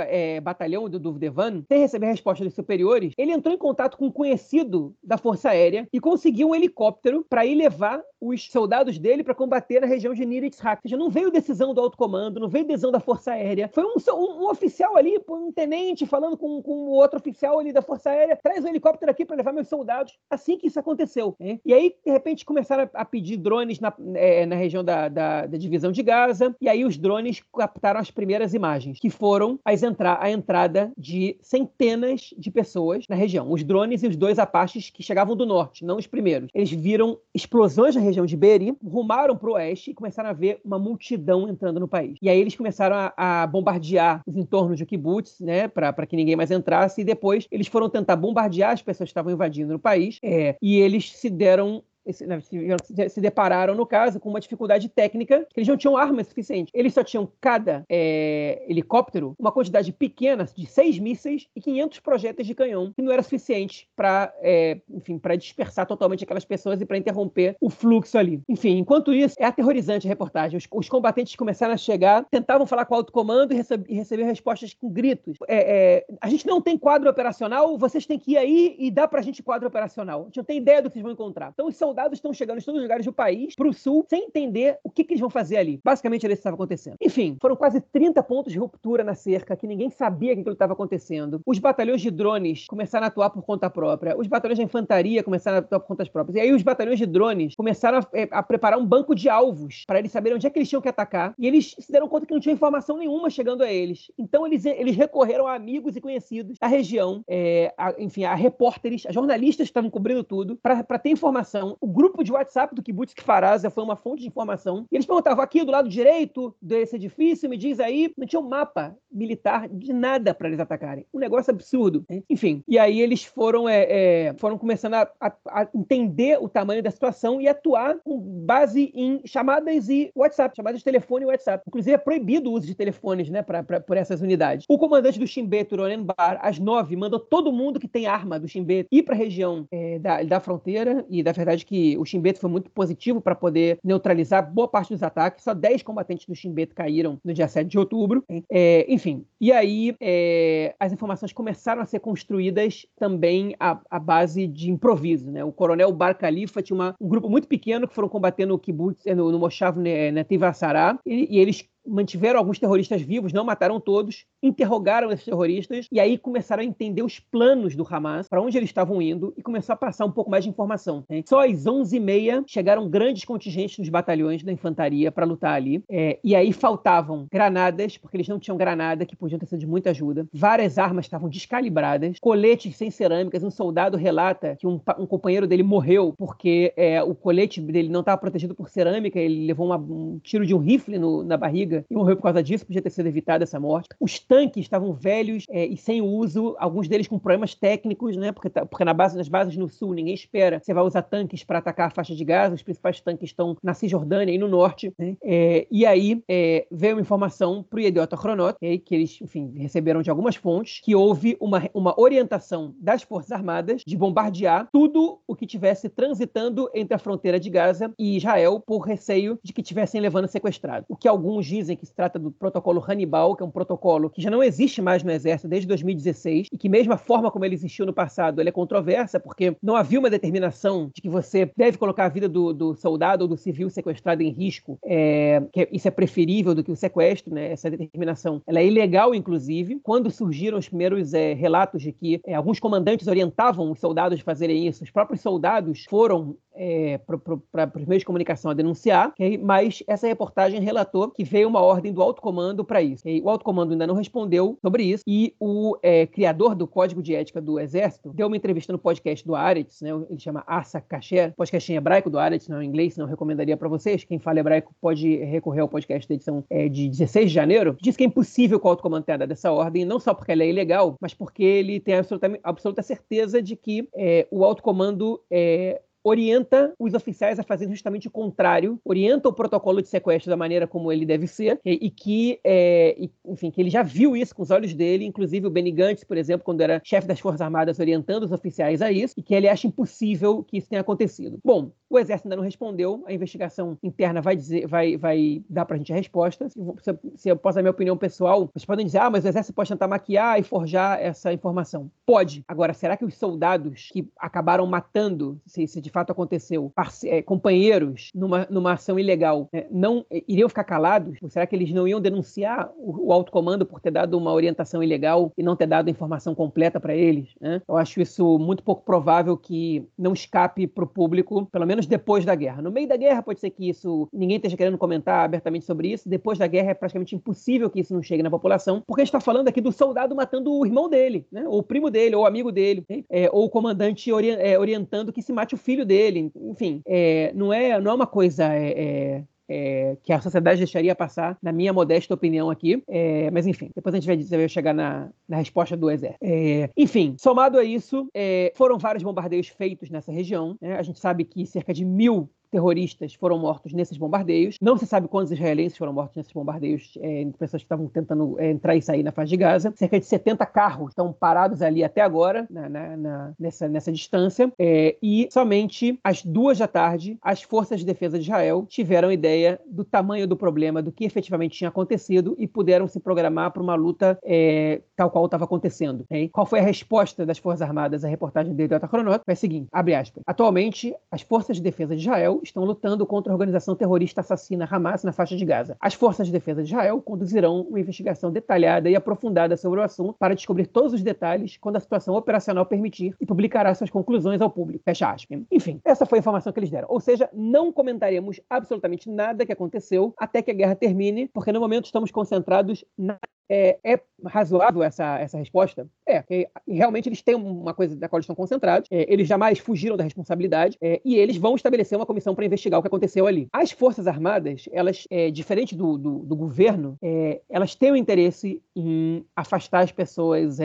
Speaker 2: é, batalhão do Duvdevan, sem receber resposta dos superiores, ele entrou em contato com um conhecido da Força Aérea e conseguiu um helicóptero para ir levar os soldados dele para combater na região de Nir seja, não veio decisão do alto comando, não veio decisão da Força Aérea. Foi um, um, um oficial ali, um tenente, falando com, com outro oficial ali da Força Aérea, traz um helicóptero aqui para levar meus soldados. Assim que isso aconteceu. Né? E aí, de repente, começaram a, pedir drones na, é, na região da, da, da, divisão de Gaza, e aí os drones captaram as primeiras imagens, que foram as entra a entrada de centenas de pessoas na região. Os drones e os dois Apaches que chegavam do norte, não os primeiros. Eles viram explosões na região região de Beri, rumaram para o oeste e começaram a ver uma multidão entrando no país. E aí eles começaram a, a bombardear os entornos de kibbutz, né, para que ninguém mais entrasse, e depois eles foram tentar bombardear as pessoas que estavam invadindo no país, é, e eles se deram se depararam, no caso, com uma dificuldade técnica, que eles não tinham armas suficientes. Eles só tinham cada é, helicóptero uma quantidade pequena de seis mísseis e 500 projéteis de canhão, que não era suficiente para, é, enfim, para dispersar totalmente aquelas pessoas e para interromper o fluxo ali. Enfim, enquanto isso, é aterrorizante a reportagem. Os, os combatentes começaram a chegar, tentavam falar com o alto comando e, receb respostas com gritos. É, é, a gente não tem quadro operacional, vocês têm que ir aí e dar para a gente quadro operacional. A gente não tem ideia do que vocês vão encontrar. Então, isso são soldados estão chegando de todos os lugares do país para o sul sem entender o que, que, eles vão fazer ali. Basicamente era isso que estava acontecendo. Enfim, foram quase 30 pontos de ruptura na cerca que ninguém sabia que aquilo estava acontecendo. Os batalhões de drones começaram a atuar por conta própria. Os batalhões de infantaria começaram a atuar por contas próprias. E aí os batalhões de drones começaram a, é, a preparar um banco de alvos para eles saberem onde é que eles tinham que atacar. E eles se deram conta que não tinha informação nenhuma chegando a eles. Então eles, eles recorreram a amigos e conhecidos da região, é, a, enfim, a repórteres, a jornalistas que estavam cobrindo tudo, para ter informação. O grupo de WhatsApp do Kibbutz Kfarazia foi uma fonte de informação. Eles perguntavam aqui do lado direito desse edifício, me diz aí, não tinha um mapa militar de nada para eles atacarem. Um negócio absurdo. Enfim, e aí eles foram, é, é, foram começando a, a, a, entender o tamanho da situação e atuar com base em chamadas e WhatsApp, chamadas de telefone e WhatsApp. Inclusive é proibido o uso de telefones, né, pra, pra, por essas unidades. O comandante do Shimbet, Ronen Bar, às nove, mandou todo mundo que tem arma do Shimbet ir para a região é, da, da fronteira e, da verdade, que o Shin foi muito positivo para poder neutralizar boa parte dos ataques. Só 10 combatentes do Shin caíram no dia 7 de outubro. É, enfim, e aí é, as informações começaram a ser construídas também à, à base de improviso. Né? O coronel Bar Khalifa tinha uma, um grupo muito pequeno que foram combatendo o kibbutz no, no Moshav Netiv Asará, e, e eles mantiveram alguns terroristas vivos, não mataram todos, interrogaram esses terroristas e aí começaram a entender os planos do Hamas, para onde eles estavam indo e começou a passar um pouco mais de informação. Né? Só às 11h30 chegaram grandes contingentes dos batalhões da infantaria para lutar ali é, e aí faltavam granadas, porque eles não tinham granada, que podiam ter sido de muita ajuda. Várias armas estavam descalibradas, coletes sem cerâmicas. Um soldado relata que um, um companheiro dele morreu porque é, o colete dele não estava protegido por cerâmica, ele levou uma, um tiro de um rifle no, na barriga e morreu por causa disso, podia ter sido evitada essa morte. Os tanques estavam velhos é, e sem uso, alguns deles com problemas técnicos, né? Porque, tá, porque na base, nas bases no sul ninguém espera você vai usar tanques para atacar a faixa de Gaza, os principais tanques estão na Cisjordânia e no norte. Né? É, e aí é, veio uma informação para o Idiota Chronot, que eles, enfim, receberam de algumas fontes, que houve uma, uma orientação das Forças Armadas de bombardear tudo o que tivesse transitando entre a fronteira de Gaza e Israel por receio de que tivessem levando sequestrado. O que alguns dizem dizem que se trata do protocolo Hannibal, que é um protocolo que já não existe mais no Exército desde 2016 e que mesmo a forma como ele existiu no passado, ele é controversa porque não havia uma determinação de que você deve colocar a vida do, do soldado ou do civil sequestrado em risco, é, que isso é preferível do que o sequestro, né? Essa determinação, ela é ilegal, inclusive. Quando surgiram os primeiros é, relatos de que é, alguns comandantes orientavam os soldados a fazerem isso, os próprios soldados foram é, para os meios de comunicação a denunciar, okay? mas essa reportagem relatou que veio uma ordem do alto comando para isso. Okay? O alto comando ainda não respondeu sobre isso e o é, criador do código de ética do Exército deu uma entrevista no podcast do Aretz, né? ele chama Asa Kasher, podcast em hebraico do Aretz, não em inglês, não recomendaria para vocês. Quem fala hebraico pode recorrer ao podcast da edição é, de 16 de janeiro. Diz que é impossível que o alto comando tenha dado essa ordem, não só porque ela é ilegal, mas porque ele tem absoluta, absoluta certeza de que é, o alto comando é, orienta os oficiais a fazer justamente o contrário, orienta o protocolo de sequestro da maneira como ele deve ser, e, e que, é, e, enfim, que ele já viu isso com os olhos dele, inclusive o Benny Gantz, por exemplo, quando era chefe das Forças Armadas, orientando os oficiais a isso, e que ele acha impossível que isso tenha acontecido. Bom, o Exército ainda não respondeu, a investigação interna vai dizer, vai, vai dar pra gente a resposta. Se, se, se eu posso dar minha opinião pessoal, vocês podem dizer, ah, mas o Exército pode tentar maquiar e forjar essa informação. Pode. Agora, será que os soldados que acabaram matando, se, se de fato aconteceu, é, companheiros numa, numa ação ilegal, é, não é, iriam ficar calados? Ou será que eles não iam denunciar o, o alto comando por ter dado uma orientação ilegal e não ter dado a informação completa para eles? Né? Eu acho isso muito pouco provável que não escape para o público, pelo menos depois da guerra. No meio da guerra pode ser que isso ninguém esteja querendo comentar abertamente sobre isso. Depois da guerra é praticamente impossível que isso não chegue na população, porque a gente está falando aqui do soldado matando o irmão dele, né? ou o primo dele, ou o amigo dele, é, ou o comandante ori é, orientando que se mate o filho filho dele, enfim, é, não, é, não é uma coisa é, é, é, que a sociedade deixaria passar, na minha modesta opinião aqui. É, mas enfim, depois a gente vai, vai chegar na, na resposta do exército. É, enfim, somado a isso, é, foram vários bombardeios feitos nessa região. Né? A gente sabe que cerca de mil terroristas foram mortos nesses bombardeios. Não se sabe quantos israelenses foram mortos nesses bombardeios, é, pessoas que estavam tentando é, entrar e sair na faixa de Gaza. Cerca de 70 carros estão parados ali até agora, na, na, na, nessa, nessa distância. É, e somente às duas da tarde, as forças de defesa de Israel tiveram ideia do tamanho do problema, do que efetivamente tinha acontecido e puderam se programar para uma luta é, tal qual estava acontecendo. Okay? Qual foi a resposta das Forças Armadas à reportagem de Delta Cronot? Foi a seguinte, abre aspas. Atualmente, as forças de defesa de Israel estão lutando contra a organização terrorista assassina Hamas na faixa de Gaza. As forças de defesa de Israel conduzirão uma investigação detalhada e aprofundada sobre o assunto para descobrir todos os detalhes quando a situação operacional permitir e publicará suas conclusões ao público. Fecha aspas. Enfim, essa foi a informação que eles deram. Ou seja, não comentaremos absolutamente nada que aconteceu até que a guerra termine, porque no momento estamos concentrados na é, é, razoável essa, essa resposta? É, realmente eles têm uma coisa da qual eles estão concentrados, é, eles jamais fugiram da responsabilidade é, e eles vão estabelecer uma comissão para investigar o que aconteceu ali. As Forças Armadas, elas, é, diferente do, do, do governo, é, elas têm o interesse em afastar as pessoas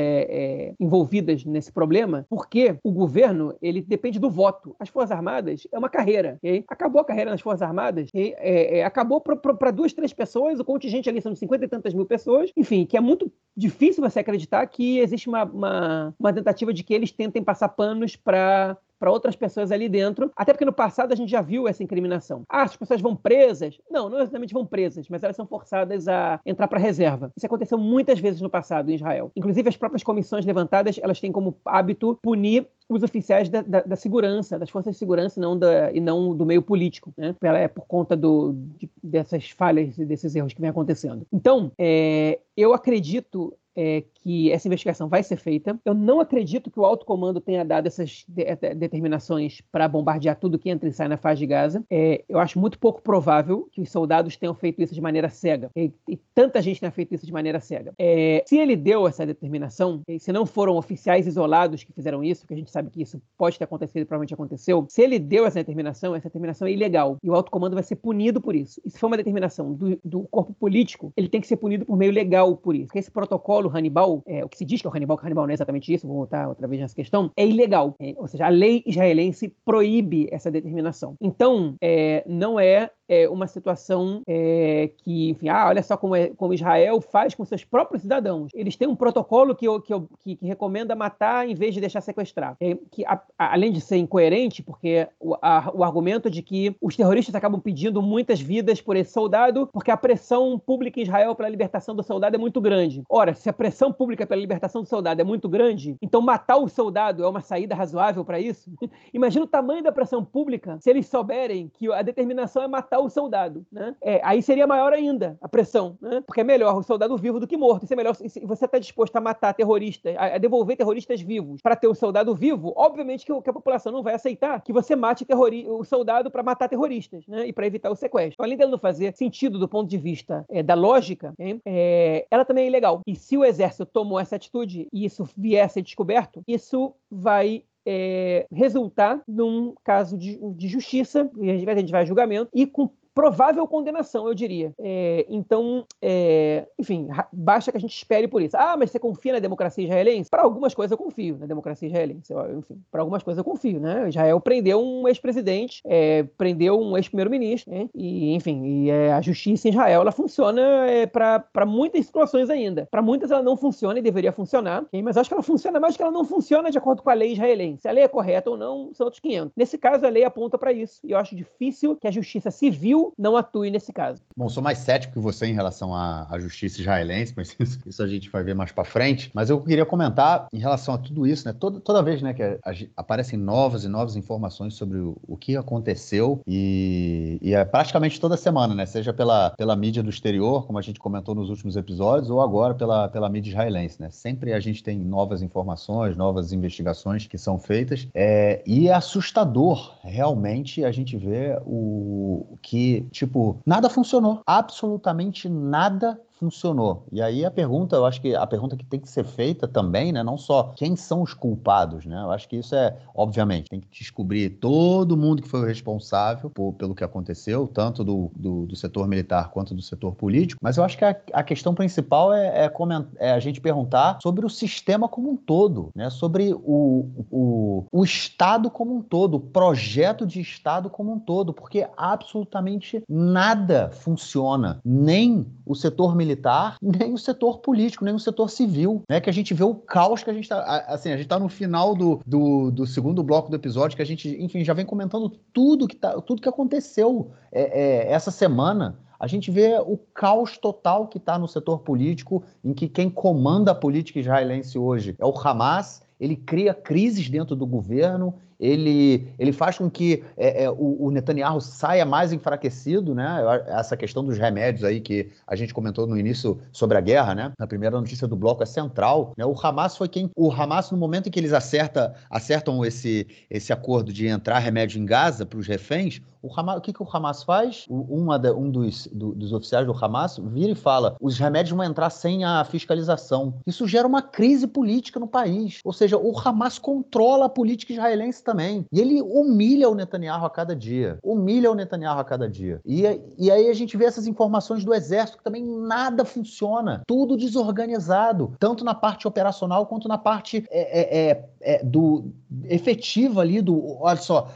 Speaker 2: envolvidas nesse problema, porque o governo ele depende do voto. As Forças Armadas é uma carreira. Okay? Acabou a carreira nas Forças Armadas, okay? acabou para duas, três pessoas, o contingente ali são de cinquenta e tantas mil pessoas, enfim enfim, que é muito difícil você acreditar que existe uma, uma, uma tentativa de que eles tentem passar panos para para outras pessoas ali dentro, até porque no passado a gente já viu essa incriminação. Ah, as pessoas vão presas? Não, não exatamente vão presas, mas elas são forçadas a entrar para reserva. Isso aconteceu muitas vezes no passado em Israel. Inclusive, as próprias comissões levantadas, elas têm como hábito punir os oficiais da, da, da, segurança, das forças de segurança não da, e não do meio político, né? É por conta do, de, dessas falhas e desses erros que vem acontecendo. Então, é, eu acredito é, que essa investigação vai ser feita. Eu não acredito que o alto comando tenha dado essas de de determinações para bombardear tudo que entra e sai na faixa de Gaza. É, eu acho muito pouco provável que os soldados tenham feito isso de maneira cega. E, e tanta gente tenha feito isso de maneira cega. É, se ele deu essa determinação, se não foram oficiais isolados que fizeram isso, que a gente sabe que isso pode ter acontecido e provavelmente aconteceu, se ele deu essa determinação, essa determinação é ilegal. E o alto comando vai ser punido por isso. E se for uma determinação do, do corpo político, ele tem que ser punido por meio legal por isso. Porque esse protocolo o Hannibal, é, o que se diz que é o Hannibal, que Hannibal não é exatamente isso, vou voltar outra vez nessa questão, é ilegal. É, ou seja, a lei israelense proíbe essa determinação. Então, é, não é é, uma situação é, que, enfim, ah, olha só como, é, como Israel faz com seus próprios cidadãos. Eles têm um protocolo que, que, que, que recomenda matar em vez de deixar sequestrar. É, que, a, a, além de ser incoerente, porque o, a, o argumento de que os terroristas acabam pedindo muitas vidas por esse soldado, porque a pressão pública em Israel pela libertação do soldado é muito grande. Ora, se a pressão pública pela libertação do soldado é muito grande, então matar o soldado é uma saída razoável para isso? Imagina o tamanho da pressão pública se eles souberem que a determinação é matar o soldado, né? É, aí seria maior ainda a pressão, né? Porque é melhor o soldado vivo do que morto. Isso é melhor. Se você está disposto a matar terroristas, a, devolver terroristas vivos para ter o soldado vivo, obviamente que, que, a população não vai aceitar que você mate o soldado para matar terroristas, né? E para evitar o sequestro. Então, além dela não fazer sentido do ponto de vista é, da lógica, é, ela também é ilegal. E se o exército tomou essa atitude e isso vier a ser descoberto, isso vai é, resultar num caso de, de justiça, e a gente vai, a julgamento, e com provável condenação, eu diria. É, então, é, enfim, basta que a gente espere por isso. Ah, mas você confia na democracia israelense? Para algumas coisas eu confio na democracia israelense. enfim, para algumas coisas eu confio, né? Israel prendeu um ex-presidente, é, prendeu um ex-primeiro-ministro, né? e, enfim, e, é, a justiça em Israel ela funciona é, para muitas situações ainda. Para muitas ela não funciona e deveria funcionar, okay? mas acho que ela funciona mais que ela não funciona de acordo com a lei israelense. Se a lei é correta ou não, são outros 500. Nesse caso, a lei aponta para isso, e eu acho difícil que a justiça civil não atue nesse caso.
Speaker 1: Bom, sou mais cético que você em relação à, à justiça israelense, mas isso, isso, a gente vai ver mais para frente. Mas eu queria comentar em relação a tudo isso, né? Toda, toda vez né, que a, a, aparecem novas e novas informações sobre o, o que aconteceu e, e, é praticamente toda semana, né? Seja pela, pela mídia do exterior, como a gente comentou nos últimos episódios, ou agora pela, pela mídia israelense, né? Sempre a gente tem novas informações, novas investigações que são feitas é, e é assustador realmente a gente ver o que tipo, nada funcionou. Absolutamente nada funcionou. E aí a pergunta, eu acho que a pergunta que tem que ser feita também, né, não só quem são os culpados, né? Eu acho que isso é, obviamente, tem que descobrir todo mundo que foi o responsável por, pelo que aconteceu, tanto do, do, do, setor militar quanto do setor político. Mas eu acho que a, a questão principal é, é, é, a gente perguntar sobre o sistema como um todo, né? Sobre o, o, o Estado como um todo, o projeto de Estado como um todo, porque absolutamente nada funciona, nem o setor militar militar, nem o setor político, nem o setor civil, né? Que a gente vê o caos que a gente está. Assim, a gente está no final do, do, do, segundo bloco do episódio, que a gente, enfim, já vem comentando tudo que, tá, tudo que aconteceu é, é, essa semana. A gente vê o caos total que está no setor político, em que quem comanda a política israelense hoje é o Hamas. Ele cria crises dentro do governo, ele, ele faz com que é, é, o, o, Netanyahu saia mais enfraquecido, né? Essa questão dos remédios aí que a gente comentou no início sobre a guerra, né? Na primeira notícia do bloco é central. Né? O Hamas foi quem. O Hamas, no momento em que eles acerta, acertam esse, esse acordo de entrar remédio em Gaza para os reféns, o, Hamas, o que, que o Hamas faz? Uma da, um dos, do, dos oficiais do Hamas vira e fala: os remédios vão entrar sem a fiscalização. Isso gera uma crise política no país. Ou seja, o Hamas controla a política israelense também. E ele humilha o Netanyahu a cada dia. Humilha o Netanyahu a cada dia. E, e aí a gente vê essas informações do exército que também nada funciona. Tudo desorganizado. Tanto na parte operacional quanto na parte é, é, é, é do efetiva ali do. Olha só,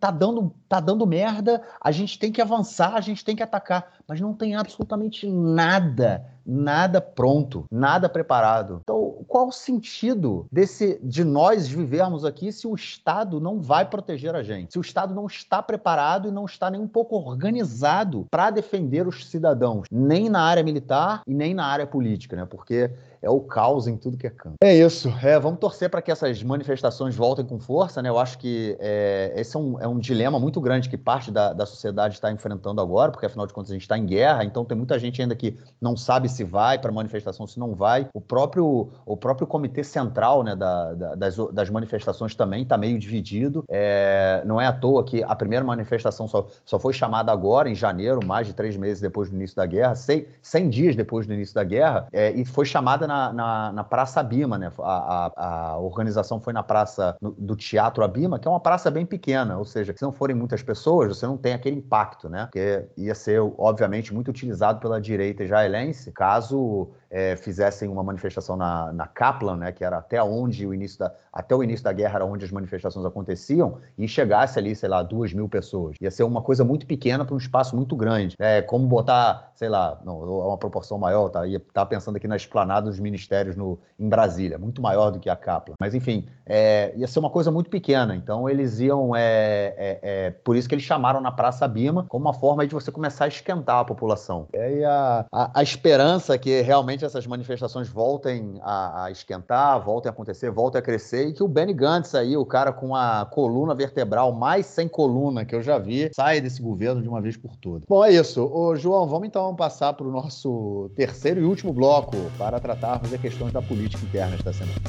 Speaker 1: tá, dando, tá dando merda, a gente tem que avançar, a gente tem que atacar. Mas não tem absolutamente nada nada pronto, nada preparado. Então, qual o sentido desse de nós vivermos aqui se o Estado não vai proteger a gente? Se o Estado não está preparado e não está nem um pouco organizado para defender os cidadãos, nem na área militar e nem na área política, né? Porque é o caos em tudo que é canto. É isso. É, vamos torcer para que essas manifestações voltem com força, né? Eu acho que é, esse é um, é um, dilema muito grande que parte da, da sociedade está enfrentando agora, porque afinal de contas a gente está em guerra, então tem muita gente ainda que não sabe se vai para a manifestação, se não vai. O próprio, o próprio comitê central né, da, da, das, das manifestações também está meio dividido. É, não é à toa que a primeira manifestação só, só foi chamada agora, em janeiro, mais de três meses depois do início da guerra, 100, 100 dias depois do início da guerra, é, e foi chamada na, na, na Praça Abima, né? A, a, a, organização foi na Praça do Teatro Abima, que é uma praça bem pequena, ou seja, se não forem muitas pessoas, você não tem aquele impacto, né? Porque ia ser, obviamente, muito utilizado pela direita israelense, caso é, fizessem uma manifestação na, na Kaplan, né, que era até onde o início da, até o início da guerra era onde as manifestações aconteciam, e chegasse ali, sei lá, duas mil pessoas. Ia ser uma coisa muito pequena para um espaço muito grande. É como botar, sei lá, não, é uma proporção maior, tá? Ia tá pensando aqui na esplanada dos ministérios no, em Brasília, muito maior do que a Kaplan. Mas enfim, é, ia ser uma coisa muito pequena. Então eles iam, é, é, é por isso que eles chamaram na Praça Bima como uma forma de você começar a esquentar a população. E aí a, a, a esperança que realmente realmente essas manifestações voltem a, a, esquentar, voltem a acontecer, voltem a crescer e que o Benny Gantz aí, o cara com a coluna vertebral mais sem coluna que eu já vi, saia desse governo de uma vez por todas. Bom, é isso. Ô, João, vamos então passar para o nosso terceiro e último bloco para tratarmos de questões da política interna esta semana.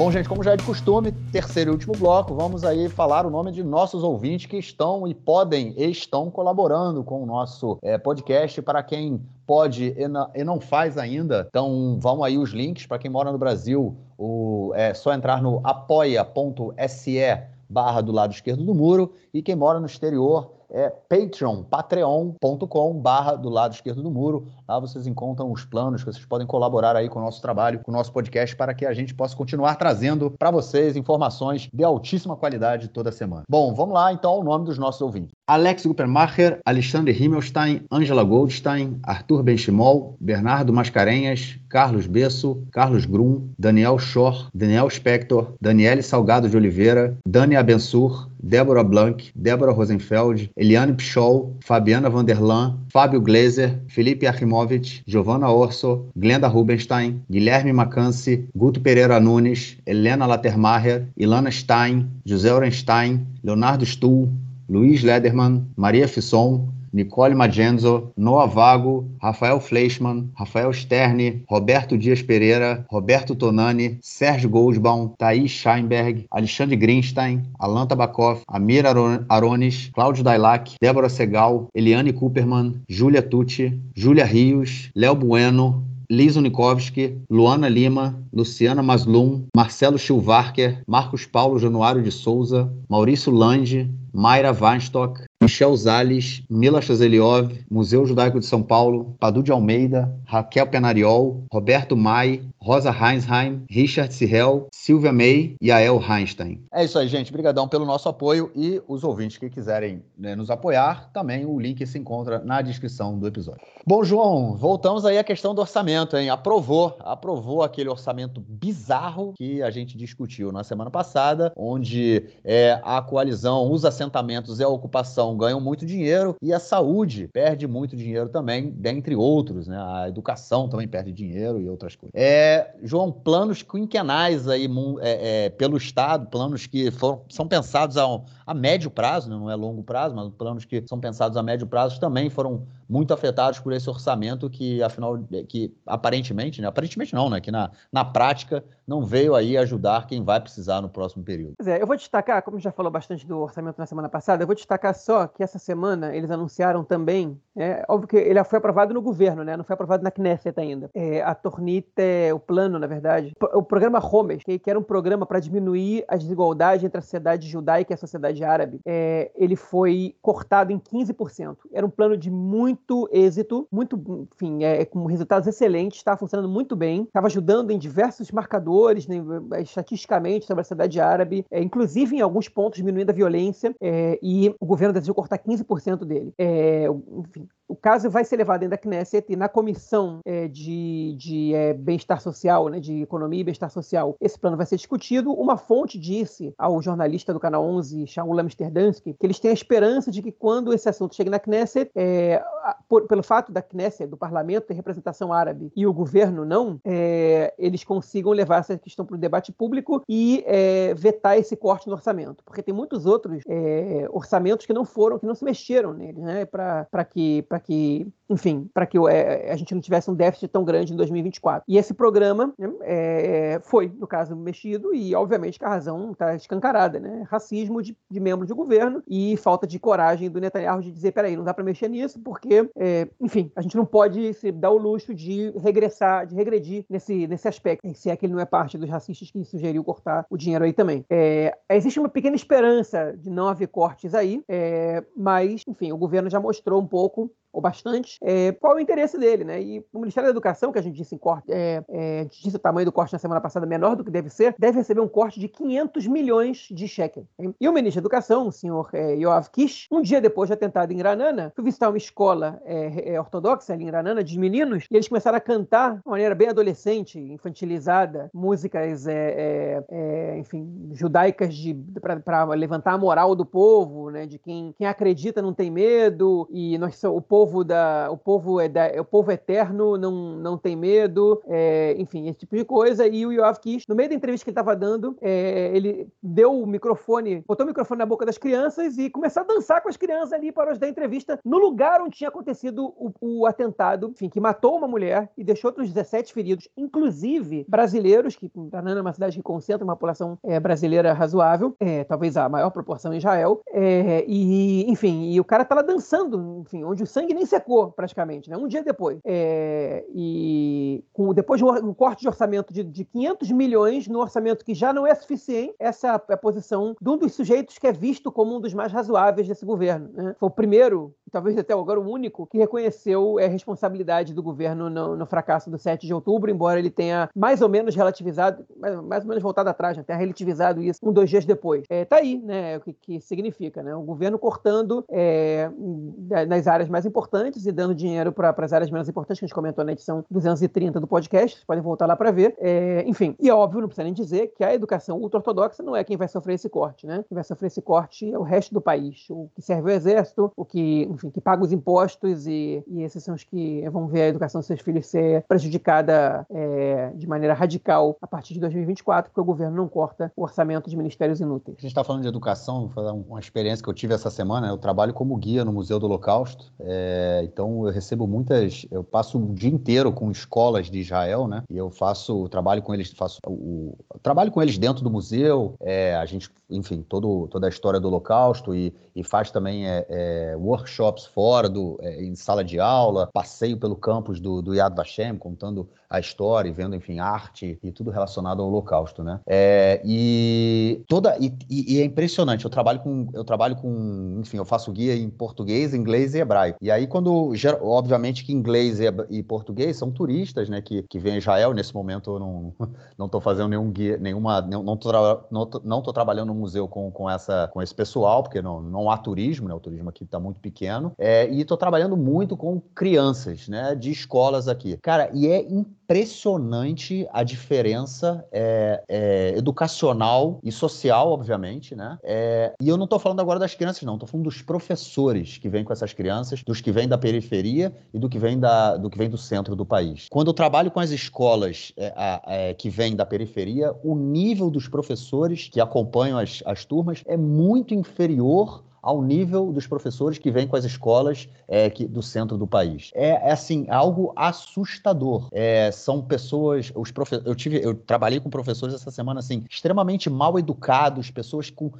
Speaker 1: Bom, gente, como já é de costume, terceiro e último bloco, vamos aí falar o nome de nossos ouvintes que estão e podem e estão colaborando com o nosso é, podcast. Para quem pode e não, faz ainda, então vão aí os links. Para quem mora no Brasil, o, é só entrar no apoia.se barra do lado esquerdo do muro. E quem mora no exterior, é Patreon, patreon.com barra do lado esquerdo do muro. Lá vocês encontram os planos que vocês podem colaborar aí com o nosso trabalho, com o nosso podcast, para que a gente possa continuar trazendo para vocês informações de altíssima qualidade toda semana. Bom, vamos lá então ao nome dos nossos ouvintes. Alex Guppermacher, Alexandre Himmelstein, Angela Goldstein, Arthur Benchimol, Bernardo Mascarenhas, Carlos Besso, Carlos Grum, Daniel Schor, Daniel Spector, Daniele Salgado de Oliveira, Dani Abensur, Débora Blanc, Débora Rosenfeld, Eliane Pichol, Fabiana Vanderlan, Fábio Gleiser, Felipe Archimovich, Giovanna Orso, Glenda Rubenstein, Guilherme Macanci, Guto Pereira Nunes, Helena Latermacher, Ilana Stein, José Orenstein, Leonardo Stuhl, Luiz Lederman, Maria Fisson, Nicole Magenzo, Noah Vago, Rafael Fleischmann, Rafael Sterne, Roberto Dias Pereira, Roberto Tonani, Sérgio Goldbaum, Thaís Scheinberg, Alexandre Greenstein, Alan Tabakoff, Amir Arones, Cláudio Dailac, Débora Segal, Eliane Cooperman, Júlia Tucci, Júlia Rios, Léo Bueno, Liz Unikovski, Luana Lima, Luciana Maslum, Marcelo Schilvarker, Marcos Paulo Januário de Souza, Maurício Lange, Mayra Weinstock, Michel Zales, Mila Chazeliov, Museu Judaico de São Paulo, Padu de Almeida, Raquel Penariol, Roberto Mai, Rosa Heinsheim, Richard Sirrell, Silvia May e Ael Heinstein. É isso aí, gente. Obrigadão pelo nosso apoio e os ouvintes que quiserem né, nos apoiar, também o link se encontra na descrição do episódio. Bom, João, voltamos aí à questão do orçamento, hein? Aprovou, aprovou aquele orçamento bizarro que a gente discutiu na semana passada, onde é, a coalizão, os assentamentos e a ocupação ganham muito dinheiro e a saúde perde muito dinheiro também, dentre outros, né? A educação também perde dinheiro e outras coisas. É, João, planos quinquenais aí é, é, pelo Estado, planos que foram, são pensados a, a médio prazo, né? não é longo prazo, mas planos que são pensados a médio prazo também foram muito afetados por esse orçamento que, afinal, que aparentemente, né? Aparentemente não, né? Que na, na prática não veio aí ajudar quem vai precisar no próximo período.
Speaker 2: Pois é, eu vou destacar, como já falou bastante do orçamento na semana passada, eu vou destacar só que essa semana eles anunciaram também, é, óbvio que ele foi aprovado no governo, né? Não foi aprovado na Knesset ainda. É, a Tornita, o plano, na verdade, o programa Homes, que, que era um programa para diminuir as desigualdades entre a sociedade judaica e a sociedade árabe, é, ele foi cortado em 15%. Era um plano de muito muito êxito, muito, enfim, é, com resultados excelentes, está funcionando muito bem, estava ajudando em diversos marcadores, né, estatisticamente, sobre a cidade árabe, é, inclusive em alguns pontos diminuindo a violência, é, e o governo decidiu cortar 15% dele. É, enfim, o caso vai ser levado dentro da Knesset e na comissão é, de, de é, bem-estar social, né, de economia e bem-estar social, esse plano vai ser discutido. Uma fonte disse ao jornalista do Canal 11, Shaul Amsterdansky, que eles têm a esperança de que quando esse assunto chegue na Knesset, é, por, pelo fato da Knesset, do parlamento, ter representação árabe e o governo não, é, eles consigam levar essa questão para o debate público e é, vetar esse corte no orçamento. Porque tem muitos outros é, orçamentos que não foram, que não se mexeram nele, né, para que que, enfim, para que é, a gente não tivesse um déficit tão grande em 2024. E esse programa né, é, foi, no caso, mexido e, obviamente, que a razão está escancarada, né? Racismo de, de membros do governo e falta de coragem do Netanyahu de dizer, peraí, não dá para mexer nisso porque, é, enfim, a gente não pode se dar o luxo de regressar, de regredir nesse, nesse aspecto, se é que ele não é parte dos racistas que sugeriu cortar o dinheiro aí também. É, existe uma pequena esperança de não haver cortes aí, é, mas, enfim, o governo já mostrou um pouco ou bastante, é, qual é o interesse dele, né? E o Ministério da Educação, que a gente disse em corte, é, é, disse o tamanho do corte na semana passada menor do que deve ser, deve receber um corte de 500 milhões de shekel. E o ministro da Educação, o senhor é, Yoav Kish, um dia depois de atentado em Granana, foi visitar uma escola é, é, ortodoxa ali em Granana, de meninos, e eles começaram a cantar de maneira bem adolescente, infantilizada, músicas, é, enfim, judaicas para levantar a moral do povo, né? De quem, quem acredita não tem medo, e nós, o povo povo da o povo é da, o povo eterno não, não tem medo é, enfim esse tipo de coisa. E o Yoav Kish no meio da entrevista que ele estava dando é, ele deu o microfone botou o microfone na boca das crianças e começou a dançar com as crianças ali para os dar entrevista no lugar onde tinha acontecido o, o, atentado enfim que matou uma mulher e deixou outros 17 feridos inclusive brasileiros que Tanana é uma cidade que concentra uma população é, brasileira razoável é, talvez a maior proporção em Israel é, e enfim e o cara tá lá dançando enfim onde o sangue sangue nem secou, praticamente, né? um dia depois. É, e com, depois de um, corte de orçamento de, de 500 milhões, no orçamento que já não é suficiente, essa é a posição de um dos sujeitos que é visto como um dos mais razoáveis desse governo. Né? Foi o primeiro, talvez até agora o único, que reconheceu a responsabilidade do governo no, no, fracasso do 7 de outubro, embora ele tenha mais ou menos relativizado, mais, mais ou menos voltado atrás, né? tenha relativizado isso um, dois dias depois. É, tá aí, né? O que, que significa, né? O governo cortando é, nas áreas mais importantes importantes e dando dinheiro para as áreas menos importantes, que a gente comentou na edição 230 do podcast, vocês podem voltar lá para ver. É, enfim, e é óbvio, não precisa nem dizer, que a educação ultra-ortodoxa não é quem vai sofrer esse corte, né? Quem vai sofrer esse corte é o resto do país, o que serve o exército, o que, enfim, que paga os impostos e, e esses são os que vão ver a educação dos seus filhos ser prejudicada é, de maneira radical a partir de 2024, porque o governo não corta o orçamento de ministérios inúteis.
Speaker 1: A gente está falando de educação, vou falar uma experiência que eu tive essa semana. Eu trabalho como guia no Museu do Holocausto. É, é, então eu recebo muitas, eu passo o dia inteiro com escolas de Israel, né? E eu faço, trabalho com eles, faço o, trabalho com eles dentro do museu. É, a gente, enfim, todo, toda a história do Holocausto e, e faz também é, é workshops fora do, é, em sala de aula, passeio pelo campus do, do Yad Vashem, contando a história e vendo, enfim, arte e tudo relacionado ao Holocausto, né? E toda e, e, é impressionante. Eu trabalho com eu trabalho com, enfim, eu faço guia em português, inglês e hebraico. E aí quando, obviamente, que inglês e, português são turistas, né? Que, que vêm a Israel. Nesse momento eu não não estou fazendo nenhum guia, nenhuma, não tô, não tô, não tô trabalhando no museu com, com essa com esse pessoal, porque não, não há turismo, né? O turismo aqui está muito pequeno. É, e estou trabalhando muito com crianças, né? De escolas aqui, cara. E é incrível impressionante a diferença é, é, educacional e social, obviamente, né? É, e eu não estou falando agora das crianças, não. Estou falando dos professores que vêm com essas crianças, dos que vêm da periferia e do que vem, da, do, que vem do centro do país. Quando eu trabalho com as escolas é, é, que vêm da periferia, o nível dos professores que acompanham as, as turmas é muito inferior ao nível dos professores que vêm com as escolas é, que, do centro do país. É, é assim, algo assustador. É, são pessoas, os profe eu tive, eu trabalhei com professores essa semana assim, extremamente mal educados, pessoas com,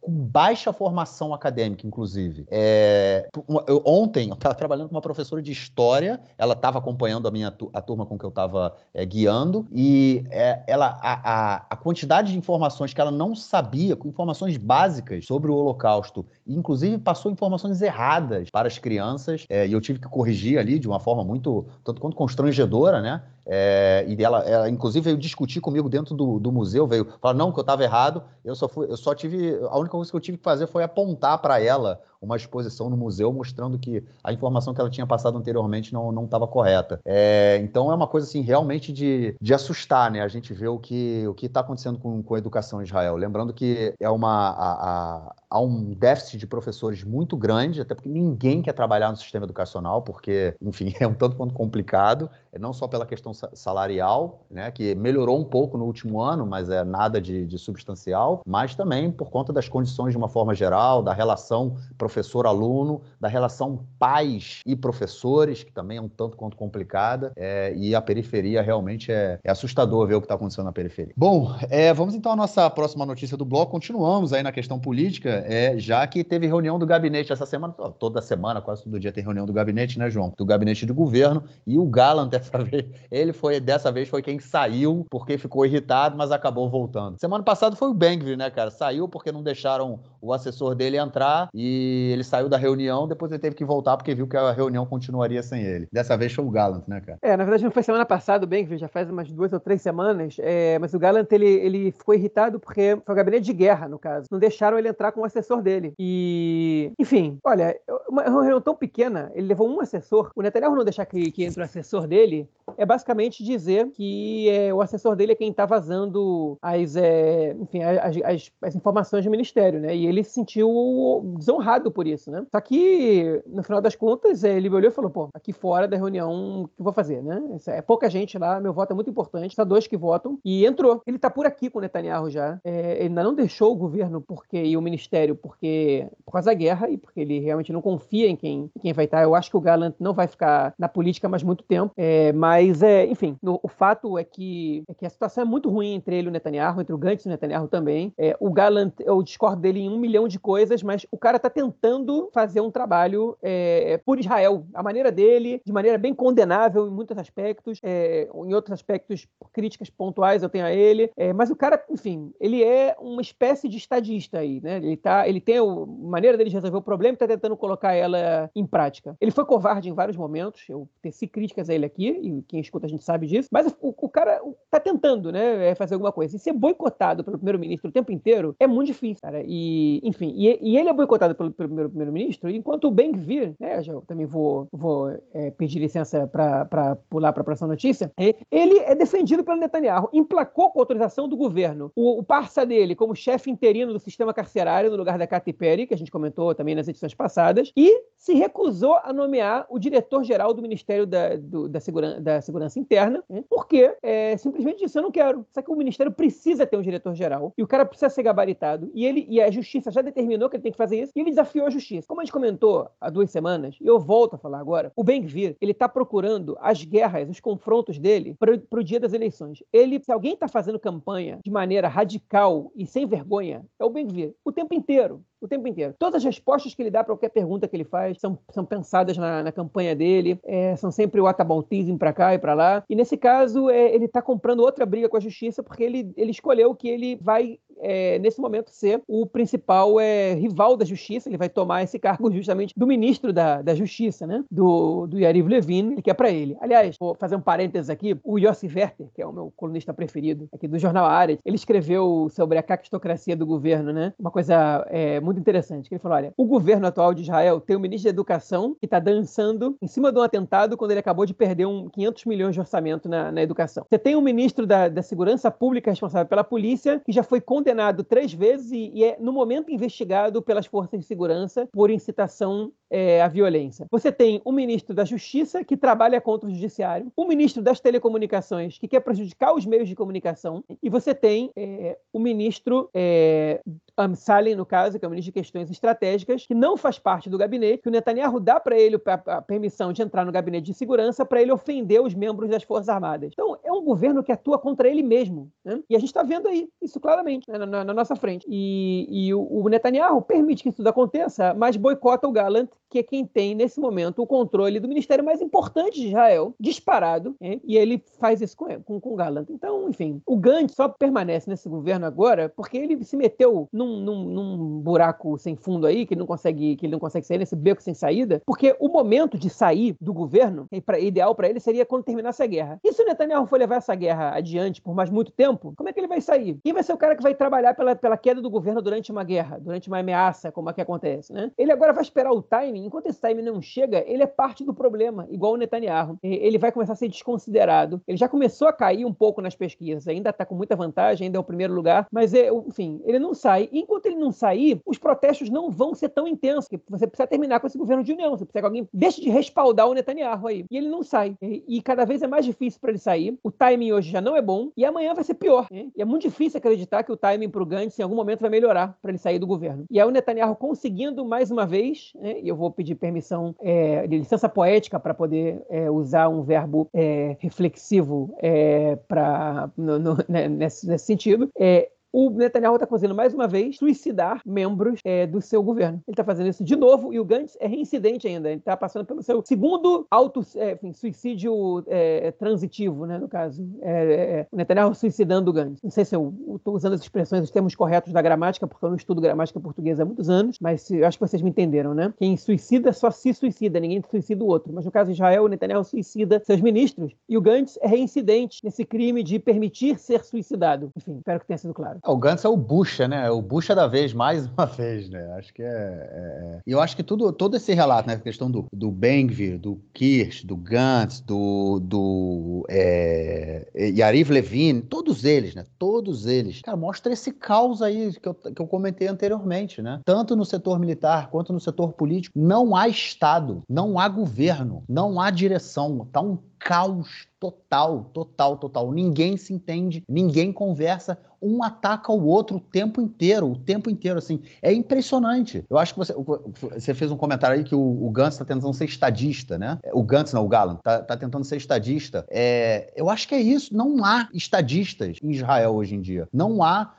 Speaker 1: com baixa formação acadêmica, inclusive. É, eu, ontem eu estava trabalhando com uma professora de história, ela estava acompanhando a minha a turma com que eu estava é, guiando e é, ela a, a, a quantidade de informações que ela não sabia, com informações básicas sobre o Holocausto inclusive passou informações erradas para as crianças, é, e eu tive que corrigir ali de uma forma muito, tanto quanto constrangedora, né? É, e ela, ela, inclusive, veio discutir comigo dentro do, do museu, veio falar, não, que eu estava errado, eu só fui, eu só tive, a única coisa que eu tive que fazer foi apontar para ela uma exposição no museu mostrando que a informação que ela tinha passado anteriormente não estava correta. É, então é uma coisa assim realmente de, de assustar, né? A gente vê o que o está acontecendo com, com a educação em Israel. Lembrando que é uma a, a, há um déficit de professores muito grande, até porque ninguém quer trabalhar no sistema educacional, porque, enfim, é um tanto quanto complicado, é não só pela questão salarial, né, que melhorou um pouco no último ano, mas é nada de, de substancial, mas também por conta das condições de uma forma geral, da relação professor-aluno, da relação pais e professores, que também é um tanto quanto complicada, é, e a periferia realmente é, é, assustador ver o que está acontecendo na periferia. Bom, é, vamos então à nossa próxima notícia do bloco. Continuamos aí na questão política, é, já que teve reunião do gabinete essa semana, toda semana, quase todo dia tem reunião do gabinete, né, João? Do gabinete de governo, e o Gallant dessa vez, ele foi, dessa vez foi quem saiu porque ficou irritado, mas acabou voltando. Semana passada foi o Bengvir, né, cara? Saiu porque não deixaram o assessor dele entrar e ele saiu da reunião, depois ele teve que voltar porque viu que a reunião continuaria sem ele. Dessa vez foi o Gallant, né, cara?
Speaker 2: É, na verdade não foi semana passada o Bengvir, já faz umas duas ou três semanas, é, mas o Gallant, ele, ele ficou irritado porque foi o gabinete de guerra, no caso. Não deixaram ele entrar com o assessor dele. E, enfim, olha, uma reunião tão pequena, ele levou um assessor, o Netanyahu não deixar que, que entre o assessor dele, é basicamente dizer que é, o assessor dele é quem está vazando as, é, enfim, as, as, as, informações do ministério, né? E ele se sentiu desonrado por isso, né? Só que, no final das contas, é, ele olhou e falou, pô, aqui fora da reunião, o que eu vou fazer, né? É pouca gente lá, meu voto é muito importante, só dois que votam, e entrou. Ele está por aqui com o Netanyahu já, é, ele ainda não deixou o governo porque e o ministério porque por causa da guerra e porque ele realmente não confia em quem, em quem vai estar. Eu acho que o Gallant não vai ficar na política mais muito tempo, é, mas, é, enfim, no, o fato é que, é que a situação é muito ruim entre ele e o Netanyahu, entre o Gantz e o Netanyahu também. É, o Gallant, eu discordo dele em um milhão de coisas, mas o cara está tentando fazer um trabalho é, por Israel, a maneira dele, de maneira bem condenável em muitos aspectos, é, em outros aspectos, críticas pontuais eu tenho a ele, é, mas o cara, enfim, ele é uma espécie de estadista aí, né? Ele, tá, ele tem a maneira dele de resolver o problema e está tentando colocar ela em prática. Ele foi covarde em vários momentos, eu teci críticas a ele aqui, e quem escuta a gente sabe disso, mas o, o cara está tentando, né, é, fazer alguma coisa. E ser boicotado pelo primeiro-ministro o tempo inteiro é muito difícil, cara. E, enfim, e, e ele é boicotado pelo, pelo primeiro-ministro, enquanto o Ben-Gvir, né, eu também vou, vou é, pedir licença para pular para a próxima notícia, ele é defendido pelo Netanyahu, emplacou com autorização do governo o, o parça dele como chefe interino do sistema carcerário no lugar da Katy Perry, que a gente comentou também nas edições passadas, e se recusou a nomear o diretor-geral do Ministério da, do, da, Segurança, da Segurança Interna, né, porque é, simplesmente disse: Eu não quero. Só que o Ministério precisa ter um diretor-geral e o cara precisa ser gabaritado. E ele e a Justiça já determinou que ele tem que fazer isso e ele desafiou a Justiça. Como a gente comentou há duas semanas, e eu volto a falar agora, o Ben-Gvir, ele está procurando as guerras, os confrontos dele para o dia das eleições. Ele, se alguém está fazendo campanha de maneira radical e sem vergonha, é o Ben-Gvir. O tempo inteiro o tempo inteiro. Todas as respostas que ele dá para qualquer pergunta que ele faz são, são pensadas na, na campanha dele, é, são sempre o atabaltismo para cá e para lá. E nesse caso, é, ele está comprando outra briga com a justiça porque ele, ele escolheu que ele vai é, nesse momento, ser o principal é, rival da justiça. Ele vai tomar esse cargo justamente do ministro da, da Justiça, né? Do, do Yariv Levin, que é para ele. Aliás, vou fazer um parênteses aqui. O Yossi Werther, que é o meu colunista preferido aqui do jornal Ares, ele escreveu sobre a cactocracia do governo, né? Uma coisa é, muito interessante. Que ele falou: olha, o governo atual de Israel tem o ministro da Educação que está dançando em cima de um atentado quando ele acabou de perder um 500 milhões de orçamento na, na educação. Você tem o ministro da, da Segurança Pública responsável pela polícia que já foi condenado condenado três vezes e, e é, no momento, investigado pelas forças de segurança por incitação é, à violência. Você tem o ministro da Justiça, que trabalha contra o judiciário, o ministro das Telecomunicações, que quer prejudicar os meios de comunicação, e você tem é, o ministro é, Amsalem, no caso, que é o ministro de Questões Estratégicas, que não faz parte do gabinete, que o Netanyahu dá para ele a, permissão de entrar no gabinete de segurança para ele ofender os membros das Forças Armadas. Então, é um governo que atua contra ele mesmo. Né? E a gente está vendo aí isso claramente né, na, na, nossa frente. E, e o, o, Netanyahu permite que isso tudo aconteça, mas boicota o Gallant, que é quem tem, nesse momento, o controle do ministério mais importante de Israel, disparado, né? e ele faz isso com, com, com o Gallant. Então, enfim, o Gantz só permanece nesse governo agora porque ele se meteu num num, num, num, buraco sem fundo aí, que ele não consegue, que ele não consegue sair nesse beco sem saída, porque o momento de sair do governo, pra, ideal para ele seria quando terminasse a guerra. E se o Netanyahu for levar essa guerra adiante por mais muito tempo, como é que ele vai sair? Quem vai ser o cara que vai trabalhar pela, pela queda do governo durante uma guerra, durante uma ameaça, como é que acontece, né? Ele agora vai esperar o timing, enquanto esse timing não chega, ele é parte do problema, igual o Netanyahu. Ele vai começar a ser desconsiderado. Ele já começou a cair um pouco nas pesquisas, ainda está com muita vantagem, ainda é o primeiro lugar, mas, é, enfim, ele não sai. Enquanto ele não sair, os protestos não vão ser tão intensos, você precisa terminar com esse governo de união, você precisa que alguém deixe de respaldar o Netanyahu aí. E ele não sai. E, cada vez é mais difícil para ele sair. O timing hoje já não é bom e amanhã vai ser pior. E é muito difícil acreditar que o timing para o Gantz em algum momento vai melhorar para ele sair do governo. E aí o Netanyahu conseguindo mais uma vez, né, e eu vou pedir permissão é, de licença poética para poder é, usar um verbo é, reflexivo é, para né, nesse, nesse, sentido, é, o Netanyahu está fazendo mais uma vez suicidar membros é, do seu governo. Ele está fazendo isso de novo e o Gantz é reincidente ainda. Ele está passando pelo seu segundo auto, é, enfim, suicídio é, transitivo, né, no caso. É, é, é, o Netanyahu suicidando o Gantz. Não sei se eu estou usando as expressões, os termos corretos da gramática, porque eu não estudo gramática portuguesa há muitos anos, mas eu acho que vocês me entenderam, né? Quem suicida só se suicida, ninguém suicida o outro. Mas no caso de Israel, o Netanyahu suicida seus ministros e o Gantz é reincidente nesse crime de permitir ser suicidado. Enfim, espero que tenha sido claro.
Speaker 1: O Gantz é o Bucha, né? É o Bucha da vez, mais uma vez, né? Acho que é. é... E é. eu acho que tudo, todo esse relato, né? A questão do, do Bengvir, do Kirsch, do Gantz, do, do é... Yariv Levin, todos eles, né? Todos eles. Cara, mostra esse caos aí que eu, que eu comentei anteriormente, né? Tanto no setor militar quanto no setor político. Não há Estado, não há governo, não há direção. Tá um caos total, total, total. Ninguém se entende, ninguém conversa, um ataca o outro o tempo inteiro, o tempo inteiro, assim. É impressionante. Eu acho que você, você fez um comentário aí que o, o Gantz está tentando ser estadista, né? O Gantz, não, o Gallant, está tá tentando ser estadista. É, eu acho que é isso. Não há estadistas em Israel hoje em dia. Não há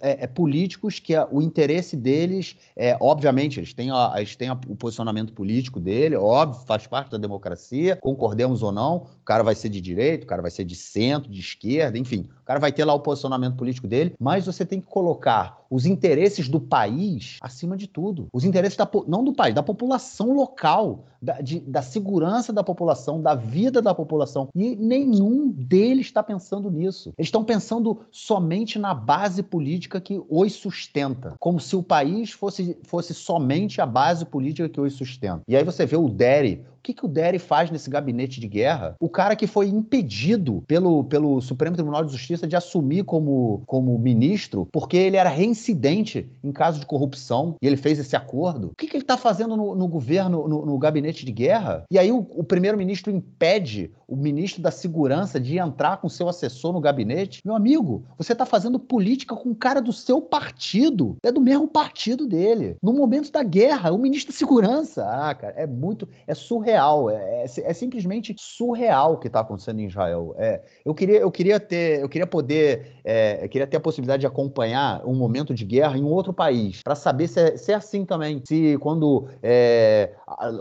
Speaker 1: é, é, políticos que o interesse deles, é, obviamente, eles têm, a, eles têm a, o posicionamento político dele, óbvio, faz parte da democracia, concordemos ou não, o cara vai ser de direita, o cara vai ser de centro, de esquerda, enfim, o cara vai ter lá o posicionamento político dele, mas você tem que colocar os interesses do país acima de tudo. Os interesses da, não do país, da população local, da, de, da segurança da população, da vida da população. E nenhum deles está pensando nisso. Eles estão pensando somente na base política que os sustenta, como se o país fosse, fosse somente a base política que os sustenta. E aí você vê o Derry, que, que o Derry faz nesse gabinete de guerra? O cara que foi impedido pelo, pelo Supremo Tribunal de Justiça de assumir como, como ministro, porque ele era reincidente em caso de corrupção e ele fez esse acordo. O que, que ele está fazendo no, no governo, no, no, gabinete de guerra? E aí o, o primeiro-ministro impede o ministro da Segurança de entrar com seu assessor no gabinete. Meu amigo, você está fazendo política com o cara do seu partido, é do mesmo partido dele. No momento da guerra, o ministro da Segurança. Ah, cara, é muito, é surreal surreal, é, é, é simplesmente surreal o que está acontecendo em Israel. É, eu, queria, eu queria ter, eu queria poder, é, eu queria ter a possibilidade de acompanhar um momento de guerra em um outro país, para saber se é, se é, assim também. Se quando é,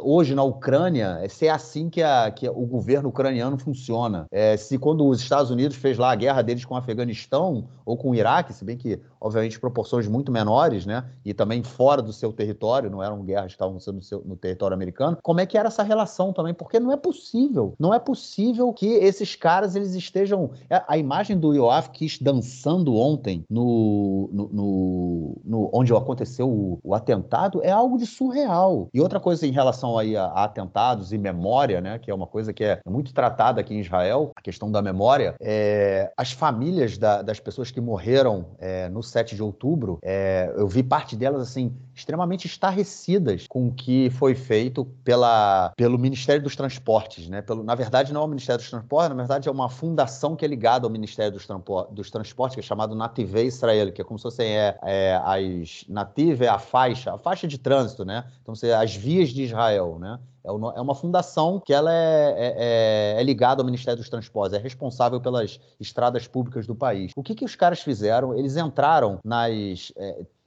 Speaker 1: hoje na Ucrânia, se é assim que, a, que o governo ucraniano funciona. É, se quando os Estados Unidos fez lá a guerra deles com o Afeganistão ou com o Iraque, se bem que obviamente proporções muito menores, né? E também fora do seu território, não eram guerras que estavam sendo no, seu, no território americano. Como é que era essa relação também? Porque não é possível, não é possível que esses caras eles estejam. É, a imagem do Yoav Kish dançando ontem no, no, no, no onde aconteceu o, o, atentado é algo de surreal. E outra coisa em relação aí a, a, atentados e memória, né? Que é uma coisa que é muito tratada aqui em Israel, a questão da memória, é, as famílias da, das pessoas que morreram é, no 7 de outubro, é, eu vi parte delas assim extremamente estarrecidas com o que foi feito pela, pelo Ministério dos Transportes, né? Pelo, na verdade, não é o Ministério dos Transportes, na verdade é uma fundação que é ligada ao Ministério dos, dos Transportes, que é chamado Native Israel, que é como se fossem é, é, as Native é a faixa, a faixa de trânsito, né? Então, as vias de Israel, né? É, é uma fundação que ela é, é, é, é, ligada ao Ministério dos Transportes, é responsável pelas estradas públicas do país. O que, que os caras fizeram? Eles entraram nas.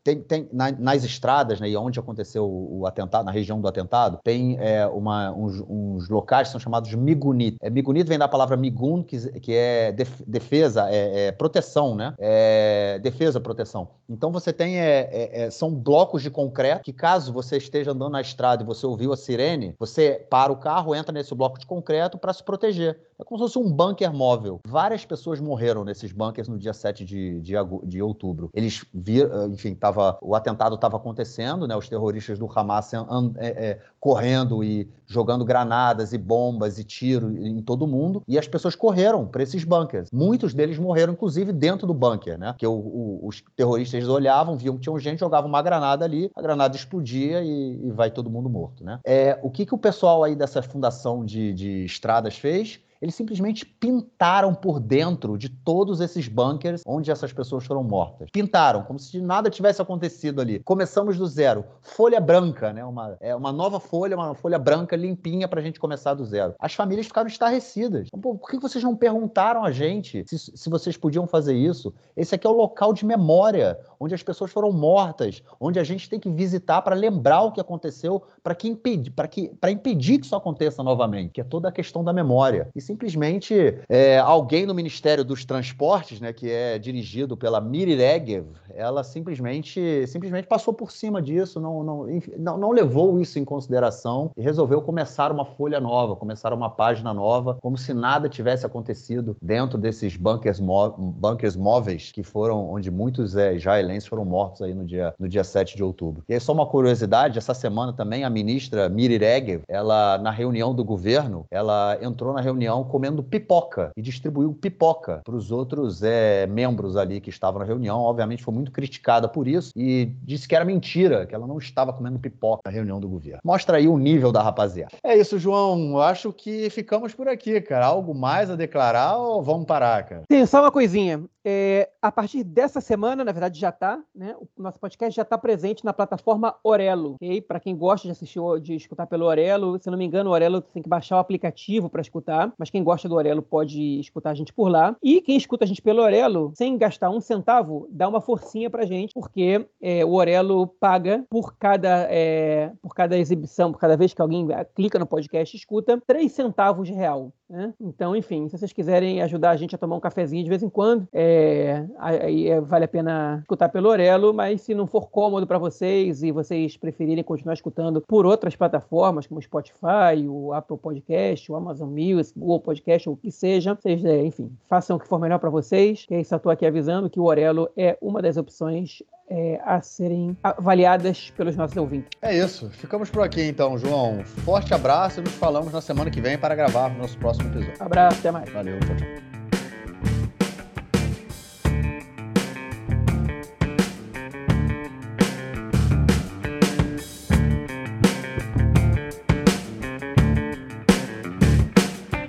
Speaker 1: Tem, tem na, nas estradas, né, e onde aconteceu o, o, atentado, na região do atentado, tem é, uma, uns, uns, locais que são chamados migunit. É, migunit vem da palavra migun, que, que é def, defesa, é, é, proteção, né? É, defesa, proteção. Então você tem, é, é, são blocos de concreto que caso você esteja andando na estrada e você ouviu a sirene, você para o carro, entra nesse bloco de concreto para se proteger. É como se fosse um bunker móvel. Várias pessoas morreram nesses bunkers no dia 7 de, de, de outubro. Eles viram, enfim, tava, o atentado estava acontecendo, né? Os terroristas do Hamas é, é, correndo e jogando granadas e bombas e tiro em todo mundo. E as pessoas correram para esses bunkers. Muitos deles morreram, inclusive, dentro do bunker, né? Porque o, o, os terroristas olhavam, viam que tinha gente, jogavam uma granada ali, a granada explodia e, e vai todo mundo morto, né? É, o que, que o pessoal aí dessa fundação de, de estradas fez? Eles simplesmente pintaram por dentro de todos esses bunkers onde essas pessoas foram mortas. Pintaram, como se nada tivesse acontecido ali. Começamos do zero. Folha branca, né? Uma, é uma nova folha, uma folha branca limpinha pra gente começar do zero. As famílias ficaram estarrecidas. Então, por que vocês não perguntaram a gente se, se vocês podiam fazer isso? Esse aqui é o local de memória, onde as pessoas foram mortas, onde a gente tem que visitar para lembrar o que aconteceu, para impedir, para que, impedir que isso aconteça novamente, que é toda a questão da memória. E simplesmente é, alguém no Ministério dos Transportes, né, que é dirigido pela Miri Regev, ela simplesmente, simplesmente passou por cima disso, não, não, não, não levou isso em consideração e resolveu começar uma folha nova, começar uma página nova, como se nada tivesse acontecido dentro desses bunkers, bunkers móveis que foram onde muitos é, israelenses foram mortos aí no dia, no dia 7 de outubro. E aí, só uma curiosidade, essa semana também a ministra Miri Regev, ela, na reunião do governo, ela entrou na reunião comendo pipoca e distribuiu pipoca para os outros é, membros ali que estavam na reunião. Obviamente foi muito criticada por isso e disse que era mentira, que ela não estava comendo pipoca na reunião do governo. Mostra aí o nível da rapaziada. É isso, João. Eu acho que ficamos por aqui, cara. Algo mais a declarar ou vamos parar, cara?
Speaker 2: Tem só uma coisinha. É, a partir dessa semana, na verdade já está, né? O nosso podcast já está presente na plataforma Orelo, ok? Para quem gosta de assistir, de escutar pelo Orelo, se não me engano, o Orelo tem que baixar o aplicativo para escutar, mas quem gosta do Orelo pode escutar a gente por lá. E quem escuta a gente pelo Orelo, sem gastar um centavo, dá uma forcinha pra gente, porque é, o Orelo paga por cada, é, por cada exibição, por cada vez que alguém clica no podcast e escuta, 3 centavos de real. Né? Então, enfim, se vocês quiserem ajudar a gente a tomar um cafezinho de vez em quando, é, aí é, vale a pena escutar pelo Orelo, mas se não for cômodo para vocês e vocês preferirem continuar escutando por outras plataformas, como o Spotify, o Apple Podcast, o Amazon Music, o Podcast, ou o que seja, vocês, enfim, façam o que for melhor para vocês. E só estou aqui avisando que o Orelo é uma das opções é, a serem avaliadas pelos nossos ouvintes.
Speaker 1: É isso. Ficamos por aqui então, João. Forte abraço e nos falamos na semana que vem para gravar o nosso próximo episódio.
Speaker 2: Abraço, até mais.
Speaker 1: Valeu, tchau, tchau.